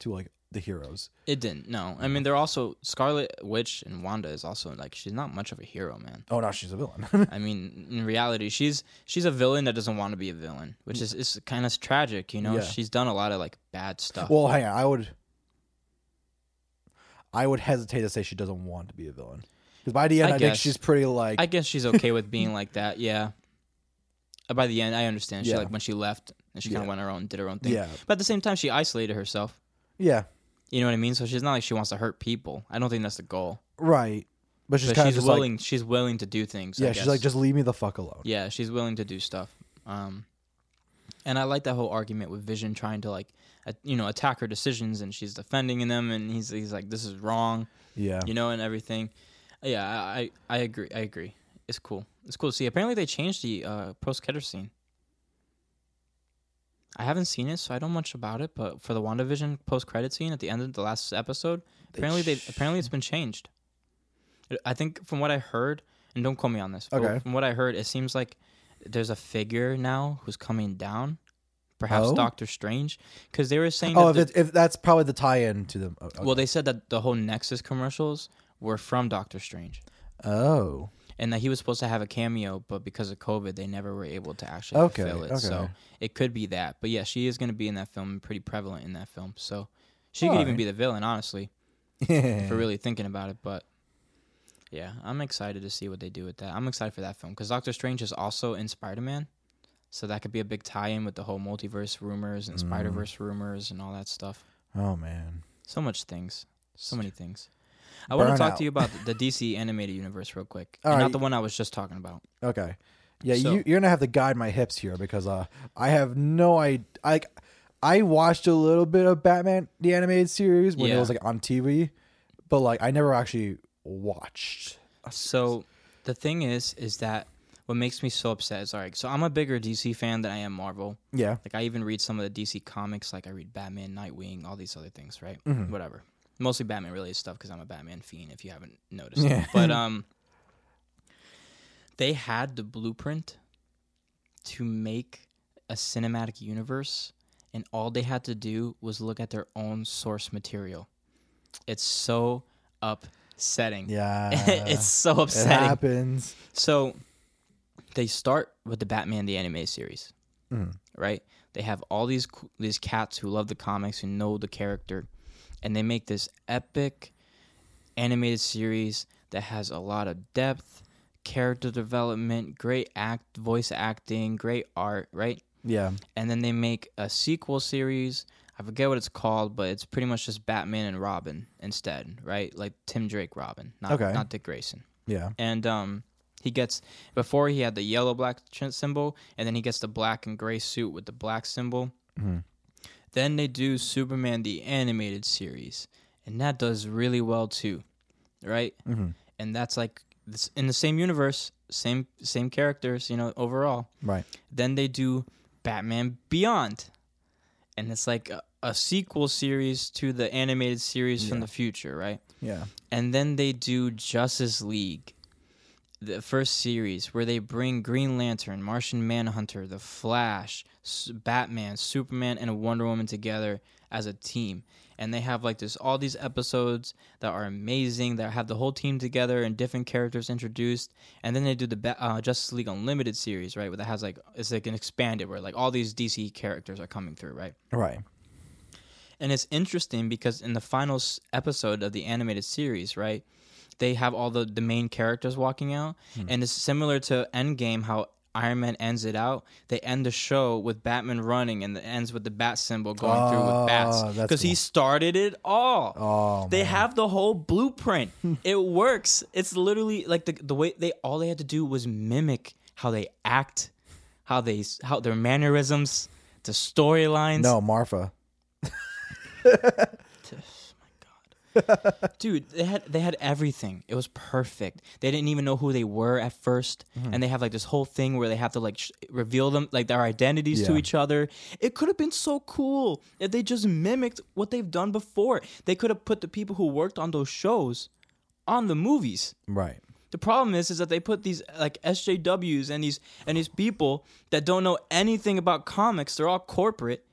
to like the heroes. It didn't. No, I mean they're also Scarlet Witch and Wanda is also like she's not much of a hero, man. Oh, no, she's a villain. I mean, in reality, she's she's a villain that doesn't want to be a villain, which is is kind of tragic. You know, Yeah. she's done a lot of like bad stuff. well, hang on, I would, I would hesitate to say she doesn't want to be a villain because by the end, I I, think guess. she's pretty like, I guess she's okay with being like that. Yeah. By the end, I understand. She Yeah. like when she left and she kind of Yeah. went her own, did her own thing. yeah, But at the same time, she isolated herself. yeah, You know what I mean? So she's not like she wants to hurt people. I don't think that's the goal. right. But she's but kind of she's willing. like, she's willing to do things. I yeah, she's like, just leave me the fuck alone. yeah, she's willing to do stuff. Um, and I like that whole argument with Vision trying to like, uh, you know, attack her decisions, and she's defending them, and he's he's like, this is wrong, Yeah, you know, and everything. Yeah, I I, I agree. I agree. It's cool. It's cool to see. Apparently, they changed the uh, post credit scene. I haven't seen it, so I don't know much about it. But for the WandaVision post credit scene at the end of the last episode, apparently they apparently it's been changed. I think from what I heard, and don't quote me on this. but Okay. From what I heard, it seems like there's a figure now who's coming down, perhaps Oh? Doctor Strange, because they were saying. Oh, that if, it, if that's probably the tie-in to them. Oh, well, they said that the whole Nexus commercials were from Doctor Strange, oh, and that he was supposed to have a cameo, but because of COVID, they never were able to actually Okay, fulfill it. okay. So it could be that. But yeah, she is going to be in that film, and pretty prevalent in that film. So she could even be the villain, honestly, if we're really thinking about it. But yeah, I'm excited to see what they do with that. I'm excited for that film because Doctor Strange is also in Spider Man. So that could be a big tie-in with the whole multiverse rumors and Mm. Spider Verse rumors and all that stuff. oh man, So much things. So many things. I want to talk Burnout. to you about the DC animated universe real quick. All and right. Not the one I was just talking about. Okay. Yeah, So- you, you're gonna have to guide my hips here because uh, I have no idea. I, I watched a little bit of Batman the animated series when it was like on TV, but like I never actually watched. So the thing is, is that what makes me so upset is alright. So I'm a bigger DC fan than I am Marvel. Yeah. Like I even read some of the DC comics. Like I read Batman, Nightwing, all these other things. Right? Mhm. Whatever. Mostly Batman related stuff because I'm a Batman fiend. If you haven't noticed. Yeah. But um, they had the blueprint to make a cinematic universe, and all they had to do was look at their own source material. It's so upsetting. Yeah. it's so upsetting. it happens. So they start with the Batman the anime series, Mhm. right? They have all these these cats who love the comics who know the character, and they make this epic animated series that has a lot of depth, character development, great act, voice acting, great art, right? Yeah. And then they make a sequel series. I forget what it's called, but it's pretty much just Batman and Robin instead, right? Like Tim Drake Robin, not Okay. not Dick Grayson Yeah. and um he gets before he had the yellow black symbol and then he gets the black and gray suit with the black symbol Mhm. Then they do superman the animated series and that does really well too right Mhm. and that's like this, in the same universe, same same characters, you know, overall. Right. Then they do Batman Beyond, and it's like a, a sequel series to the animated series from the future, right? Yeah. And then they do Justice League, the first series, where they bring Green Lantern, Martian Manhunter, The Flash, Batman, Superman, and Wonder Woman together as a team. And they have like this all these episodes that are amazing that have the whole team together and different characters introduced. And then they do the uh, Justice League Unlimited series, right? Where that has like it's like an expanded where like all these DC characters are coming through, right? Right. And it's interesting because in the final episode of the animated series, right, they have all the, the main characters walking out. Hmm. And it's similar to Endgame, how Iron Man ends it out. They end the show with Batman running and it ends with the bat symbol going through with bats. Oh, that's Because he started it all. Oh, They man. have the whole blueprint. it works. It's literally like the the way they all they had to do was mimic how they act, how they how their mannerisms, the storylines. No, Marfa. dude they had they had everything. It was perfect. They didn't even know who they were at 1st Mm-hmm. and they have like this whole thing where they have to like sh- reveal them like their identities to each other. It could have been so cool if they just mimicked what they've done before. They could have put the people who worked on those shows on the movies. Right. the problem is, is that they put these like SJWs and these and these people that don't know anything about comics. They're all corporate,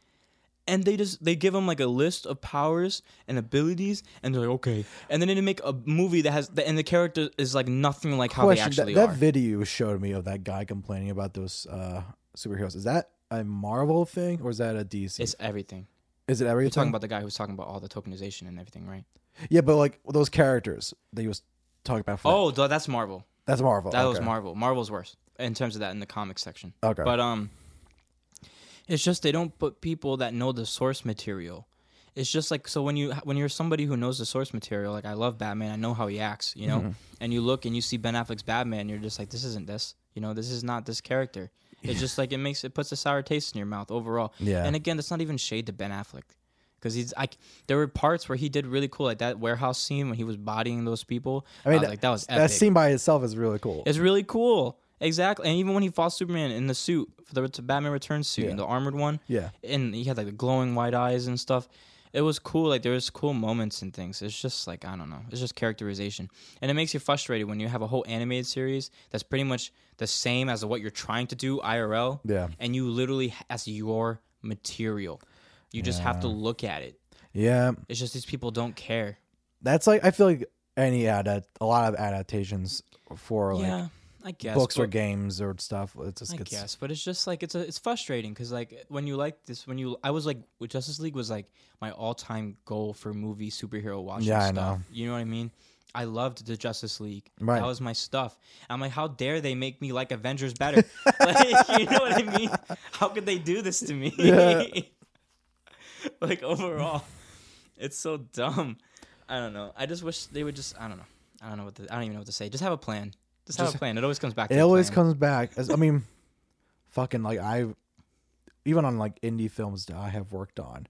and they just they give them like a list of powers and abilities, and they're like, okay, and then they make a movie that has and the character is like nothing like how they Question. actually that, are. that video showed me of that guy complaining about those uh, superheroes. Is that a Marvel thing or is that a DC? it's everything. is it everything? You're talking about the guy who was talking about all the tokenization and everything, right? yeah, but like those characters that he was talking about. For Oh, th- that's Marvel. that's Marvel. That was. Marvel. Marvel's worse in terms of that in the comics section. Okay. But um it's just they don't put people that know the source material. It's just like so when you when you're somebody who knows the source material, like I love Batman, I know how he acts, you Mm-hmm. know, and you look and you see Ben Affleck's Batman, you're just like, this isn't this, you know, this is not this character. It's just like it makes it puts a sour taste in your mouth overall. Yeah. And again, that's not even shade to Ben Affleck, because he's like there were parts where he did really cool, like that warehouse scene when he was bodying those people. I mean, was like that was epic. that scene by itself is really cool. It's really cool. Exactly. And even when he fought Superman in the suit, for the Batman Returns suit, Yeah. the armored one, Yeah. and he had like the glowing white eyes and stuff. It was cool. Like there was cool moments and things. It's just like I don't know. It's just characterization, and it makes you frustrated when you have a whole animated series that's pretty much the same as what you're trying to do IRL. Yeah. And you literally as your material, you just have to look at it. Yeah, It's just these people don't care. that's like I feel like any adapt a lot of adaptations for like yeah, I guess books or games or stuff. It just I gets guess, but it's just like it's a, it's frustrating because like when you like this, when you I was like with Justice League was like my all time goal for movie superhero watching. Yeah, I stuff. know. You know what I mean? I loved the Justice League. Right. That was my stuff. I'm like, how dare they make me like Avengers better? like, you know what I mean? How could they do this to me? Yeah. like overall, it's so dumb. I don't know. I just wish they would just. I don't know. I don't know what. To, I don't even know what to say. Just have a plan. Just have a plan. It always comes back. to it the always plan. comes back. As, I mean, fucking like I, even on like indie films that I have worked on,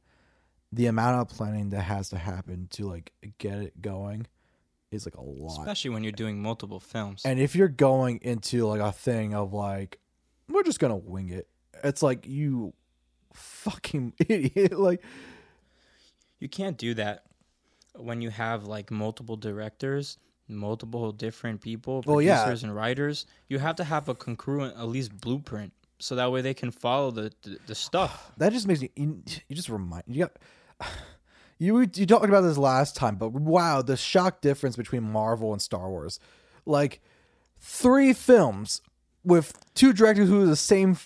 the amount of planning that has to happen to like get it going is like a lot. especially when you're doing multiple films. And if you're going into like a thing of like, we're just gonna wing it, it's like you fucking idiot. Like, you can't do that when you have like multiple directors, multiple different people, Well, yeah. producers and writers. You have to have a congruent, at least blueprint, so that way they can follow the the, the stuff. that just makes me. You, you just remind you got. You you talked about this last time, but wow, the shock difference between Marvel and Star Wars, like three films with two directors who are the same.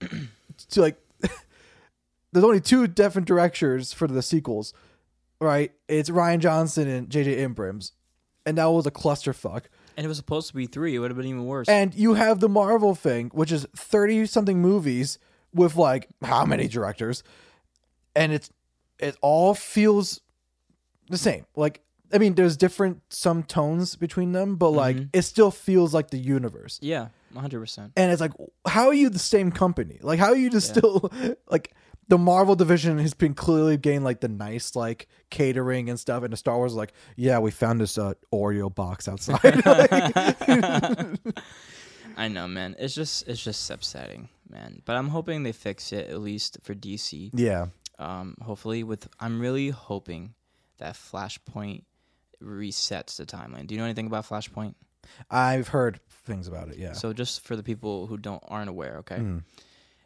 to like, there's only two different directors for the sequels, right? It's Rian Johnson and J.J. Abrams, and that was a clusterfuck. And it was supposed to be three. It would have been even worse. And you have the Marvel thing, which is 30 something movies with like how many directors? And it's it all feels the same. Like I mean there's different some tones between them, but mm-hmm. like it still feels like the universe. yeah, 100. percent And it's like how are you the same company? Like how are you just still like the Marvel division has been clearly getting like the nice like catering and stuff, and the Star Wars is like, yeah, we found this uh, Oreo box outside. I know, man. It's just it's just upsetting, man. But I'm hoping they fix it at least for DC. yeah, Um, hopefully, with I'm really hoping that Flashpoint resets the timeline. Do you know anything about Flashpoint? I've heard things about it. Yeah, So just for the people who don't aren't aware, okay. Mm.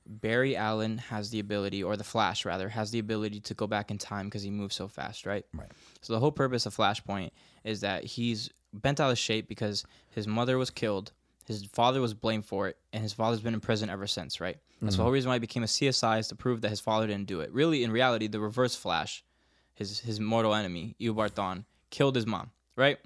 Barry Allen has the ability, or the Flash rather, has the ability to go back in time because he moves so fast, right? Right. So the whole purpose of Flashpoint is that he's bent out of shape because his mother was killed, his father was blamed for it, and his father's been in prison ever since, right? That's the mm-hmm. whole reason why he became a CSI is to prove that his father didn't do it. Really, in reality, the reverse Flash, his his mortal enemy, Eobard Thawne, killed his mom, right?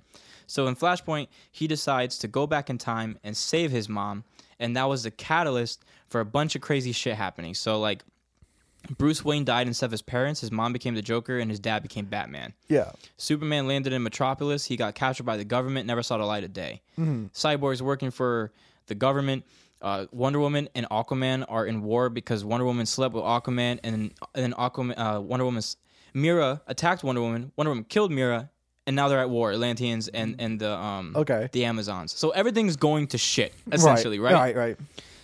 So in Flashpoint, he decides to go back in time and save his mom, and that was the catalyst for a bunch of crazy shit happening. So like Bruce Wayne died instead of his parents, his mom became the Joker, and his dad became Batman. yeah, Superman landed in Metropolis. He got captured by the government, never saw the light of day. Cyborg's working for the government. Uh, Wonder Woman and Aquaman are in war because Wonder Woman slept with Aquaman, and, and then Aquaman, uh, Wonder Woman's Mera attacked Wonder Woman. Wonder Woman killed Mera, and now they're at war, Atlanteans and and the um Okay. the Amazons. So everything's going to shit essentially, right? Right, right.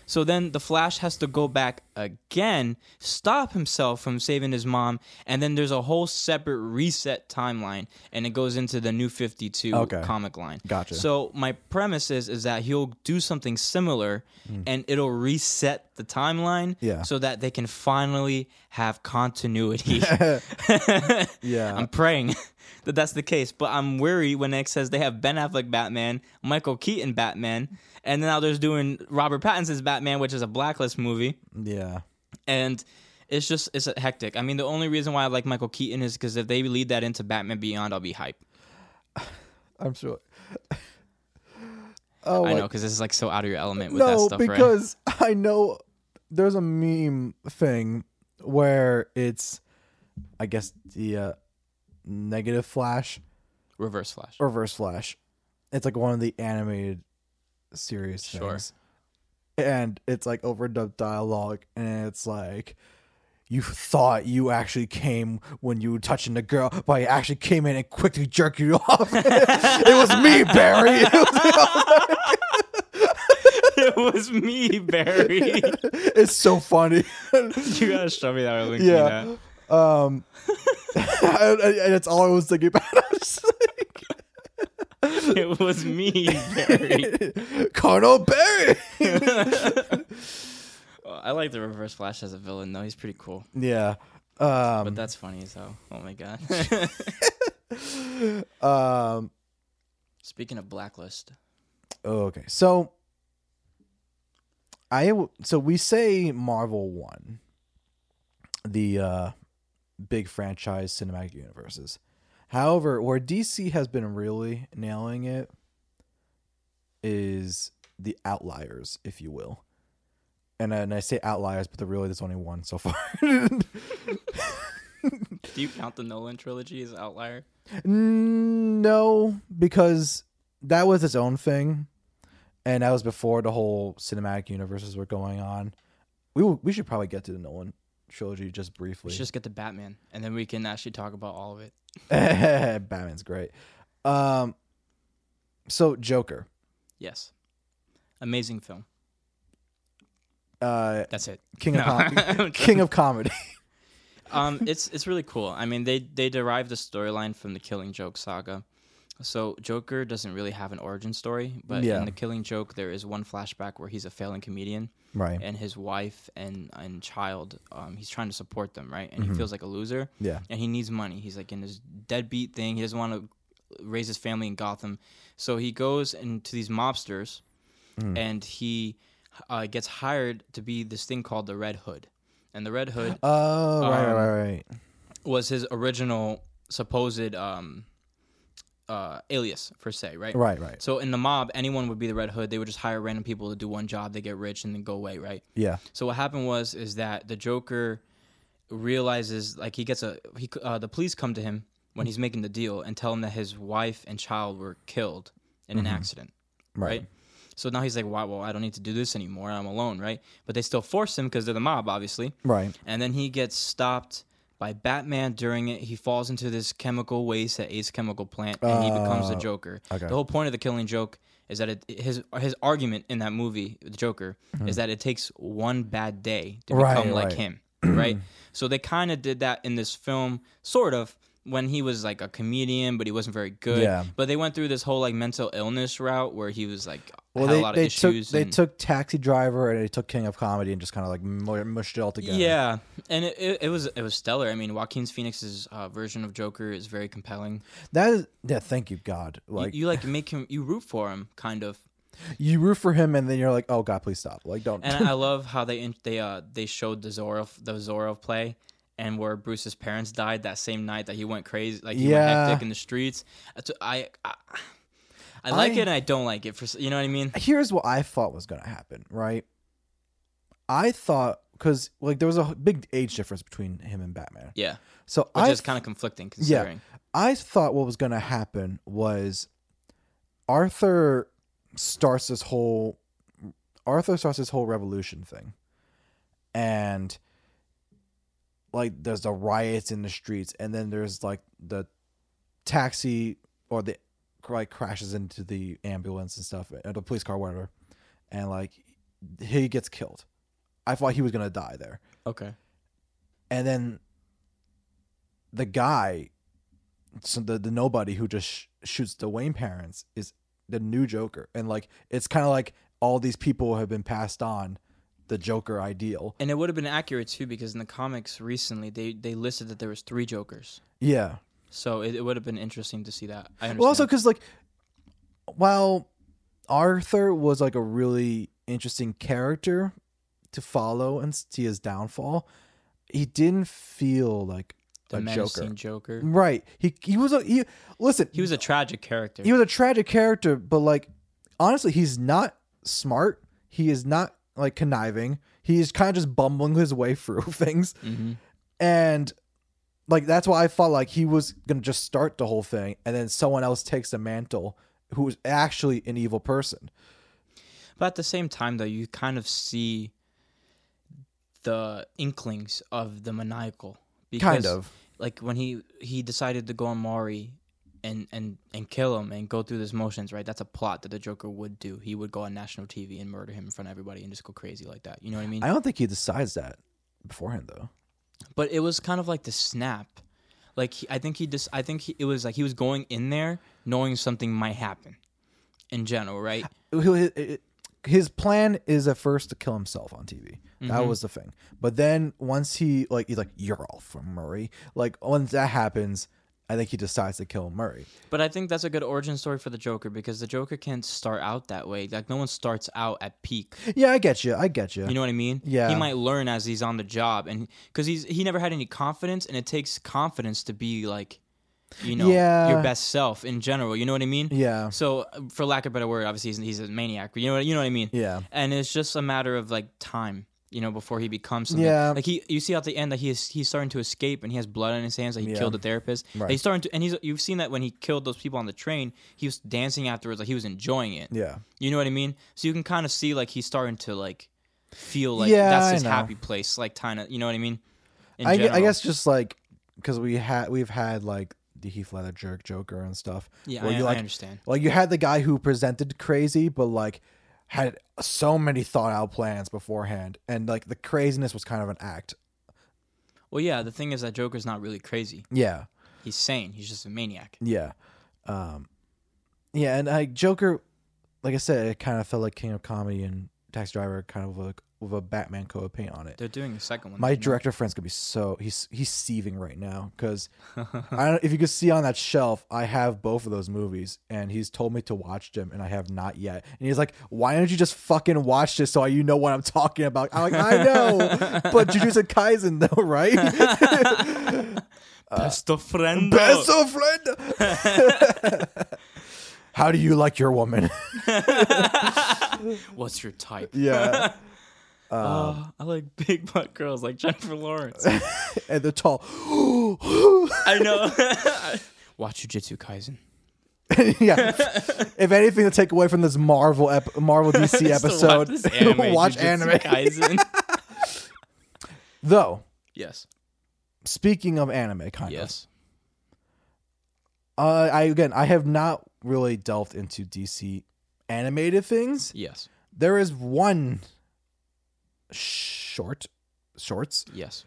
So then the Flash has to go back again, stop himself from saving his mom, and then there's a whole separate reset timeline, and it goes into the New Fifty Two Okay. comic line. Gotcha. So my premise is is that he'll do something similar, hmm. and it'll reset the timeline. Yeah. so that they can finally have continuity. Yeah. I'm praying that that's the case, but I'm weary when it says they have Ben Affleck Batman, Michael Keaton Batman, and now there's doing Robert Pattinson's Batman, which is a blacklist movie, yeah. and it's just it's hectic. I mean, the only reason why I like Michael Keaton is because if they lead that into Batman Beyond, I'll be hype. I'm sure. Oh, I like- know because this is like so out of your element with that no, stuff, right? because I know there's a meme thing where it's, I guess the uh, negative flash, Reverse Flash. reverse flash. It's like one of the animated series Sure. things, and it's like overdubbed dialogue, and it's like. You thought you actually came when you were touching the girl, but I actually came in and quickly jerked you off. it was me, Barry. It was- it was me, Barry. it's so funny. you gotta show me that or link Yeah. me that. Um, and, it's all I was thinking about. I was like, It was me, Barry. Colonel Barry. Well, I like the Reverse Flash as a villain, though. He's pretty cool. yeah. Um, But that's funny as hell. Oh my god. um, Speaking of Blacklist, okay. So I so we say Marvel won the uh, big franchise cinematic universes. However, where DC has been really nailing it is the outliers, if you will. And, and I say outliers, but there really there's only one so far. do you count the Nolan trilogy as Outlier? no, because that was its own thing, and that was before the whole cinematic universes were going on. We will, we should probably get to the Nolan trilogy just briefly. Let's just get to Batman, and then we can actually talk about all of it. Batman's great. Um, so Joker, Yes, amazing film. uh, That's it. king of No. com- king of comedy. um, it's it's really cool. I mean, they they derived the storyline from the Killing Joke saga. So Joker doesn't really have an origin story, but Yeah. in the Killing Joke, there is one flashback where he's a failing comedian, right. and his wife and and child, um, he's trying to support them, right? Mm-hmm. And he feels like a loser. Yeah. and he needs money. He's like in this deadbeat thing. He doesn't want to raise his family in Gotham, so he goes into these mobsters, Mm. and he uh, gets hired to be this thing called the Red Hood. And the Red Hood Oh, right, Um, right, right. was his original supposed um, uh, alias, per se, right? Right, right. So in the mob, anyone would be the Red Hood. They would just hire random people to do one job. They get rich and then go away, right? Yeah. So what happened was is that the Joker realizes like he gets a he uh, the police come to him when he's making the deal and tell him that his wife and child were killed in an accident, Right. right? So now he's like, "Why? Well, I don't need to do this anymore. I'm alone, right?" But they still force him because they're the mob, obviously. Right. And then he gets stopped by Batman during it. He falls into this chemical waste at Ace Chemical Plant, and he becomes the Uh, Joker. okay. The whole point of the Killing Joke is that it, his his argument in that movie, the Joker, is that it takes one bad day to Mm-hmm. Right, become like right. him, right? so they kind of did that in this film, sort of. When he was like a comedian, but he wasn't very good. Yeah. But they went through this whole like mental illness route where he was like Well, had they, a lot of they took issues. they and- took Taxi Driver and they took King of Comedy and just kind of like mushed it all together. Yeah, and it, it, it was it was stellar. I mean, Joaquin Phoenix's uh, version of Joker is very compelling. that is yeah. Thank you, God. Like you, like make him, you root for him, kind of. you root for him and then you're like, oh God, please stop. Like don't. And I love how they they uh they showed the Zorro the Zorro play, and where Bruce's parents died that same night that he went crazy, like he Yeah. went hectic in the streets. I I, I like I- it and I don't like it. For you know what I mean? Here's what I thought was gonna happen. Right. I thought because like there was a big age difference between him and Batman. Yeah, So which I is kind of conflicting considering. I thought what was going to happen was Arthur starts this whole Arthur starts this whole revolution thing. And like there's the riots in the streets and then there's like the taxi or the like crashes into the ambulance and stuff or the police car whatever and like he gets killed. I thought he was to die there Okay. and then the guy so the, the nobody who just sh- shoots the wayne parents is the new joker and like it's kind of like all these people have been passed on the joker ideal And it would have been accurate too because in the comics recently they they listed that there was three Jokers. yeah So it, it would have been interesting to see that. I understand. well also because like while arthur was like a really interesting character to follow and see his downfall he didn't feel like the a menacing joker Joker. right he he was a he listen He was a tragic character. he was a tragic character, but like honestly, he's not smart. He is not like conniving. He's kind of just bumbling his way through things, hmm and like that's why I felt like he was gonna just start the whole thing, and then someone else takes the mantle, who is actually an evil person. But at the same time, though, you kind of see the inklings of the maniacal. Because, Kind of. Like when he he decided to go on Murray and and and kill him and go through those motions, right? That's a plot that the Joker would do. He would go on national TV and murder him in front of everybody and just go crazy like that. You know what I mean? I don't think he decides that beforehand, though. but it was kind of like the snap. Like he, I think he just I think he, it was like he was going in there knowing something might happen. In general, right? His plan is at first to kill himself on TV. That Mhm. was the thing. But then once he like he's like, "You're all from Murray." Like once that happens, I think he decides to kill Murray. But I think that's a good origin story for the Joker because the Joker can't start out that way. Like no one starts out at peak. Yeah, I get you. I get you. You know what I mean? Yeah. He might learn as he's on the job, and because he's he never had any confidence, and it takes confidence to be like, you know, Yeah. your best self in general. You know what I mean? yeah, So, for lack of a better word, obviously he's, he's a maniac. But you know what you know what I mean? yeah, And it's just a matter of like time. You know, before he becomes something. Yeah. Like he, you see at the end that he is he's starting to escape, and he has blood on his hands. That he Yeah. killed the therapist. Right. He's starting to, and he's you've seen that when he killed those people on the train, he was dancing afterwards, like he was enjoying it. yeah. You know what I mean? So you can kind of see like he's starting to like feel like Yeah, that's his happy place, like kind of. You know what I mean? I, gue- I guess just like because we had we've had like the Heath Ledger jerk Joker and stuff. Yeah, where I, you, I like, understand. Like you had the guy who presented crazy, but like had so many thought out plans beforehand, and like the craziness was kind of an act. Well, yeah. The thing is that Joker's not really crazy. Yeah, He's sane. He's just a maniac. yeah, um, yeah, and like Joker, like I said, it kind of felt like King of Comedy and Taxi Driver, kind of like with a Batman coat of paint on it. They're doing the second one. My you know? director friend's gonna be so he's he's seething right now because I don't if you could see on that shelf I have both of those movies and he's told me to watch them and I have not yet and he's like why don't you just fucking watch this so you know what I'm talking about I'm like I know but Jujutsu Kaisen though right uh, Best of friend. best of friend how do you like your woman What's your type? yeah Uh, I like big butt girls like Jennifer Lawrence. and the tall I know. Watch Jujutsu Kaisen. yeah. if anything to take away from this Marvel ep- Marvel DC episode, watch, anime, watch anime. Kaisen. Though, yes. speaking of anime, kind of. Yes. Uh, I again, I have not really delved into DC animated things. Yes. There is one short, shorts Yes.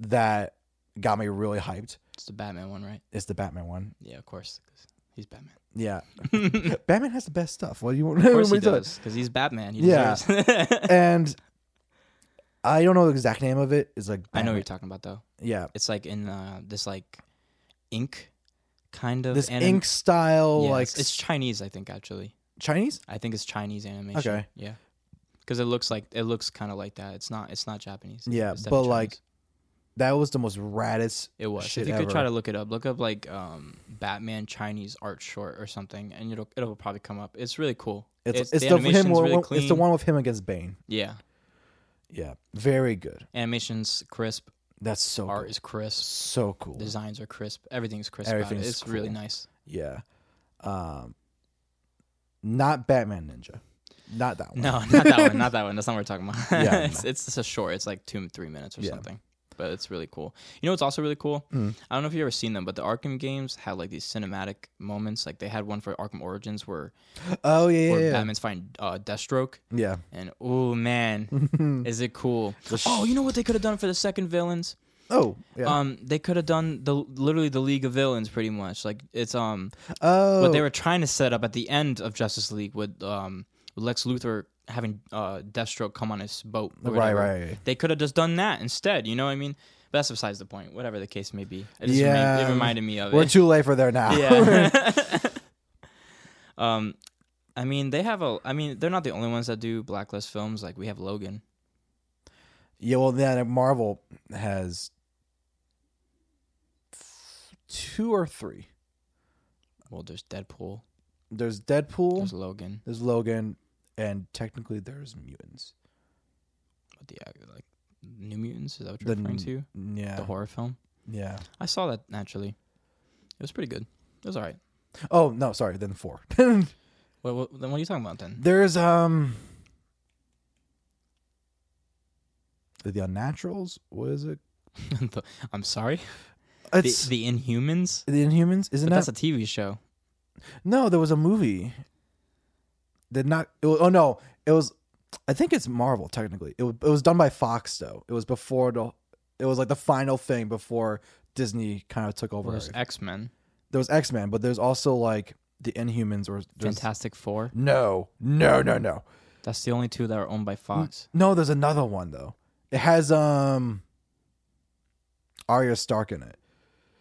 that got me really hyped. It's the Batman one, right? It's the Batman one. Yeah, of course. He's Batman. Yeah, Batman has the best stuff. What do you want? Of course he does, because he's Batman. He Yeah. And I don't know the exact name of it. It's like I know what you're talking about though. Yeah, It's like in uh, this like ink kind of this anim- ink style, Yeah, like it's, it's Chinese, I think actually. Chinese. I think it's Chinese animation. Okay. Yeah. Because it looks like it looks kind of like that. It's not. It's not Japanese. Yeah, It's but definitely like that was the most raddest. it was. shit if you could try to look it up, look up like um, Batman Chinese art short or something, and it'll it'll probably come up. It's really cool. It's it's, the the, him. really It's the one with him against Bane. Yeah, Yeah, very good. animation's crisp. That's so art cool. is crisp. so cool. Designs are crisp. Everything's crisp. about it. Everything's It's really nice. Yeah, um, not Batman Ninja, not that one. No, not that one. Not that one. That's not what we're talking about. Yeah, it's, it's just a short. It's like two, three minutes or Yeah. something. But it's really cool. You know what's also really cool? Mm. I don't know if you've ever seen them, but the Arkham games had like these cinematic moments. Like they had one for Arkham Origins where, Oh yeah, yeah, where yeah. Batman's fighting uh, Deathstroke, yeah. and oh man, is it cool? oh, you know what they could have done for the second villains? Oh yeah. Um, they could have done the literally the League of Villains, pretty much. Like it's um oh, what they were trying to set up at the end of Justice League with um Lex Luthor having uh Deathstroke come on his boat. right, right. They could have just done that instead. You know what I mean? But that's besides the point. Whatever the case may be. It just Yeah, it reminded me of We're it. too late for there now. yeah. um, I mean they have a. I mean they're not the only ones that do blacklist films. Like we have Logan. yeah. Well, then Marvel has two or three. Well, there's Deadpool. There's Deadpool. There's Logan. There's Logan, and technically there's mutants. What the uh, like New Mutants? Is that what you're referring n- to? Yeah, The horror film. yeah. I saw that naturally. It was pretty good. It was all right. Oh no, sorry. Then four. What, what, then what are you talking about then? there's um the Unnaturals. What is it? The- I'm sorry. It's the, the Inhumans. the, Inhumans. Isn't But that that's a TV show. no? There was a movie. Did not. It was, oh no, it was. I think it's Marvel technically. It was, it was done by Fox though. It was before the. It was like the final thing before Disney kind of took over. There's everything. X Men, there was X Men, but there's also like the Inhumans or Fantastic Four. No, no, no, no. That's the only two that are owned by Fox. No, there's another one though. It has um Arya Stark in it.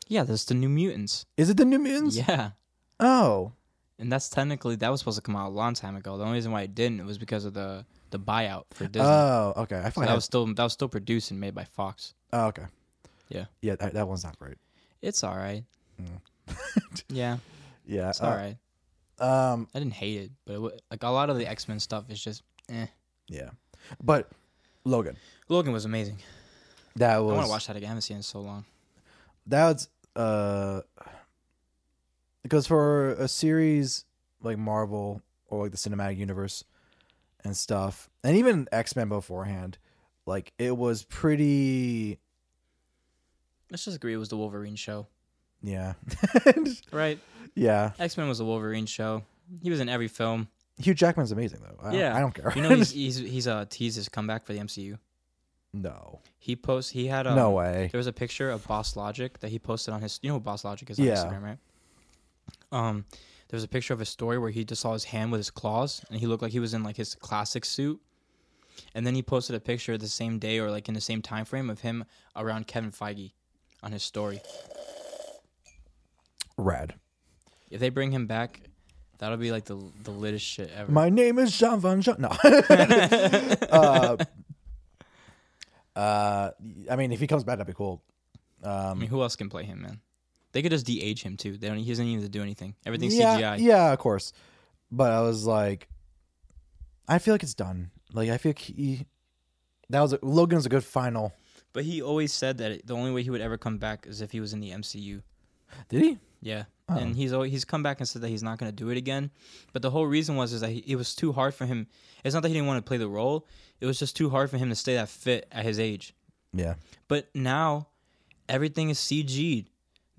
Yeah, there's the New Mutants. Is it the New Mutants? Yeah, Oh. And that's technically that was supposed to come out a long time ago. The only reason why it didn't was because of the the buyout for Disney. Oh, okay. I So that was still that was still produced and made by Fox. Oh, okay. Yeah. Yeah, that, that one's not great. It's all right. Mm. yeah, Yeah. it's all right. uh, Um I didn't hate it, but it, wa- like a lot of the X Men stuff is just eh. yeah. But Logan. Logan was amazing. That was. I want to watch that again. I haven't seen it in so long. that's uh because for a series like Marvel or like the cinematic universe and stuff, and even X Men beforehand, like it was pretty Let's just agree it was the Wolverine show, yeah. right? yeah. X Men was the Wolverine show. He was in every film. Hugh Jackman's amazing though. I, Yeah. I don't care. You know, he's he's he's uh teased his comeback for the MCU. no. He posts he had um, no way. There was a picture of Boss Logic that he posted on his. You know who Boss Logic is on Yeah. Instagram, right? Um, there was a picture of his story where he just saw his hand with his claws, and he looked like he was in like his classic suit. And then he posted a picture the same day or like in the same time frame of him around Kevin Feige on his story. Rad. If they bring him back, that'll be like the the littest shit ever. My name is Jean Valjean. No. uh, uh, I mean, if he comes back, that'd be cool. I Um, mean, who else can play him, man? They could just de-age him too. They don't. He doesn't need to do anything. Everything's yeah, CGI. yeah, of course. But I was like, I feel like it's done. Like I feel like he. That was a, Logan's a good final. But he always said that the only way he would ever come back is if he was in the MCU. Did he? Yeah. Oh. and he's always, he's come back and said that he's not going to do it again. But the whole reason was is that he, it was too hard for him. It's not that he didn't want to play the role; it was just too hard for him to stay that fit at his age. Yeah. But now everything is CG'd.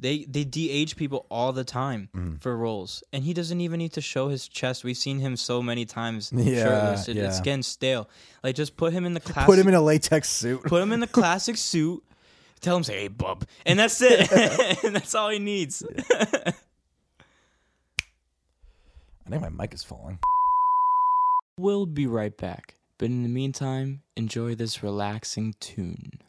They they de-age people all the time Mm. for roles, and he doesn't even need to show his chest. We've seen him so many times Yeah, shirtless. It- It's getting stale. Like just put him in the classic. Put him in a latex suit. put him in the classic suit. Tell him say, "Hey, bub," and that's it. and that's all he needs. I think my mic is falling. we'll be right back. But in the meantime, enjoy this relaxing tune.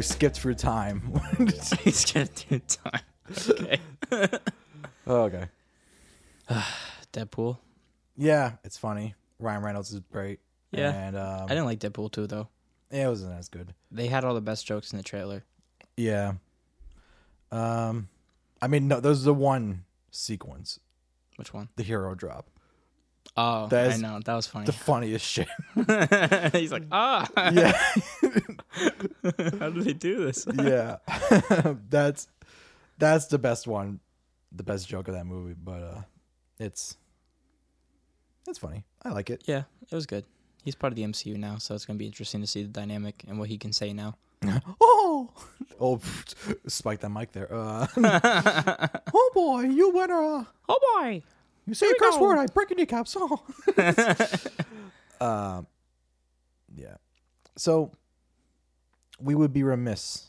We skipped through time. He's gonna do time. Okay. oh, okay. Deadpool. Yeah, it's funny. Ryan Reynolds is great. Yeah. and um, I didn't like Deadpool 2 though. yeah, it wasn't as good. They had all the best jokes in the trailer. Yeah. Um, I mean, no, those are the one sequence, Which one? the hero drop, Oh, That I know. That was funny. the funniest shit. He's like, ah. yeah, How did they do this? yeah. that's that's the best one, the best joke of that movie. But uh, it's it's funny. I like it. Yeah, it was good. He's part of the MCU now, so it's gonna be interesting to see the dynamic and what he can say now. oh, oh, spike that mic there. Uh, oh boy, you went uh, Oh boy! You say a curse word, I break your kneecaps. Oh. um, yeah. So we would be remiss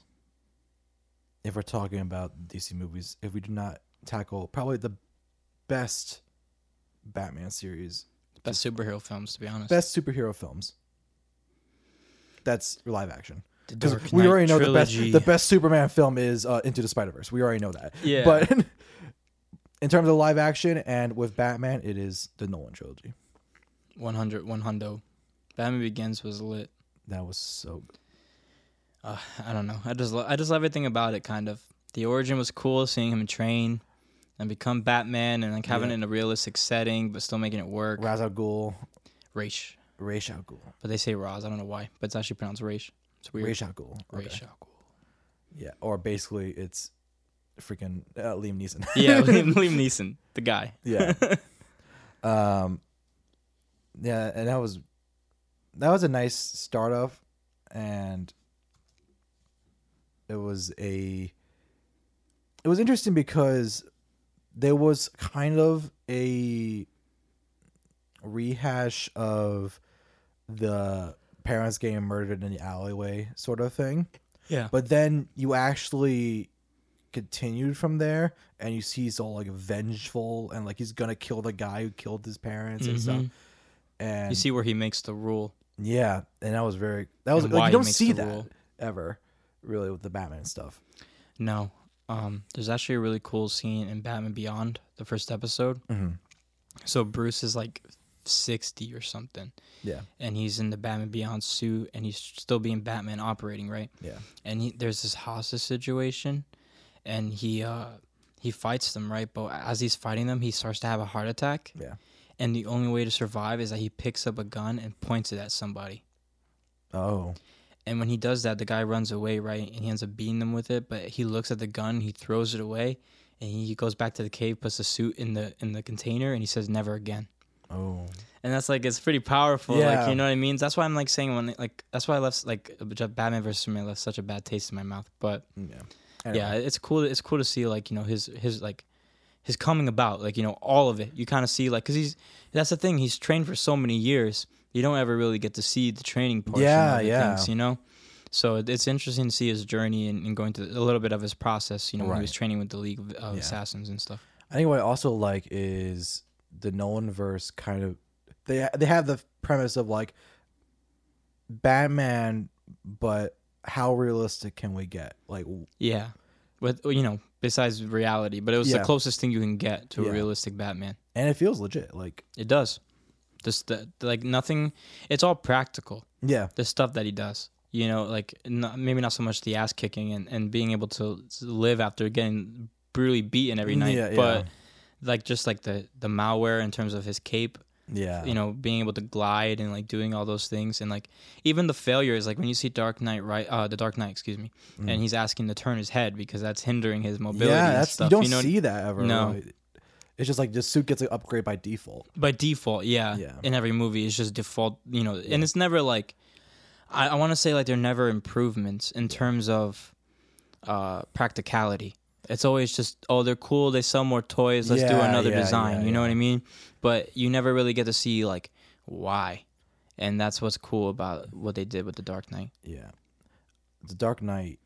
if we're talking about DC movies if we do not tackle probably the best Batman series, Best superhero films, to be honest. best superhero films. That's live action. The Because Dark we already know the best the best Superman film is uh, Into the Spider Verse. We already know that. Yeah. But in terms of live action and with Batman, it is the Nolan trilogy. 100, 100. Batman Begins was lit. That was so. Uh, I don't know. I just lo- I just love everything about it. Kind of the origin was cool, seeing him train and become Batman, and like having Yeah. it in a realistic setting, but still making it work. Ra's al Ghul, Raish, Ra's al Ghul, but they say Raz. I don't know why, but it's actually pronounced Raish. It's weird. Ra's al Ghul. Okay. Raish al Ghul. Yeah, or basically it's freaking uh, Liam Neeson. Yeah, Liam, Liam Neeson, the guy. yeah. um. Yeah, and that was that was a nice start off, and it was a it was interesting because there was kind of a rehash of the parents getting murdered in the alleyway sort of thing Yeah. but then you actually continued from there and you see he's all like vengeful and like he's gonna kill the guy who killed his parents and stuff Mhm. and You see where he makes the rule. yeah and that was very that was And like you don't makes see the that rule. ever really with the batman stuff No. Um, there's actually a really cool scene in Batman Beyond, the first episode. mm-hmm. So Bruce is like 60 or something, yeah and he's in the Batman Beyond suit, and he's still being Batman operating, right? yeah And he, there's this hostage situation, and he uh, he fights them, right? But as he's fighting them, he starts to have a heart attack, yeah and the only way to survive is that he picks up a gun and points it at somebody. oh And when he does that, the guy runs away, right? And he ends up beating them with it. But he looks at the gun, he throws it away, and he goes back to the cave, puts the suit in the in the container, and he says, "Never again." oh And that's like it's pretty powerful. Yeah. Like you know what I mean? That's why I'm like saying when like that's why I left like Batman versus Superman left such a bad taste in my mouth. But yeah Yeah, it's cool. It's cool to see like you know his his like his coming about, like you know all of it. You kind of see like because he's that's the thing. He's trained for so many years. You don't ever really get to see the training portion. Yeah, yeah. Things, you know. So it's interesting to see his journey and, and going to a little bit of his process. You know, when he was training with the League of, of Yeah. Assassins and stuff. I think what I also like is the Nolan verse kind of they they have the premise of like Batman, but how realistic can we get? Like Yeah, with you know besides reality, but it was Yeah. the closest thing you can get to Yeah. a realistic Batman. and it feels legit. Like It does. Just the, like nothing. It's all practical. yeah, the stuff that he does. You know, like not, maybe not so much the ass kicking and, and being able to live after getting brutally beaten every mm, night, Yeah, but like just like the the malware in terms of his cape. Yeah, You know, being able to glide and like doing all those things, and like even the failures. Like when you see Dark Knight, right? Uh, the Dark Knight, excuse me, and he's asking to turn his head because that's hindering his mobility. Mm. yeah. and That's stuff. you don't you know, see that ever. No. Like, it's just like the suit gets an upgrade by default. by default, yeah, Yeah. In every movie, it's just default, you know, and it's never like, I, I want to say like they're never improvements in terms of uh, practicality. It's always just oh they're cool, they sell more toys, let's do another yeah, design. yeah, you know what I mean? But you never really get to see like why, and that's what's cool about what they did with the Dark Knight. Yeah, the Dark Knight.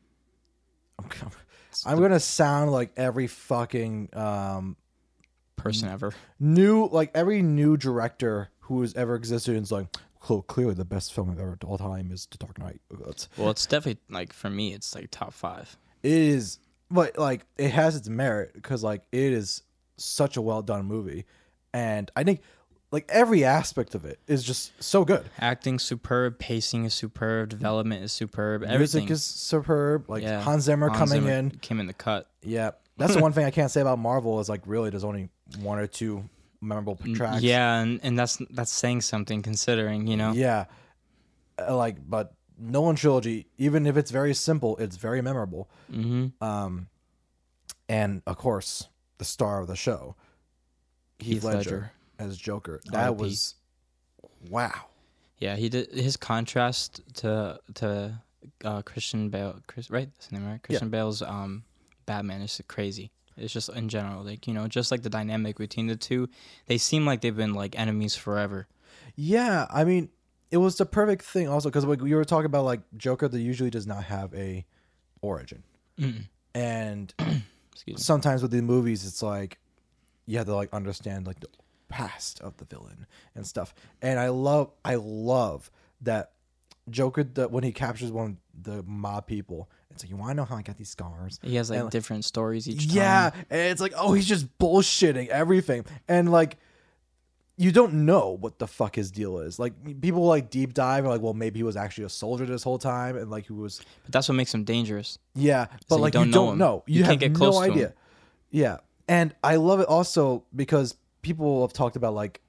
I'm gonna sound like every fucking um Person ever, new like every new director who has ever existed is like "Cl- clearly the best film of ever all time is The Dark Knight. It's, well, it's definitely like for me, it's like top five. it is, but like it has its merit because like it is such a well done movie, and I think like every aspect of it is just so good. Acting superb, pacing is superb, development is superb, Music everything is superb. Like Yeah. Hans Zimmer Hans coming Zimmer in. came in the cut. Yeah, that's the one thing I can't say about Marvel is like really there's only one or two memorable tracks. Yeah, and, and that's that's saying something considering, you know. Yeah. Uh, like, but Nolan trilogy, even if it's very simple, it's very memorable. Mm-hmm. Um, and of course, the star of the show, Heath, Heath Ledger, Ledger. as Joker. That R.I.P.. was wow. Yeah, he did his contrast to to uh, Christian Bale, Chris, right? That's the name, right? Christian Bale's um Batman is crazy. It's just in general, like you know, just like the dynamic between the two, they seem like they've been like enemies forever. Yeah, I mean, it was the perfect thing also because like, we were talking about like Joker that usually does not have a origin, Mm-mm. and sometimes with the movies, it's like you have to like understand like the past of the villain and stuff. And I love, I love that Joker that when he captures one of the mob people, it's like you want to know how I got these scars. He has like And- different stories each Yeah, time. and it's like oh he's just bullshitting everything, and like you don't know what the fuck his deal is. Like people like deep dive and like well maybe he was actually a soldier this whole time, and like he was But that's what makes him dangerous. yeah, but you like don't you know don't know. You, You have can't get close no to him. Yeah, and I love it also because people have talked about like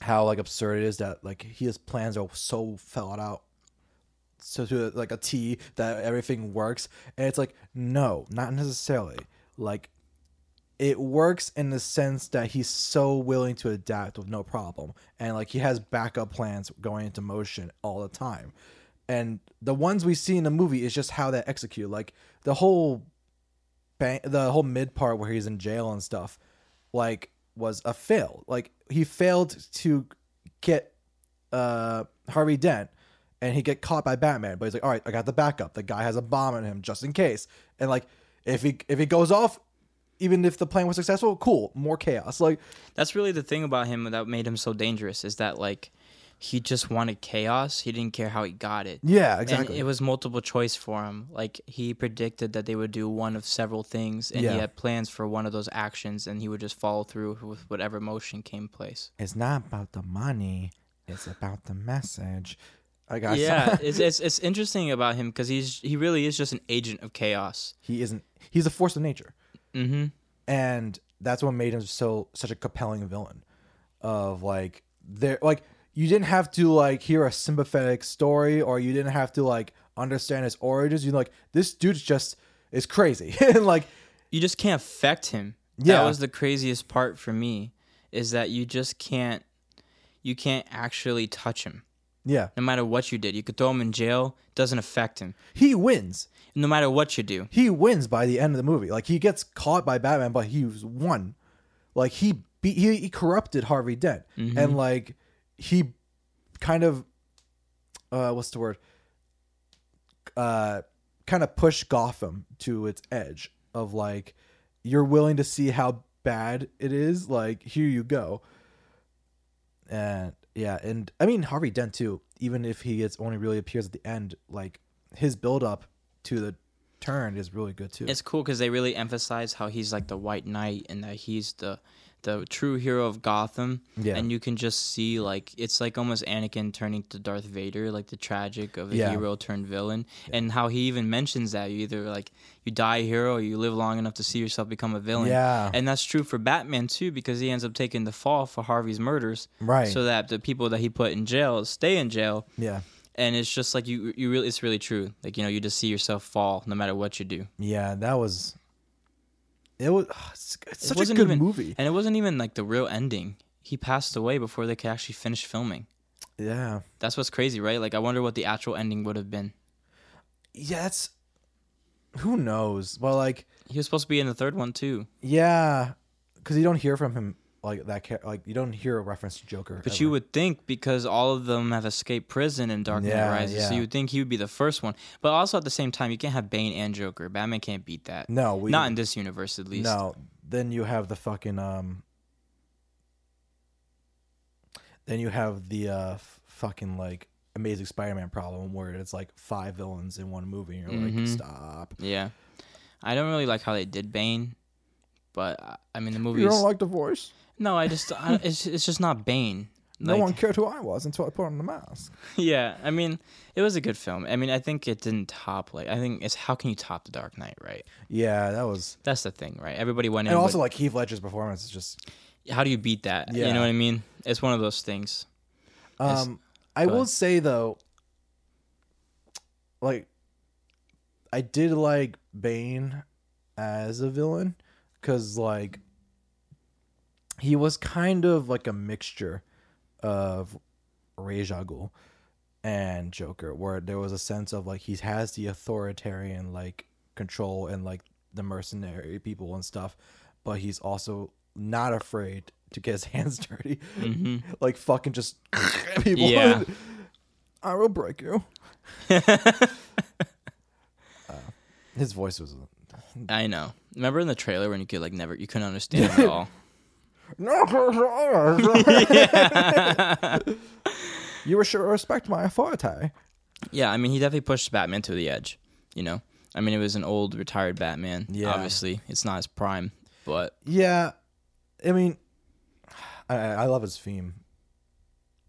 how like absurd it is that like his plans are so thought out, so to like a T that everything works, and it's like no, not necessarily. Like it works in the sense that he's so willing to adapt with no problem. And like he has backup plans going into motion all the time. And the ones we see in the movie is just how they execute. Like the whole the whole mid part where he's in jail and stuff like was a fail. Like he failed to get uh harvey dent and he get caught by batman but he's like all right i got the backup. The guy has a bomb in him just in case. And like if he if he goes off even if the plan was successful cool more chaos. Like That's really the thing about him that made him so dangerous is that like he just wanted chaos. He didn't care how he got it. yeah And exactly it was multiple choice for him. Like he predicted that they would do one of several things, and Yeah. he had plans for one of those actions, and he would just follow through with whatever motion came place. it's not about the money it's about the message i got Yeah, it's, it's it's interesting about him because he's he really is just an agent of chaos. he isn't he's a force of nature Mm-hmm. and that's what made him so such a compelling villain of like there like you didn't have to like hear a sympathetic story or you didn't have to like understand his origins you like this dude's just is crazy and like You just can't affect him. Yeah. That was the craziest part for me, is that you just can't you can't actually touch him. Yeah, No matter what you did, you could throw him in jail. Doesn't affect him. he wins. No matter what you do. He wins by the end of the movie. Like he gets caught by Batman, but he was won. Like he beat, he, he corrupted Harvey Dent, mm-hmm. and like he kind of, uh, what's the word? Uh, kind of pushed Gotham to its edge of like, you're willing to see how bad it is. Like here you go. And yeah, and I mean Harvey Dent too. Even if he gets only really appears at the end, like his build up to the turn is really good too. It's cool because they really emphasize how he's like the White Knight and that he's the the true hero of Gotham. Yeah. And you can just see like it's like almost Anakin turning to Darth Vader, like the tragic of a Yeah. hero turned villain. And how he even mentions that you either like you die a hero or you live long enough to see yourself become a villain. Yeah. And that's true for Batman too, because he ends up taking the fall for Harvey's murders. Right. So that the people that he put in jail stay in jail. yeah, And it's just like you you really it's really true. Like, you know, you just see yourself fall no matter what you do. yeah, that was. It was it's, it's such a good even, movie. And it wasn't even like the real ending. He passed away before they could actually finish filming. Yeah, That's what's crazy, right? Like I wonder what the actual ending would have been. yeah. It's who knows. Well, like He was supposed to be in the third one too. yeah, because you don't hear from him like that. cha- Like you don't hear a reference to Joker. But ever. you would think because all of them have escaped prison in Dark Knight Yeah, Rises, so you would think he would be the first one. But also at the same time, you can't have Bane and Joker. Batman can't beat that. no, we Not in this universe, at least. No, then you have the fucking um. Then you have the uh f- fucking like Amazing Spider-Man problem where it's like five villains in one movie. And you're Mhm. like, stop. Yeah, I don't really like how they did Bane, but uh, I mean the movie. You don't like the voice? No, I just I, it's it's just not Bane. No one cared who I was until I put on the mask. Yeah, I mean, it was a good film. I mean, I think it didn't top like I think it's how can you top The Dark Knight, right? Yeah, that was. That's the thing, right? Everybody went in. And also, with- like Heath Ledger's performance is just. how do you beat that? Yeah. You know what I mean? It's one of those things. Um, I will say though, like, I did like Bane as a villain because like he was kind of like a mixture of Ra's al and Joker, where there was a sense of like he has the authoritarian like control and like the mercenary people and stuff, but he's also not afraid to get his hands dirty, hmm like fucking just people. Yeah. I will break you. Uh, his voice was I know. Remember in the trailer when you could like never you couldn't understand him at all. you were sure to respect my authority. Yeah, I mean, he definitely pushed Batman to the edge. You know, I mean, it was an old retired Batman. Yeah. obviously, it's not his prime, but Yeah, I mean, I, I love his theme.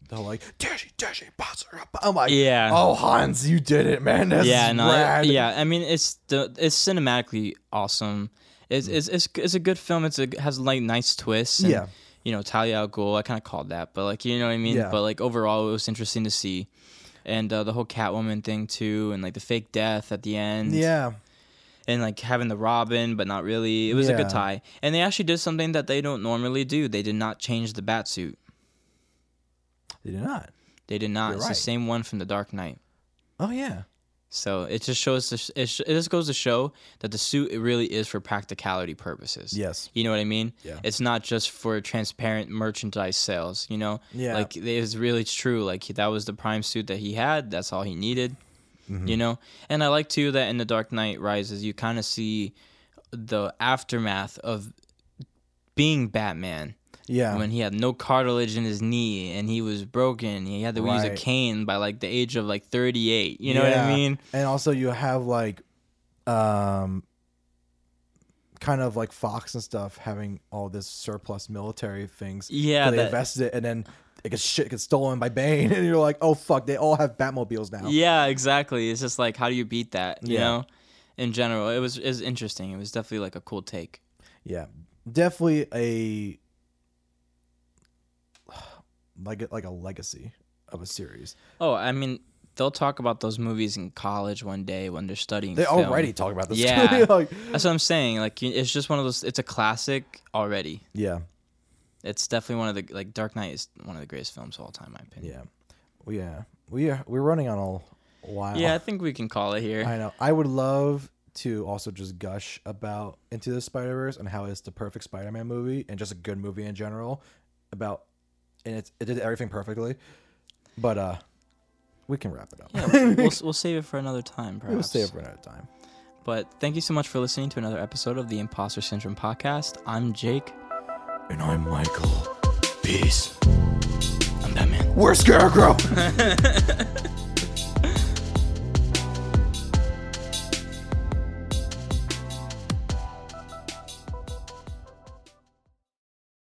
The whole like dashy dashy boss. I'm like, Yeah. Oh Hans, you did it, man. That's yeah, no, rad. yeah. I mean, it's the it's cinematically awesome. It's it's it's, it's a good film. It's a has like nice twists. And, Yeah. you know, Talia al Ghul. I kind of called that, but like you know what I mean. Yeah. But like overall, it was interesting to see, and uh, the whole Catwoman thing too, and like the fake death at the end. yeah, and like having the Robin, but not really. It was a good tie, and they actually did something that they don't normally do. They did not change the bat suit. they did not. They did not. You're it's right. the same one from the Dark Knight. Oh yeah, So it just shows. The, it, sh- it just goes to show that the suit it really is for practicality purposes. yes, You know what I mean? Yeah. It's not just for transparent merchandise sales. You know. Yeah. Like it is really true. Like that was the prime suit that he had. That's all he needed. Mm-hmm. You know. And I like too that in the Dark Knight Rises, you kind of see the aftermath of being Batman yeah. when he had no cartilage in his knee and he was broken. He had to use a cane by like the age of like 38. You know what I mean? And also you have like um kind of like Fox and stuff having all this surplus military things. Yeah, they that- invested it and then it gets shit gets stolen by Bane and you're like, oh fuck, they all have Batmobiles now. Yeah, exactly. It's just like how do you beat that? You Yeah. know? In general, it was it was interesting. It was definitely like a cool take. Yeah. Definitely a like a, like a legacy of a series. Oh, I mean, they'll talk about those movies in college one day when they're studying. They film. already talk about this. Yeah. like, That's what I'm saying. Like it's just one of those. It's a classic already. yeah. It's definitely one of the like Dark Knight is one of the greatest films of all time, in my opinion. Yeah. Well, yeah. we are we're running on a while. Yeah, I think we can call it here. I know. I would love to also just gush about Into the Spider Verse and how it's the perfect Spider Man movie and just a good movie in general. About and it's it did everything perfectly. But uh, we can wrap it up. Yeah, we'll, we'll, we'll save it for another time, perhaps. we'll stay up for another time. But thank you so much for listening to another episode of the Imposter Syndrome podcast. I'm Jake. And I'm Michael. Peace. I'm Batman. We're Scarecrow.